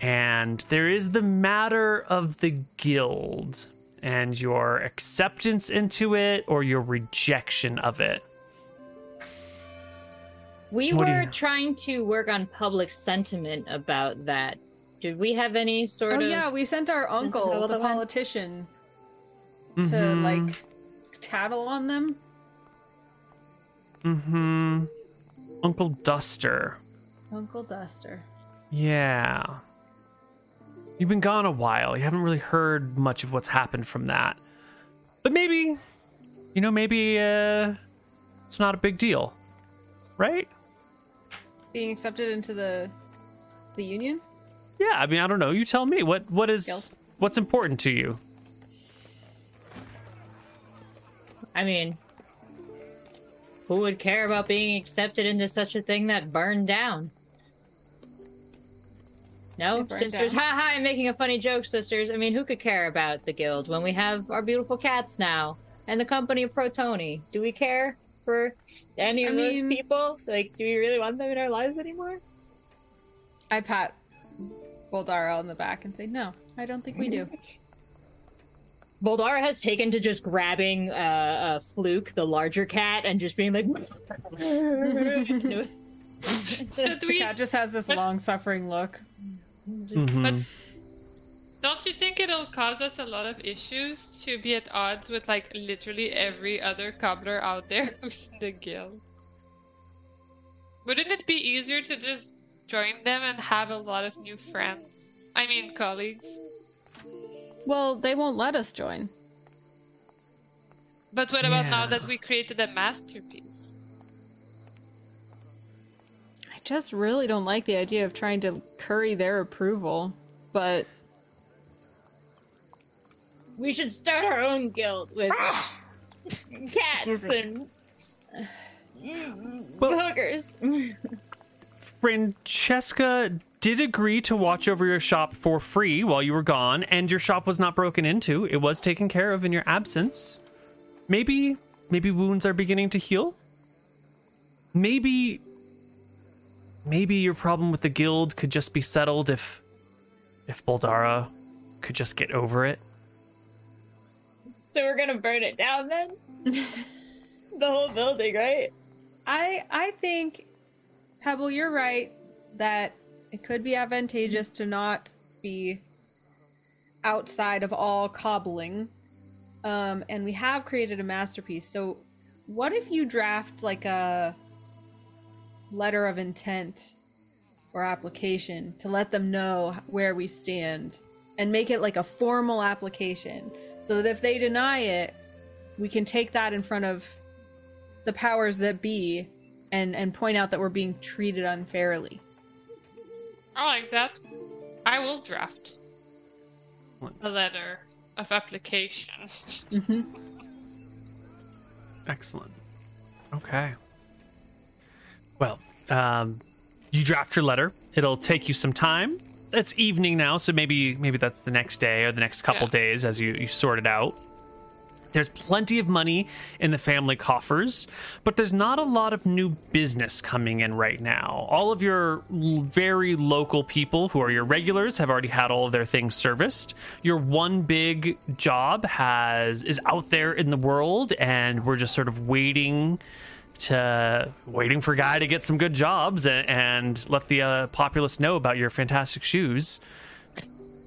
and there is the matter of the guild and your acceptance into it or your rejection of it. We What were you- trying to work on public sentiment about that. Did we have any sort Oh of? Oh yeah, we sent our uncle, another the one? Politician, to like tattle on them. Mm-hmm. Uncle Duster. Uncle Duster. Yeah. You've been gone a while. You haven't really heard much of what's happened from that. But maybe, you know, maybe uh, it's not a big deal, right? Being accepted into the the union? Yeah, I mean, I don't know. You tell me. What what is Guild. what's important to you? I mean, who would care about being accepted into such a thing that burned down? No, sisters. down. Ha ha! I'm making a funny joke, sisters. I mean, who could care about the guild when we have our beautiful cats now and the company of Protoni? Do we care for any of I those mean- people? Like, do we really want them in our lives anymore? I pat Boldara on the back and say, "No, I don't think we do." Boldara has taken to just grabbing uh, uh, Fluke, the larger cat, and just being like. Should The we? cat just has this long-suffering look. Just- Mhm. But don't you think it'll cause us a lot of issues to be at odds with like literally every other cobbler out there who's in the guild? Wouldn't it be easier to just join them and have a lot of new friends? I mean, colleagues. Well, they won't let us join. But what about now that we created a masterpiece? I just really don't like the idea of trying to curry their approval. But We should start our own guild with ah! cats and Well- hookers. Francesca did agree to watch over your shop for free while you were gone, and your shop was not broken into. It was taken care of in your absence. Maybe, maybe wounds are beginning to heal. Maybe, maybe your problem with the guild could just be settled if, if Boldara could just get over it. So we're gonna burn it down then? the whole building, right? I I think Pebble, you're right that it could be advantageous to not be outside of all cobbling. Um, and we have created a masterpiece. So what if you draft like a letter of intent or application to let them know where we stand and make it like a formal application so that if they deny it, we can take that in front of the powers that be and and point out that we're being treated unfairly. I like that. I will draft What? a letter of application. Mm-hmm. Excellent. Okay. Well, um, you draft your letter. It'll take you some time. It's evening now, so maybe maybe that's the next day or the next couple Yeah. days as you, you sort it out. There's plenty of money in the family coffers, but there's not a lot of new business coming in right now. All of your very local people who are your regulars have already had all of their things serviced. Your one big job has is out there in the world and we're just sort of waiting to waiting for guy to get some good jobs and, and let the uh, populace know about your fantastic shoes.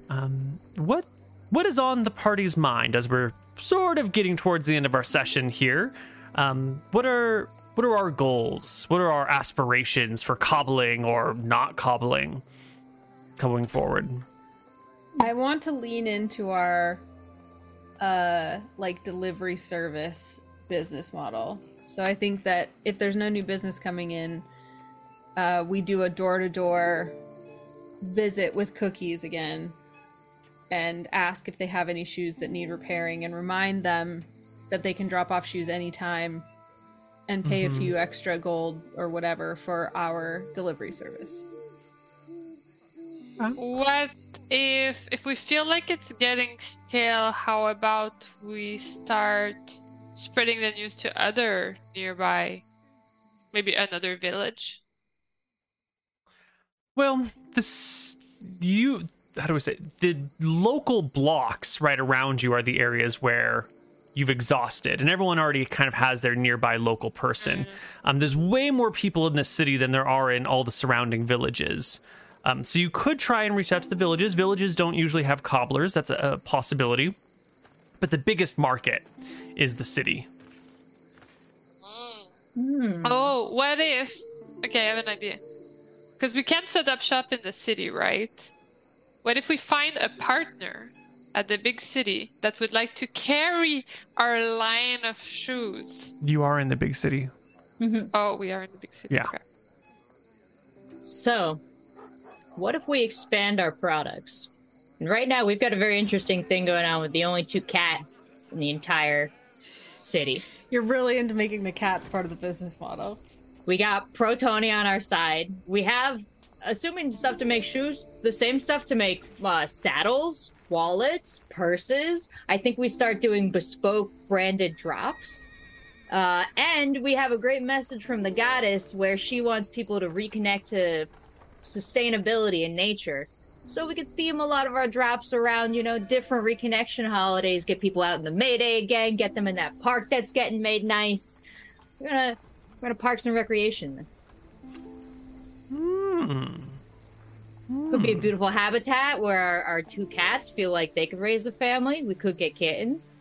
Um, what what is on the party's mind as we're sort of getting towards the end of our session here? Um, what are what are our goals? What are our aspirations for cobbling or not cobbling going forward? I want to lean into our uh like delivery service business model. So I think that if there's no new business coming in, uh we do a door-to-door visit with cookies again and ask if they have any shoes that need repairing and remind them that they can drop off shoes anytime and pay Mhm. a few extra gold or whatever for our delivery service. What if if we feel like it's getting stale, how about we start spreading the news to other nearby maybe another village? Well, this you how do we say it? the local blocks right around you are the areas where you've exhausted and everyone already kind of has their nearby local person um, there's way more people in this city than there are in all the surrounding villages um, so you could try and reach out to the villages villages don't usually have cobblers that's a, a possibility but the biggest market is the city Hmm. Oh, what if Okay, I have an idea. Because we can't set up shop in the city, right? What if we find a partner at the big city that would like to carry our line of shoes? You are in the big city. Mm-hmm. Oh, we are in the big city. Yeah. crap. So, what if we expand our products? And right now, we've got a very interesting thing going on with the only two cats in the entire city. You're really into making the cats part of the business model. We got Protoni on our side. We have, assuming stuff to make shoes, the same stuff to make uh, saddles, wallets, purses. I think we start doing bespoke branded drops. Uh, and we have a great message from the goddess where she wants people to reconnect to sustainability and nature. So we could theme a lot of our drops around, you know, different reconnection holidays, get people out in the May Day again, get them in that park that's getting made nice. We're gonna we're gonna parks and recreation this. Hmm. Could be a beautiful habitat where our, our two cats feel like they could raise a family. We could get kittens.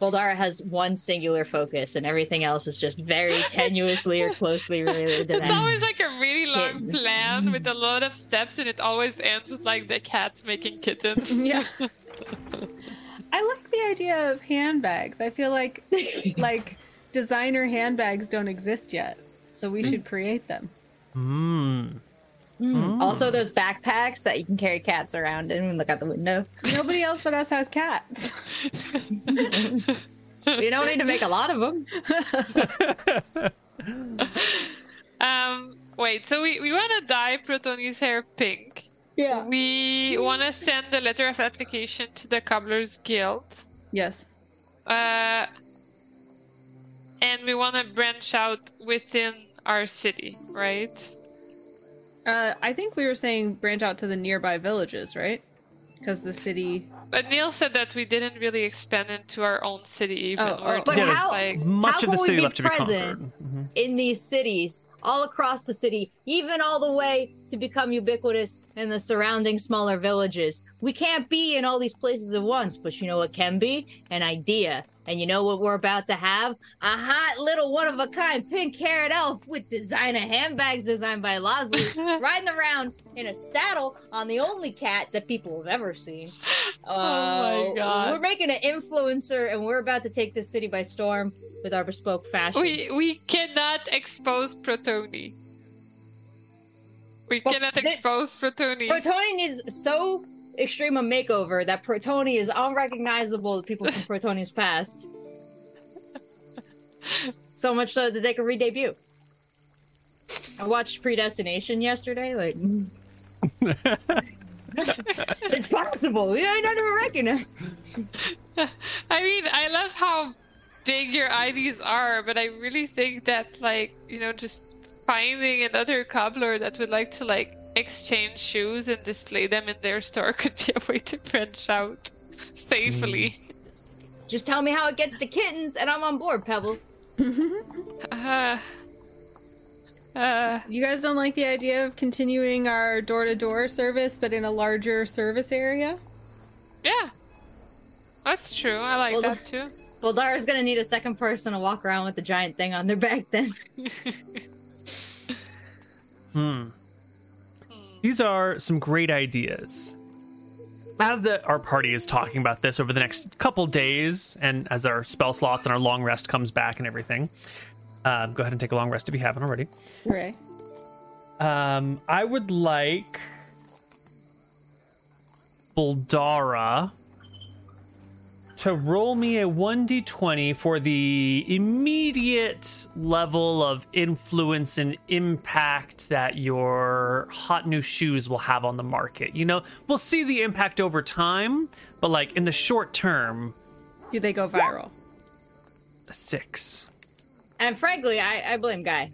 Boldara has one singular focus, and everything else is just very tenuously or closely related to It's that. always like a really long Kittens. plan with a lot of steps, and it always ends with like the cats making kittens. Yeah. I like the idea of handbags. I feel like like designer handbags don't exist yet, so we should create them. Hmm. Mm. Also, those backpacks that you can carry cats around in and look out the window. Nobody else but us has cats. You don't need to make a lot of them. Um, wait. So we, we want to dye Protoni's hair pink. Yeah. We want to send a letter of application to the Cobblers Guild. Yes. Uh, and we want to branch out within our city, right? Uh, I think we were saying branch out to the nearby villages, right? Because the city. But Neil said that we didn't really expand into our own city. Even Oh, we're oh. But just Yeah, how- like Much How of the city be left to be present? conquered. Mhm. in these cities, all across the city, even all the way to become ubiquitous in the surrounding smaller villages. We can't be in all these places at once, but you know what can be? An idea. And you know what we're about to have? A hot little one of a kind pink haired elf with designer handbags designed by Lazuli riding around in a saddle on the only cat that people have ever seen. Oh my Uh, God. We're making an influencer and we're about to take this city by storm with our bespoke fashion. we we cannot expose Protoni. We Well, cannot expose Protoni. Protoni is so extreme a makeover that Protoni is unrecognizable to people from Protoni's past. So much so that they can re-debut. I watched Predestination yesterday. Like, mm. it's possible. Yeah, I never recognize. I mean, I love how big your IDs are, but I really think that, like, you know, just finding another cobbler that would like to, like, exchange shoes and display them in their store could be a way to branch out safely. Just tell me how it gets to kittens, and I'm on board, Pebble. Uh, uh, You guys don't like the idea of continuing our door to door service, but in a larger service area? yeah. That's true. I like Well, that too. Well, Dara's gonna need a second person to walk around with the giant thing on their back then. Hmm. These are some great ideas. As the, our party is talking about this over the next couple days, and as our spell slots and our long rest comes back and everything, um, go ahead and take a long rest if you haven't already. Hooray. Um, I would like Boldara to roll me a 1d20 for the immediate level of influence and impact that your hot new shoes will have on the market. You know, we'll see the impact over time, but like in the short term, Do they go viral? a six. and frankly, I, I blame Guy.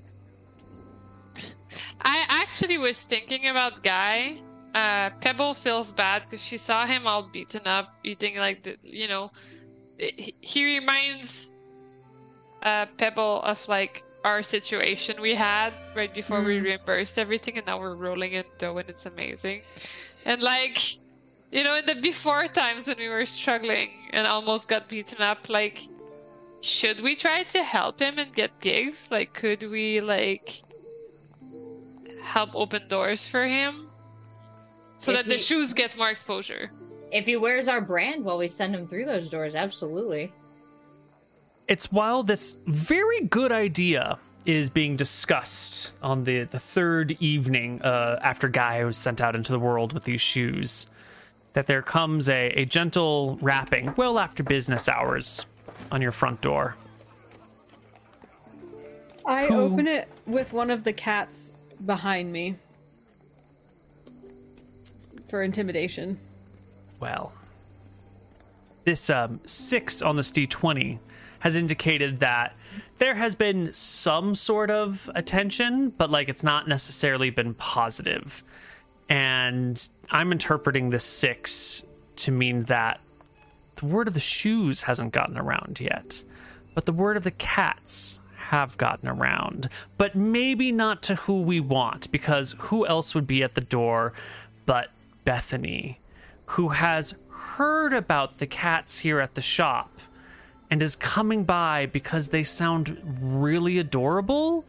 I actually was thinking about Guy. Uh, Pebble feels bad because she saw him all beaten up, eating like the, you know, he, he reminds uh, Pebble of like our situation we had right before we reimbursed everything, and now we're rolling in dough, and it's amazing. And like, you know, in the before times when we were struggling and almost got beaten up, like, should we try to help him and get gigs? Like, could we like? help open doors for him. So If that the shoes get more exposure. If he wears our brand while we send him through those doors, absolutely. It's while this very good idea is being discussed on the, the third evening uh, after Guy was sent out into the world with these shoes that there comes a, a gentle rapping well after business hours on your front door. I Who- open it with one of the cats behind me for intimidation. Well, this um, six on this d20 has indicated that there has been some sort of attention, but like it's not necessarily been positive. And I'm interpreting this six to mean that the word of the shoes hasn't gotten around yet, but the word of the cats have gotten around, but maybe not to who we want, because who else would be at the door but Bethany, who has heard about the cats here at the shop and is coming by because they sound really adorable.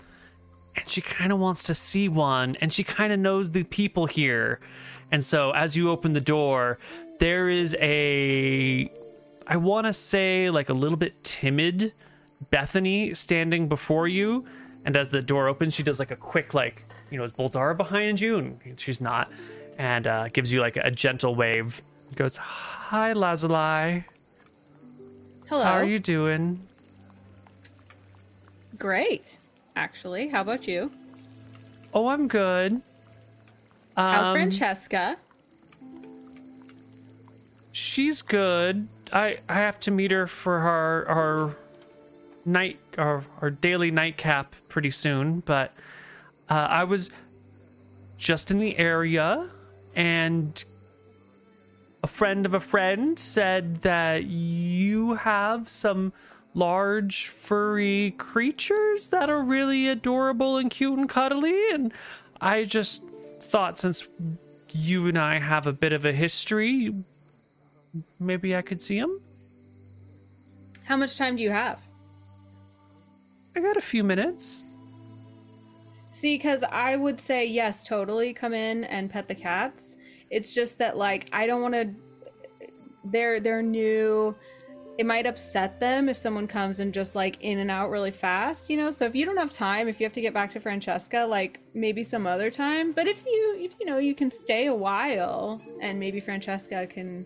And she kind of wants to see one, and she kind of knows the people here. And so, as you open the door, there is a, I want to say, like a little bit timid Bethany standing before you. And as the door opens, she does like a quick, like, you know, is Boldara behind you? And she's not. And uh, gives you like a gentle wave. Goes, Hi, Lazuli. Hello. How are you doing? Great, actually. How about you? Oh, I'm good. How's Um, Francesca? She's good. I I have to meet her for our our night our our daily nightcap pretty soon, but uh, I was just in the area and a friend of a friend said that you have some large furry creatures that are really adorable and cute and cuddly and I just thought since you and I have a bit of a history maybe I could see them. How much time do you have? I got a few minutes. See, because I would say yes, totally come in and pet the cats. It's just that like I don't want to. They're they're new. It might upset them if someone comes and just like in and out really fast, you know. So if you don't have time, if you have to get back to Francesca, like maybe some other time. But if you if you know you can stay a while and maybe Francesca can,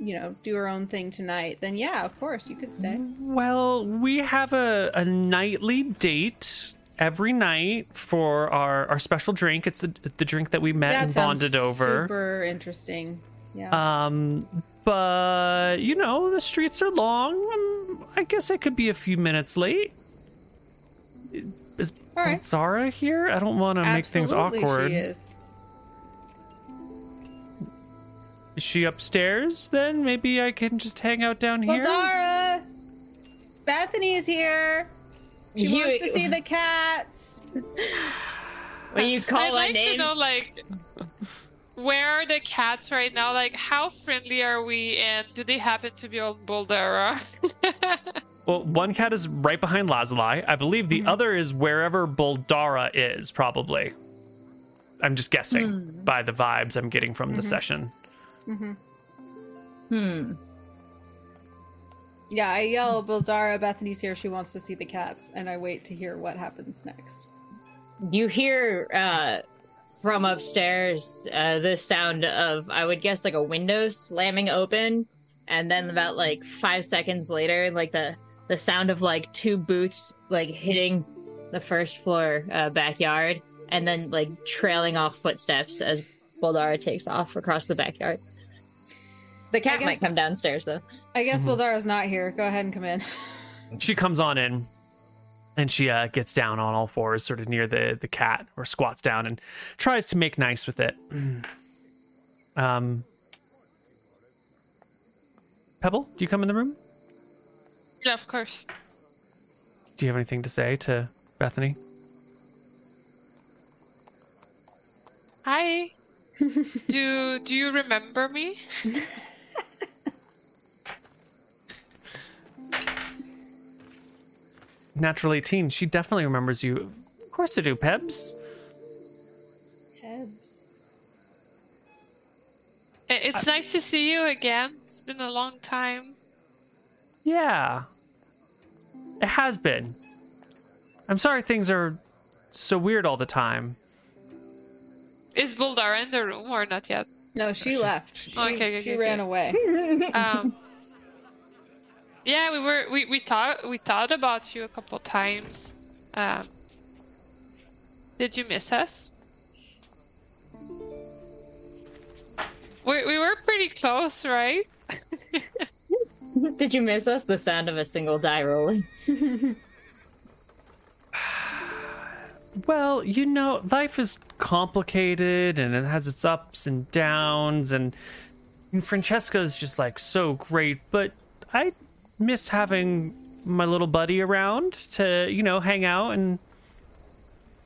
you know, do her own thing tonight, then yeah, of course you could stay. Well, we have a, a nightly date every night for our, our special drink. It's the, the drink that we met That and bonded over. Super interesting. Yeah. Um, but you know the streets are long. Um, I guess I could be a few minutes late. Is right. Zara here? I don't want to make things awkward. She is. Is she upstairs? Then maybe I can just hang out down Well, here. Dara, Bethany is here. She You- wants to see the cats. When you call I'd my like name, to know, like, where are the cats right now? Like, how friendly are we? And do they happen to be on Boldara? Well, one cat is right behind Lazuli. I believe the other is wherever Boldara is, probably. I'm just guessing by the vibes I'm getting from the session. hmm hmm. Yeah, I yell, Boldara, Bethany's here. She wants to see the cats, and I wait to hear what happens next. You hear uh, from upstairs uh, the sound of, I would guess, like a window slamming open, and then about like five seconds later, like the the sound of like two boots like hitting the first floor uh, backyard, and then like trailing off footsteps as Boldara takes off across the backyard. The cat guess- might come downstairs though. I guess Mhm. Boldara's not here. Go ahead and come in. She comes on in and she uh, gets down on all fours, sort of near the, the cat, or squats down and tries to make nice with it. Um, Pebble, do you come in the room? yeah, of course. Do you have anything to say to Bethany? Hi. do Do you remember me? Natural 18, she definitely remembers you. Of course I do, Pebs. Hebs. I- it's nice to see you again. It's been a long time. Yeah. It has been. I'm sorry things are so weird all the time. Is Boldara in the room or not yet? No, she left. She, Okay, okay, she okay, ran okay. away. Um, yeah, we were we, we thought we thought about you a couple times. Um, did you miss us? We we were pretty close, right? Did you miss us? The sound of a single die rolling. Well, you know, life is complicated and it has its ups and downs, and Francesca is just like so great, but I miss having my little buddy around to, you know, hang out and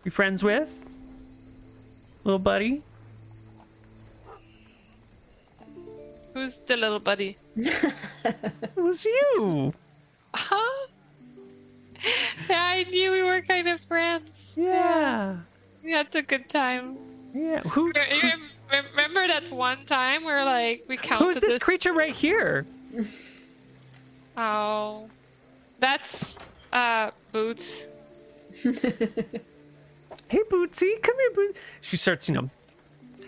be friends with. Little buddy. Who's the little buddy? It was you. Huh? yeah, I knew we were kind of friends. Yeah. We had a good time. Yeah. Who, You you who's, remember that one time where like we counted who's this the- creature right here? Oh, that's uh Boots. Hey, Bootsy, come here, Boots. She starts, you know,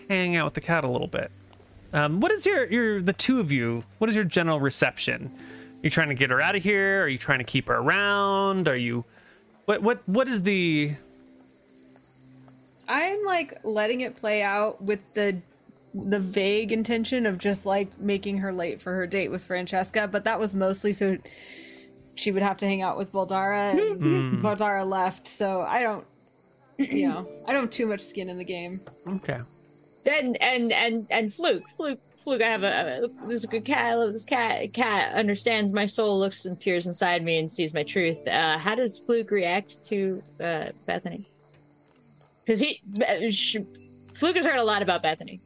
hanging out with the cat a little bit. Um, what is your, your, the two of you, what is your general reception? Are you trying to get her out of here? Are you trying to keep her around? Are you, what, what, what is the, I'm like letting it play out with the the vague intention of just like making her late for her date with Francesca, but that was mostly so she would have to hang out with Boldara and Boldara left, so I don't you know, I don't have too much skin in the game. okay. And and and and Fluke, Fluke, Fluke. I have a, a this is a good cat. I love this cat. Cat understands my soul, looks and peers inside me, and sees my truth. Uh, how does Fluke react to uh, Bethany? Because he, uh, sh- Fluke has heard a lot about Bethany.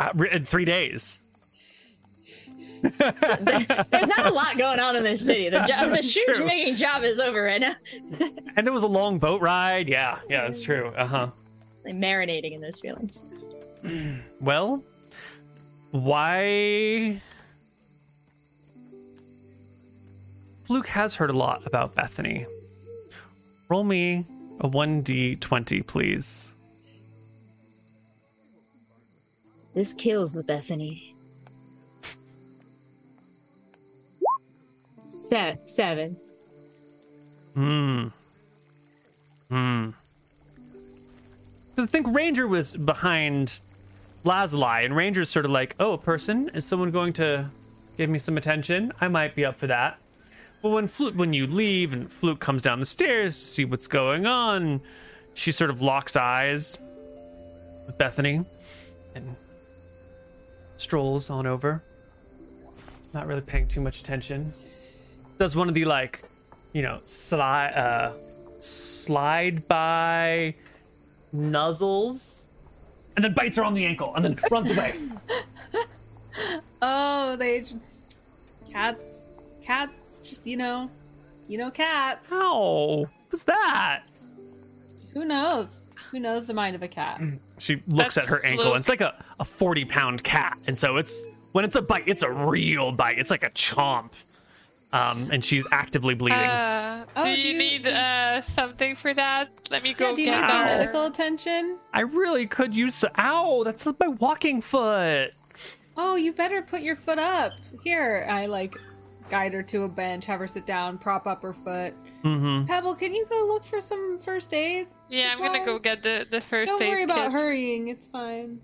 Uh, in three days. There's not a lot going on in this city. The job, the shoe making job is over right now. And it was a long boat ride. Yeah, yeah, that's true. Uh huh. I'm marinating in those feelings. Well, why? Fluke has heard a lot about Bethany. Roll me a 1d20, please. This kills the Bethany. Se- seven. Hmm. Hmm. Because I think Ranger was behind Lazuli, and Ranger's sort of like, oh, a person? Is someone going to give me some attention? I might be up for that. But when Fluke, when you leave and Fluke comes down the stairs to see what's going on, she sort of locks eyes with Bethany and strolls on over. Not really paying too much attention. Does one of the like, you know, slide uh slide by nuzzles and then bites her on the ankle and then runs away. Oh, they cats cats just you know, you know cats. How was that? Who knows? Who knows the mind of a cat? She looks That's at her ankle. Fluke. And it's like a, a 40 pound cat. And so it's when it's a bite, it's a real bite. It's like a chomp. Um, and she's actively bleeding. Uh, Oh, do do you you- need uh something for that? Let me go Yeah, do you get need some medical attention? I really could use. Ow, that's my walking foot. Oh, you better put your foot up. Here, I like guide her to a bench, have her sit down, prop up her foot. Mm-hmm. Pebble, can you go look for some first aid? Yeah, I'm gonna go get the the 1st Don't aid worry about kit. hurrying. It's fine.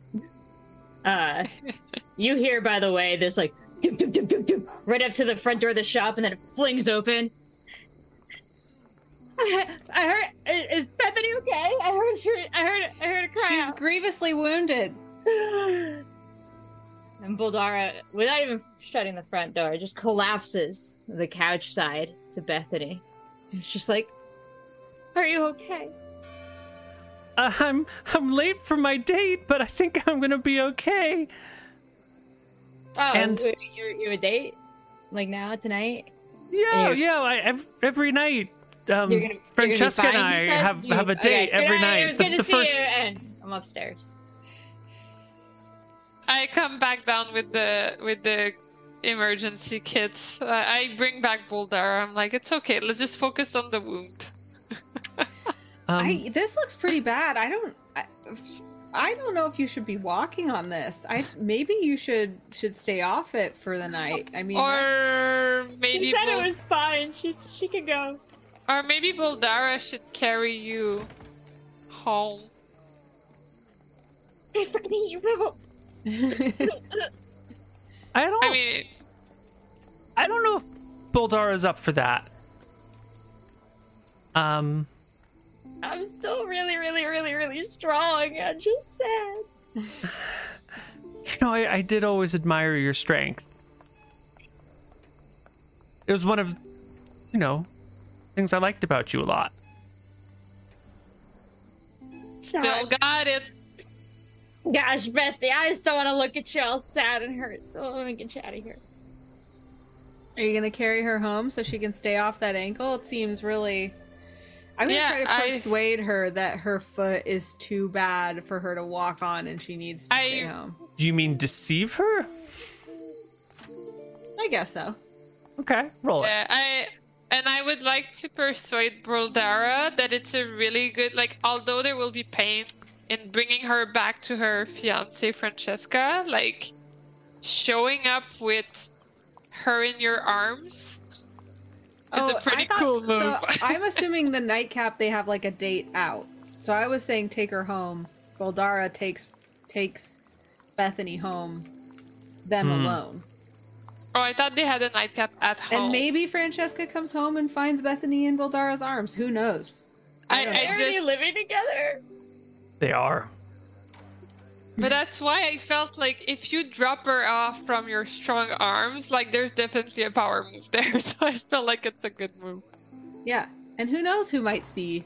Uh, you hear, by the way, this like doop, doop, doop, doop, doop, right up to the front door of the shop, and then it flings open. I, I heard. Is, is Bethany okay? I heard. Her, I heard. I heard a cry. She's out. grievously wounded. and Boldara, without even shutting the front door, just collapses the couch side to Bethany. It's just like, "Are you okay?" Uh, I'm I'm late for my date, but I think I'm gonna be okay. Oh, And- you're you a date? Like now tonight? Yeah, yeah. I, ev- every night, um, gonna, Francesca and I fine, you said? have You- have a date good every night, night. It was The- good to the see first- I'm upstairs. I come back down with the with the emergency kit. I bring back Boldar. I'm like, it's okay. Let's just focus on the wound. Um, I, this looks pretty bad. I don't. I, I don't know if you should be walking on this. I maybe you should should stay off it for the night. I mean, Or maybe She maybe said Bol- it was fine. She's she can go. or maybe Boldara should carry you home. I don't. I mean, I don't know if Boldara is up for that. Um, I'm still really, really, really, really strong. I'm just sad. you know, I, I did always admire your strength. It was one of, you know, things I liked about you a lot. still got it. Gosh, Bethy, I just don't want to look at you all sad and hurt. So let me get you out of here. Are you gonna carry her home so she can stay off that ankle? It seems really. I'm gonna Yeah, try to I- persuade her that her foot is too bad for her to walk on and she needs to I- stay home. Do you mean deceive her? I guess so. Okay, roll it. Yeah, I and I would like to persuade Boldara that it's a really good like although there will be pain in bringing her back to her fiance Francesca, like showing up with her in your arms is a pretty I thought- cool move. So I'm assuming the nightcap they have like a date out. So I was saying take her home. Boldara takes takes Bethany home, them Hmm. alone. oh, I thought they had a nightcap at home. And maybe Francesca comes home and finds Bethany in Boldara's arms. Who knows? I, don't I They're already living together. They are. But that's why I felt like if you drop her off from your strong arms, like there's definitely a power move there. So I felt like it's a good move. Yeah. And who knows who might see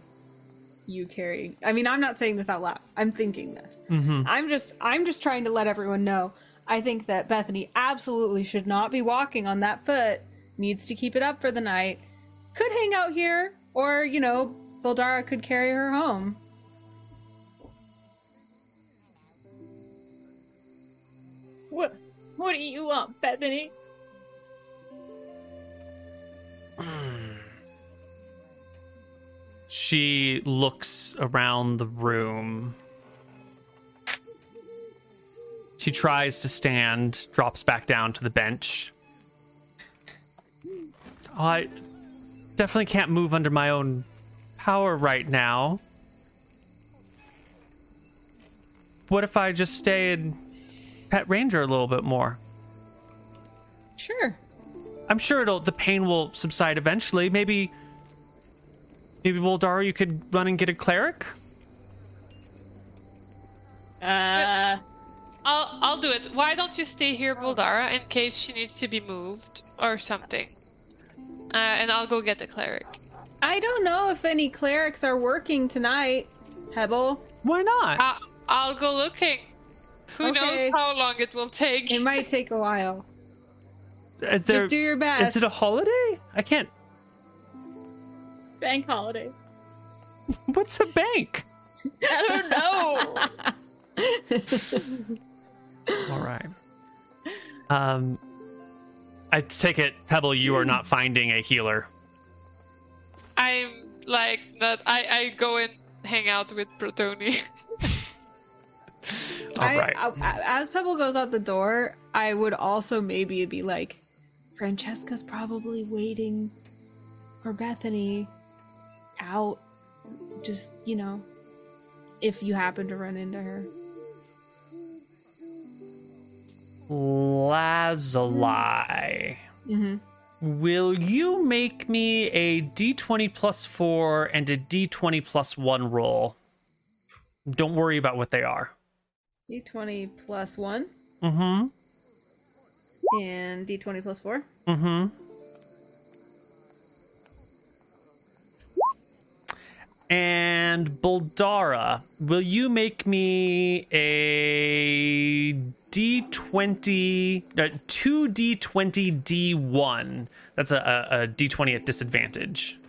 you carrying. I mean, I'm not saying this out loud. I'm thinking this. Mm-hmm. I'm just I'm just trying to let everyone know. I think that Bethany absolutely should not be walking on that foot. Needs to keep it up for the night. Could hang out here, or you know, Boldara could carry her home. What? Do you want, Bethany? She looks around the room. She tries to stand, drops back down to the bench. I definitely can't move under my own power right now. What if I just stay and pet Ranger a little bit more? Sure. I'm sure it'll the pain will subside eventually. Maybe maybe Boldara, you could run and get a cleric? Uh, I'll I'll do it. Why don't you stay here, Boldara, in case she needs to be moved or something? Uh, and I'll go get the cleric. I don't know if any clerics are working tonight, Hebel. Why not? I'll, I'll go looking. Who Okay. knows how long it will take? It might take a while. Is there- Just do your best. Is it a holiday? I can't. bank holiday. What's a bank? I don't know. All right. Um, I take it, Pebble, you are not finding a healer. I'm like that. I I go and hang out with Protoni. All I- right. I- as Pebble goes out the door, I would also maybe be like, Francesca's probably waiting for Bethany out. Just, you know, if you happen to run into her. Lazuli. Mm-hmm. Will you make me a d20 plus 4 and a d20 plus 1 roll? Don't worry about what they are. D20 plus 1 Mm hmm. and D20 plus 4. hmm. Mm hmm. And Boldara, will you make me a d20, uh, 2d20 d1? That's a, a, a d20 at disadvantage.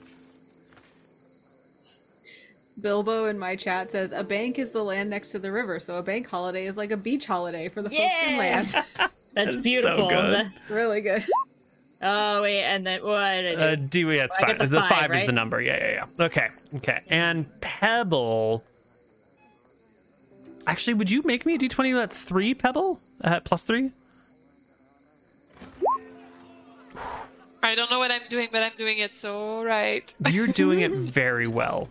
Bilbo in my chat says a bank is the land next to the river, so a bank holiday is like a beach holiday for the folks Yeah. inland. That's That's so beautiful. good. really good. Oh wait, and then what? did I Uh, do? Dewey, that's I fine. get The, the five, five, is the number. Yeah, yeah, yeah. Okay, okay. And Pebble. Actually, would you make me a d20 at three, Pebble? Uh, plus three? I don't know what I'm doing, but I'm doing it so right. You're doing it very well.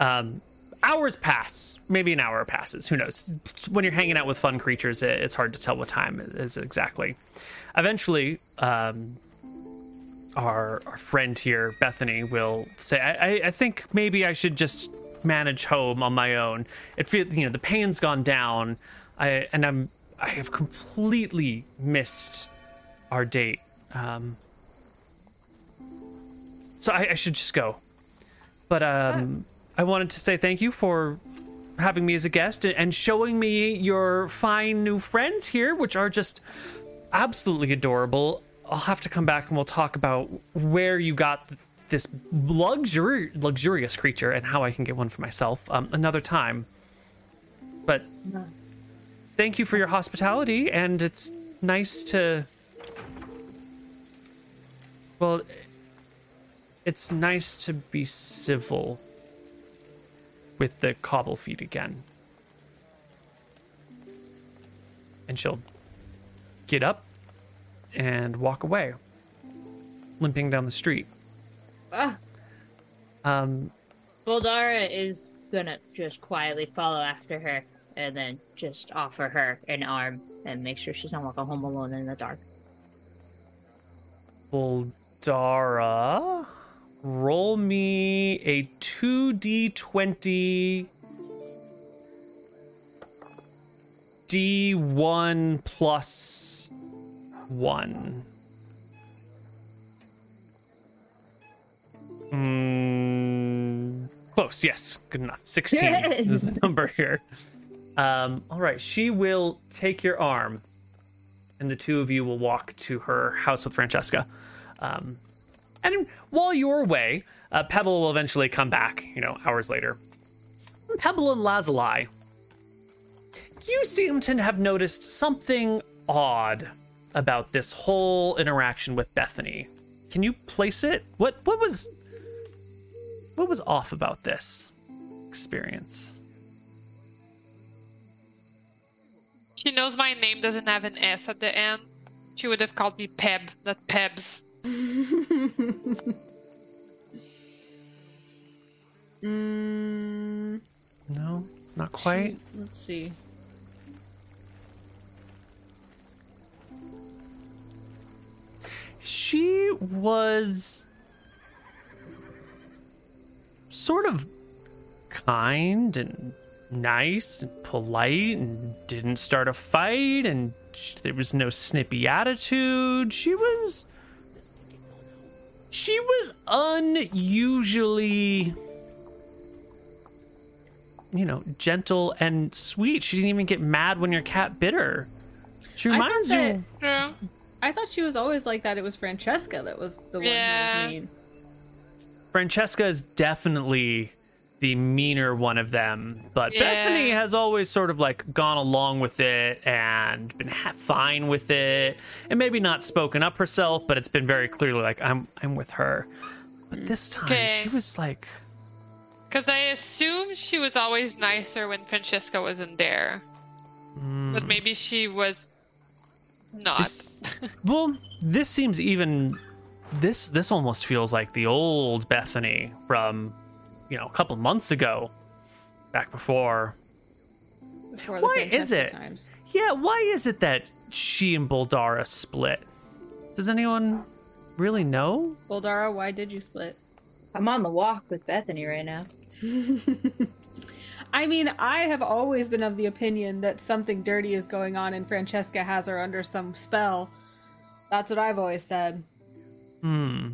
Um, hours pass. Maybe an hour passes. Who knows? When you're hanging out with fun creatures, it, it's hard to tell what time is exactly. Eventually, um, our our friend here, Bethany, will say, I, I, "I think maybe I should just manage home on my own. It feels, you know, the pain's gone down. I and I'm I have completely missed our date. Um, so I, I should just go. But um, I wanted to say thank you for having me as a guest and- showing me your fine new friends here, which are just absolutely adorable. I'll have to come back and we'll talk about where you got this luxury luxurious creature and how I can get one for myself um, another time. But thank you for your hospitality, and it's nice to. Well, it's nice to be civil with the cobble feet again. And she'll get up and walk away, limping down the street. Ah, Um, Boldara is gonna just quietly follow after her and then just offer her an arm and make sure she's not walking home alone in the dark. Boldara, roll me a 2d20 d1 plus 1. Mm, close, yes. Good enough. 16 Yes. is the number here. Um, all right, she will take your arm, and the two of you will walk to her house with Francesca. Um, and while you're away, uh, Pebble will eventually come back, you know, hours later. Pebble and Lazuli, you seem to have noticed something odd about this whole interaction with Bethany. Can you place it? What what was what was off about this experience? She knows my name doesn't have an S at the end. She would have called me Peb, not Pebs. Mm, No, not quite. let's see. she was sort of kind and nice and polite and didn't start a fight and there was no snippy attitude she was she was unusually you know gentle and sweet she didn't even get mad when your cat bit her she reminds that- you True. I thought she was always like that. It was Francesca that was the one Yeah. who was mean. Francesca is definitely the meaner one of them, but Yeah. Bethany has always sort of like gone along with it and been ha- fine with it, and maybe not spoken up herself, but it's been very clearly like I'm I'm with her. But this time Okay. she was like, Because I assume she was always nicer when Francesca wasn't there. Hmm. But maybe she was not. This- well, this seems even this this almost feels like the old Bethany from you know a couple months ago, back before Before Why is it? times. Yeah, why is it that she and Boldara split? Does anyone really know? Boldara, why did you split? I'm on the walk with Bethany right now. I mean, I have always been of the opinion that something dirty is going on and Francesca has her under some spell. That's what I've always said. Hmm.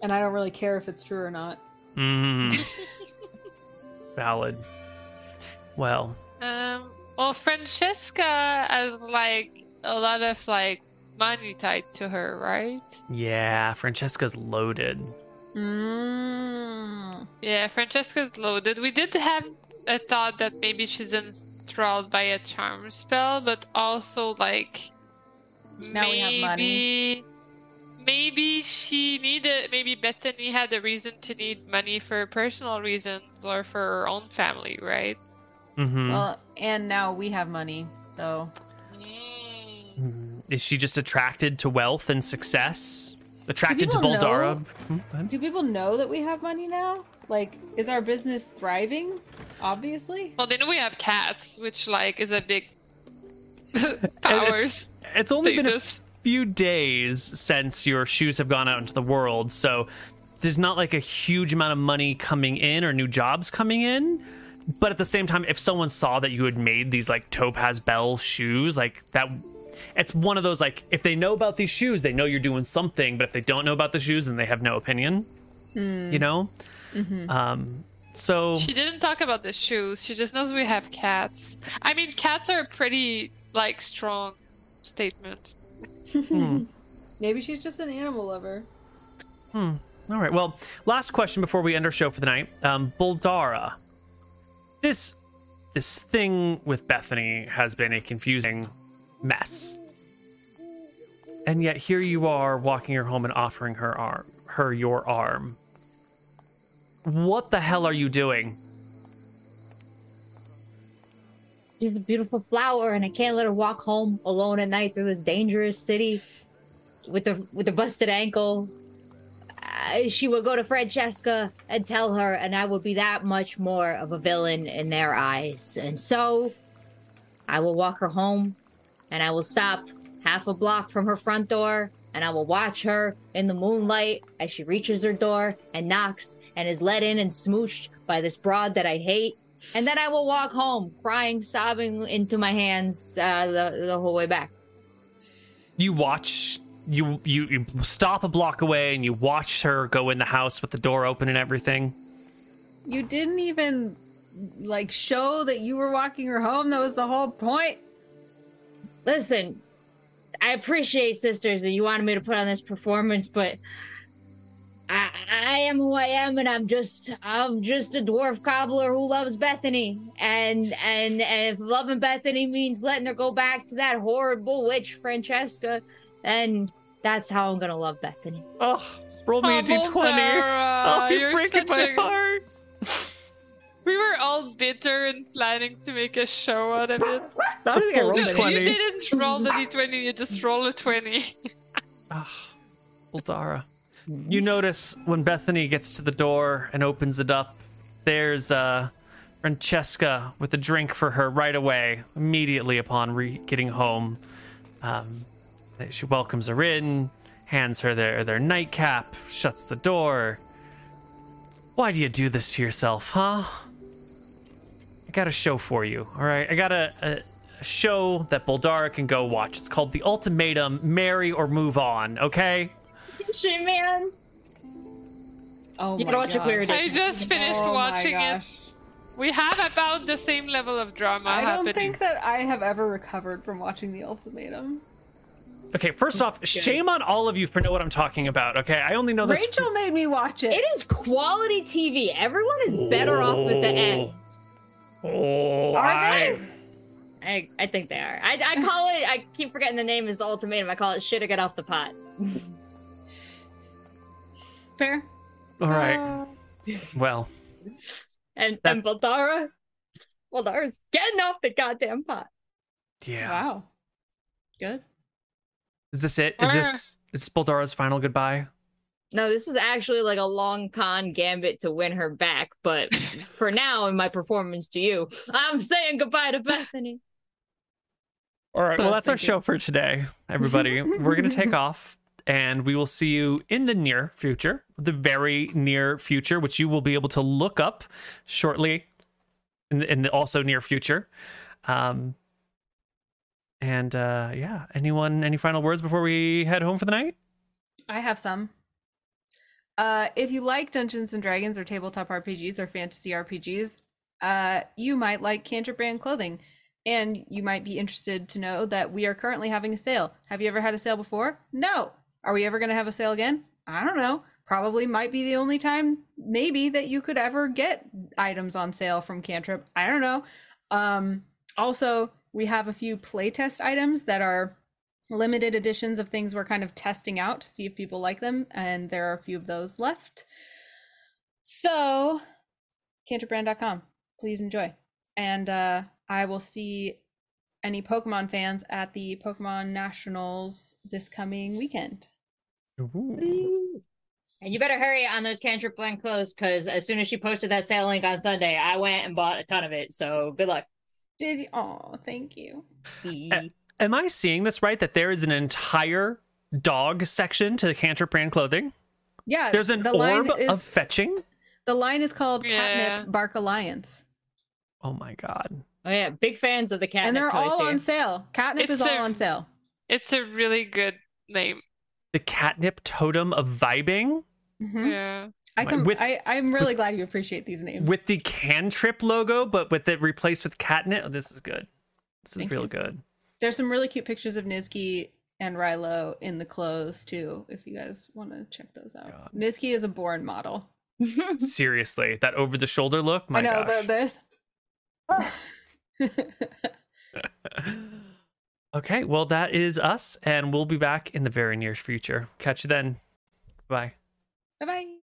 And I don't really care if it's true or not. Hmm. Valid. Well, Um, well, Francesca has like a lot of like money tied to her, right? yeah, Francesca's loaded. Mm. Yeah, Francesca's loaded. We did have a thought that maybe she's enthralled by a charm spell, but also like Now we have money. maybe maybe she needed maybe Bethany had a reason to need money for personal reasons or for her own family, right? Mm-hmm. Well, and now we have money, so Mm. Is she just attracted to wealth and success? Attracted to people Boldara? know? Hmm, do people know that we have money now? Like, is our business thriving? Obviously. Well, they know we have cats, which like is a big powers. It's only been a status. Few days since your shoes have gone out into the world, so there's not like a huge amount of money coming in or new jobs coming in. But at the same time, if someone saw that you had made these like Topaz Bell shoes, like that, it's one of those like if they know about these shoes, they know you're doing something. But if they don't know about the shoes, then they have no opinion. You know. Um. So She didn't talk about the shoes. She just knows we have cats. I mean, cats are a pretty like strong statement. Hmm. Maybe she's just an animal lover. Hmm. All right. Well, last question before we end our show for the night. Um, Boldara. This this thing with Bethany has been a confusing mess. And yet here you are walking her home and offering her arm her your arm. What the hell are you doing? She's a beautiful flower, and I can't let her walk home alone at night through this dangerous city with the with the busted ankle. She would go to Francesca and tell her, and I would be that much more of a villain in their eyes. And so, I will walk her home, and I will stop half a block from her front door, and I will watch her in the moonlight as she reaches her door and knocks and is let in and smooched by this broad that I hate. And then I will walk home, crying, sobbing into my hands uh, the, the whole way back. You watch you, you you stop a block away and you watch her go in the house with the door open and everything. You didn't even like show that you were walking her home. That was the whole point. Listen, I appreciate, sisters, that you wanted me to put on this performance, but I, I am who I am, and I'm just I'm just a dwarf cobbler who loves Bethany, and and, and if loving Bethany means letting her go back to that horrible witch Francesca, then that's how I'm gonna love Bethany. Oh, roll me a Oh, d20. Boldara, Oh, you're, you're breaking my a- heart. We were all bitter and planning to make a show out of it. I don't think I rolled You, it. D20. you didn't roll the d20, you just roll a 20. Ah, Boldara. You notice when Bethany gets to the door and opens it up, there's uh, Francesca with a drink for her right away, immediately upon re- getting home. Um, she welcomes her in, hands her their, their nightcap, shuts the door. Why do you do this to yourself, huh? I got a show for you, all right? I got a, a, a show that Boldara can go watch. It's called The Ultimatum Marry or Move On, okay? Shit, man. Oh You my gotta watch a gosh. I just oh finished Oh watching it. We have about the same level of drama I don't happening. think that I have ever recovered from watching The Ultimatum. Okay, first off, This is good. shame on all of you for know what I'm talking about. Okay, I only know this. Rachel made me watch it. It is quality TV. Everyone is better off at the end. Oh, oh, Are I, they? I, I think they are. I, I call it. I keep forgetting the name is the ultimatum. I call it shit or get off the pot. Fair. all right. Uh, well, And That- and Boldara, Boldara's getting off the goddamn pot. yeah. Wow. Good. Is this it? Is uh. this is this Boldara's final goodbye? No, this is actually like a long con gambit to win her back. But for now, in my performance to you, I'm saying goodbye to Bethany. All right. Well, that's our show for today, everybody. We're gonna take off, and we will see you in the near future, the very near future, which you will be able to look up shortly, in the, in the also near future. Um, and uh, yeah, anyone, any final words before we head home for the night? I have some. Uh, if you like Dungeons and Dragons or tabletop RPGs or fantasy RPGs, uh, you might like Cantrip Brand clothing, and you might be interested to know that we are currently having a sale. Have you ever had a sale before? No. Are we ever going to have a sale again? I don't know. probably might be the only time maybe that you could ever get items on sale from Cantrip. I don't know. Um also we have a few playtest items that are limited editions of things we're kind of testing out to see if people like them and there are a few of those left. So cantripbrand.com. Please enjoy. And uh I will see any Pokemon fans at the Pokemon Nationals this coming weekend. Ooh. And you better hurry on those cantrip blank clothes because as soon as she posted that sale link on Sunday, I went and bought a ton of it. So good luck. Did you? Oh, thank you. Am I seeing this right? That there is an entire dog section to the Cantrip brand clothing? Yeah, There's an the line orb is of fetching? the line is called Catnip Bark Alliance, Oh my god. Oh yeah, big fans of the cat. and they're all here. on sale. Catnip is It's all on sale. It's a really good name. The catnip totem of vibing Mhm. Yeah. I can. With- I, I'm really glad you appreciate these names. with the cantrip logo, but with it replaced with catnip. Oh, this is good. This is real you. good. There's some really cute pictures of Nizki and Rilo in the clothes too. If you guys want to check those out, God. Nizki is a born model. Seriously, that over the shoulder look. My I know gosh. the, this. okay, well that is us, and we'll be back in the very near future. Catch you then. Bye. bye bye.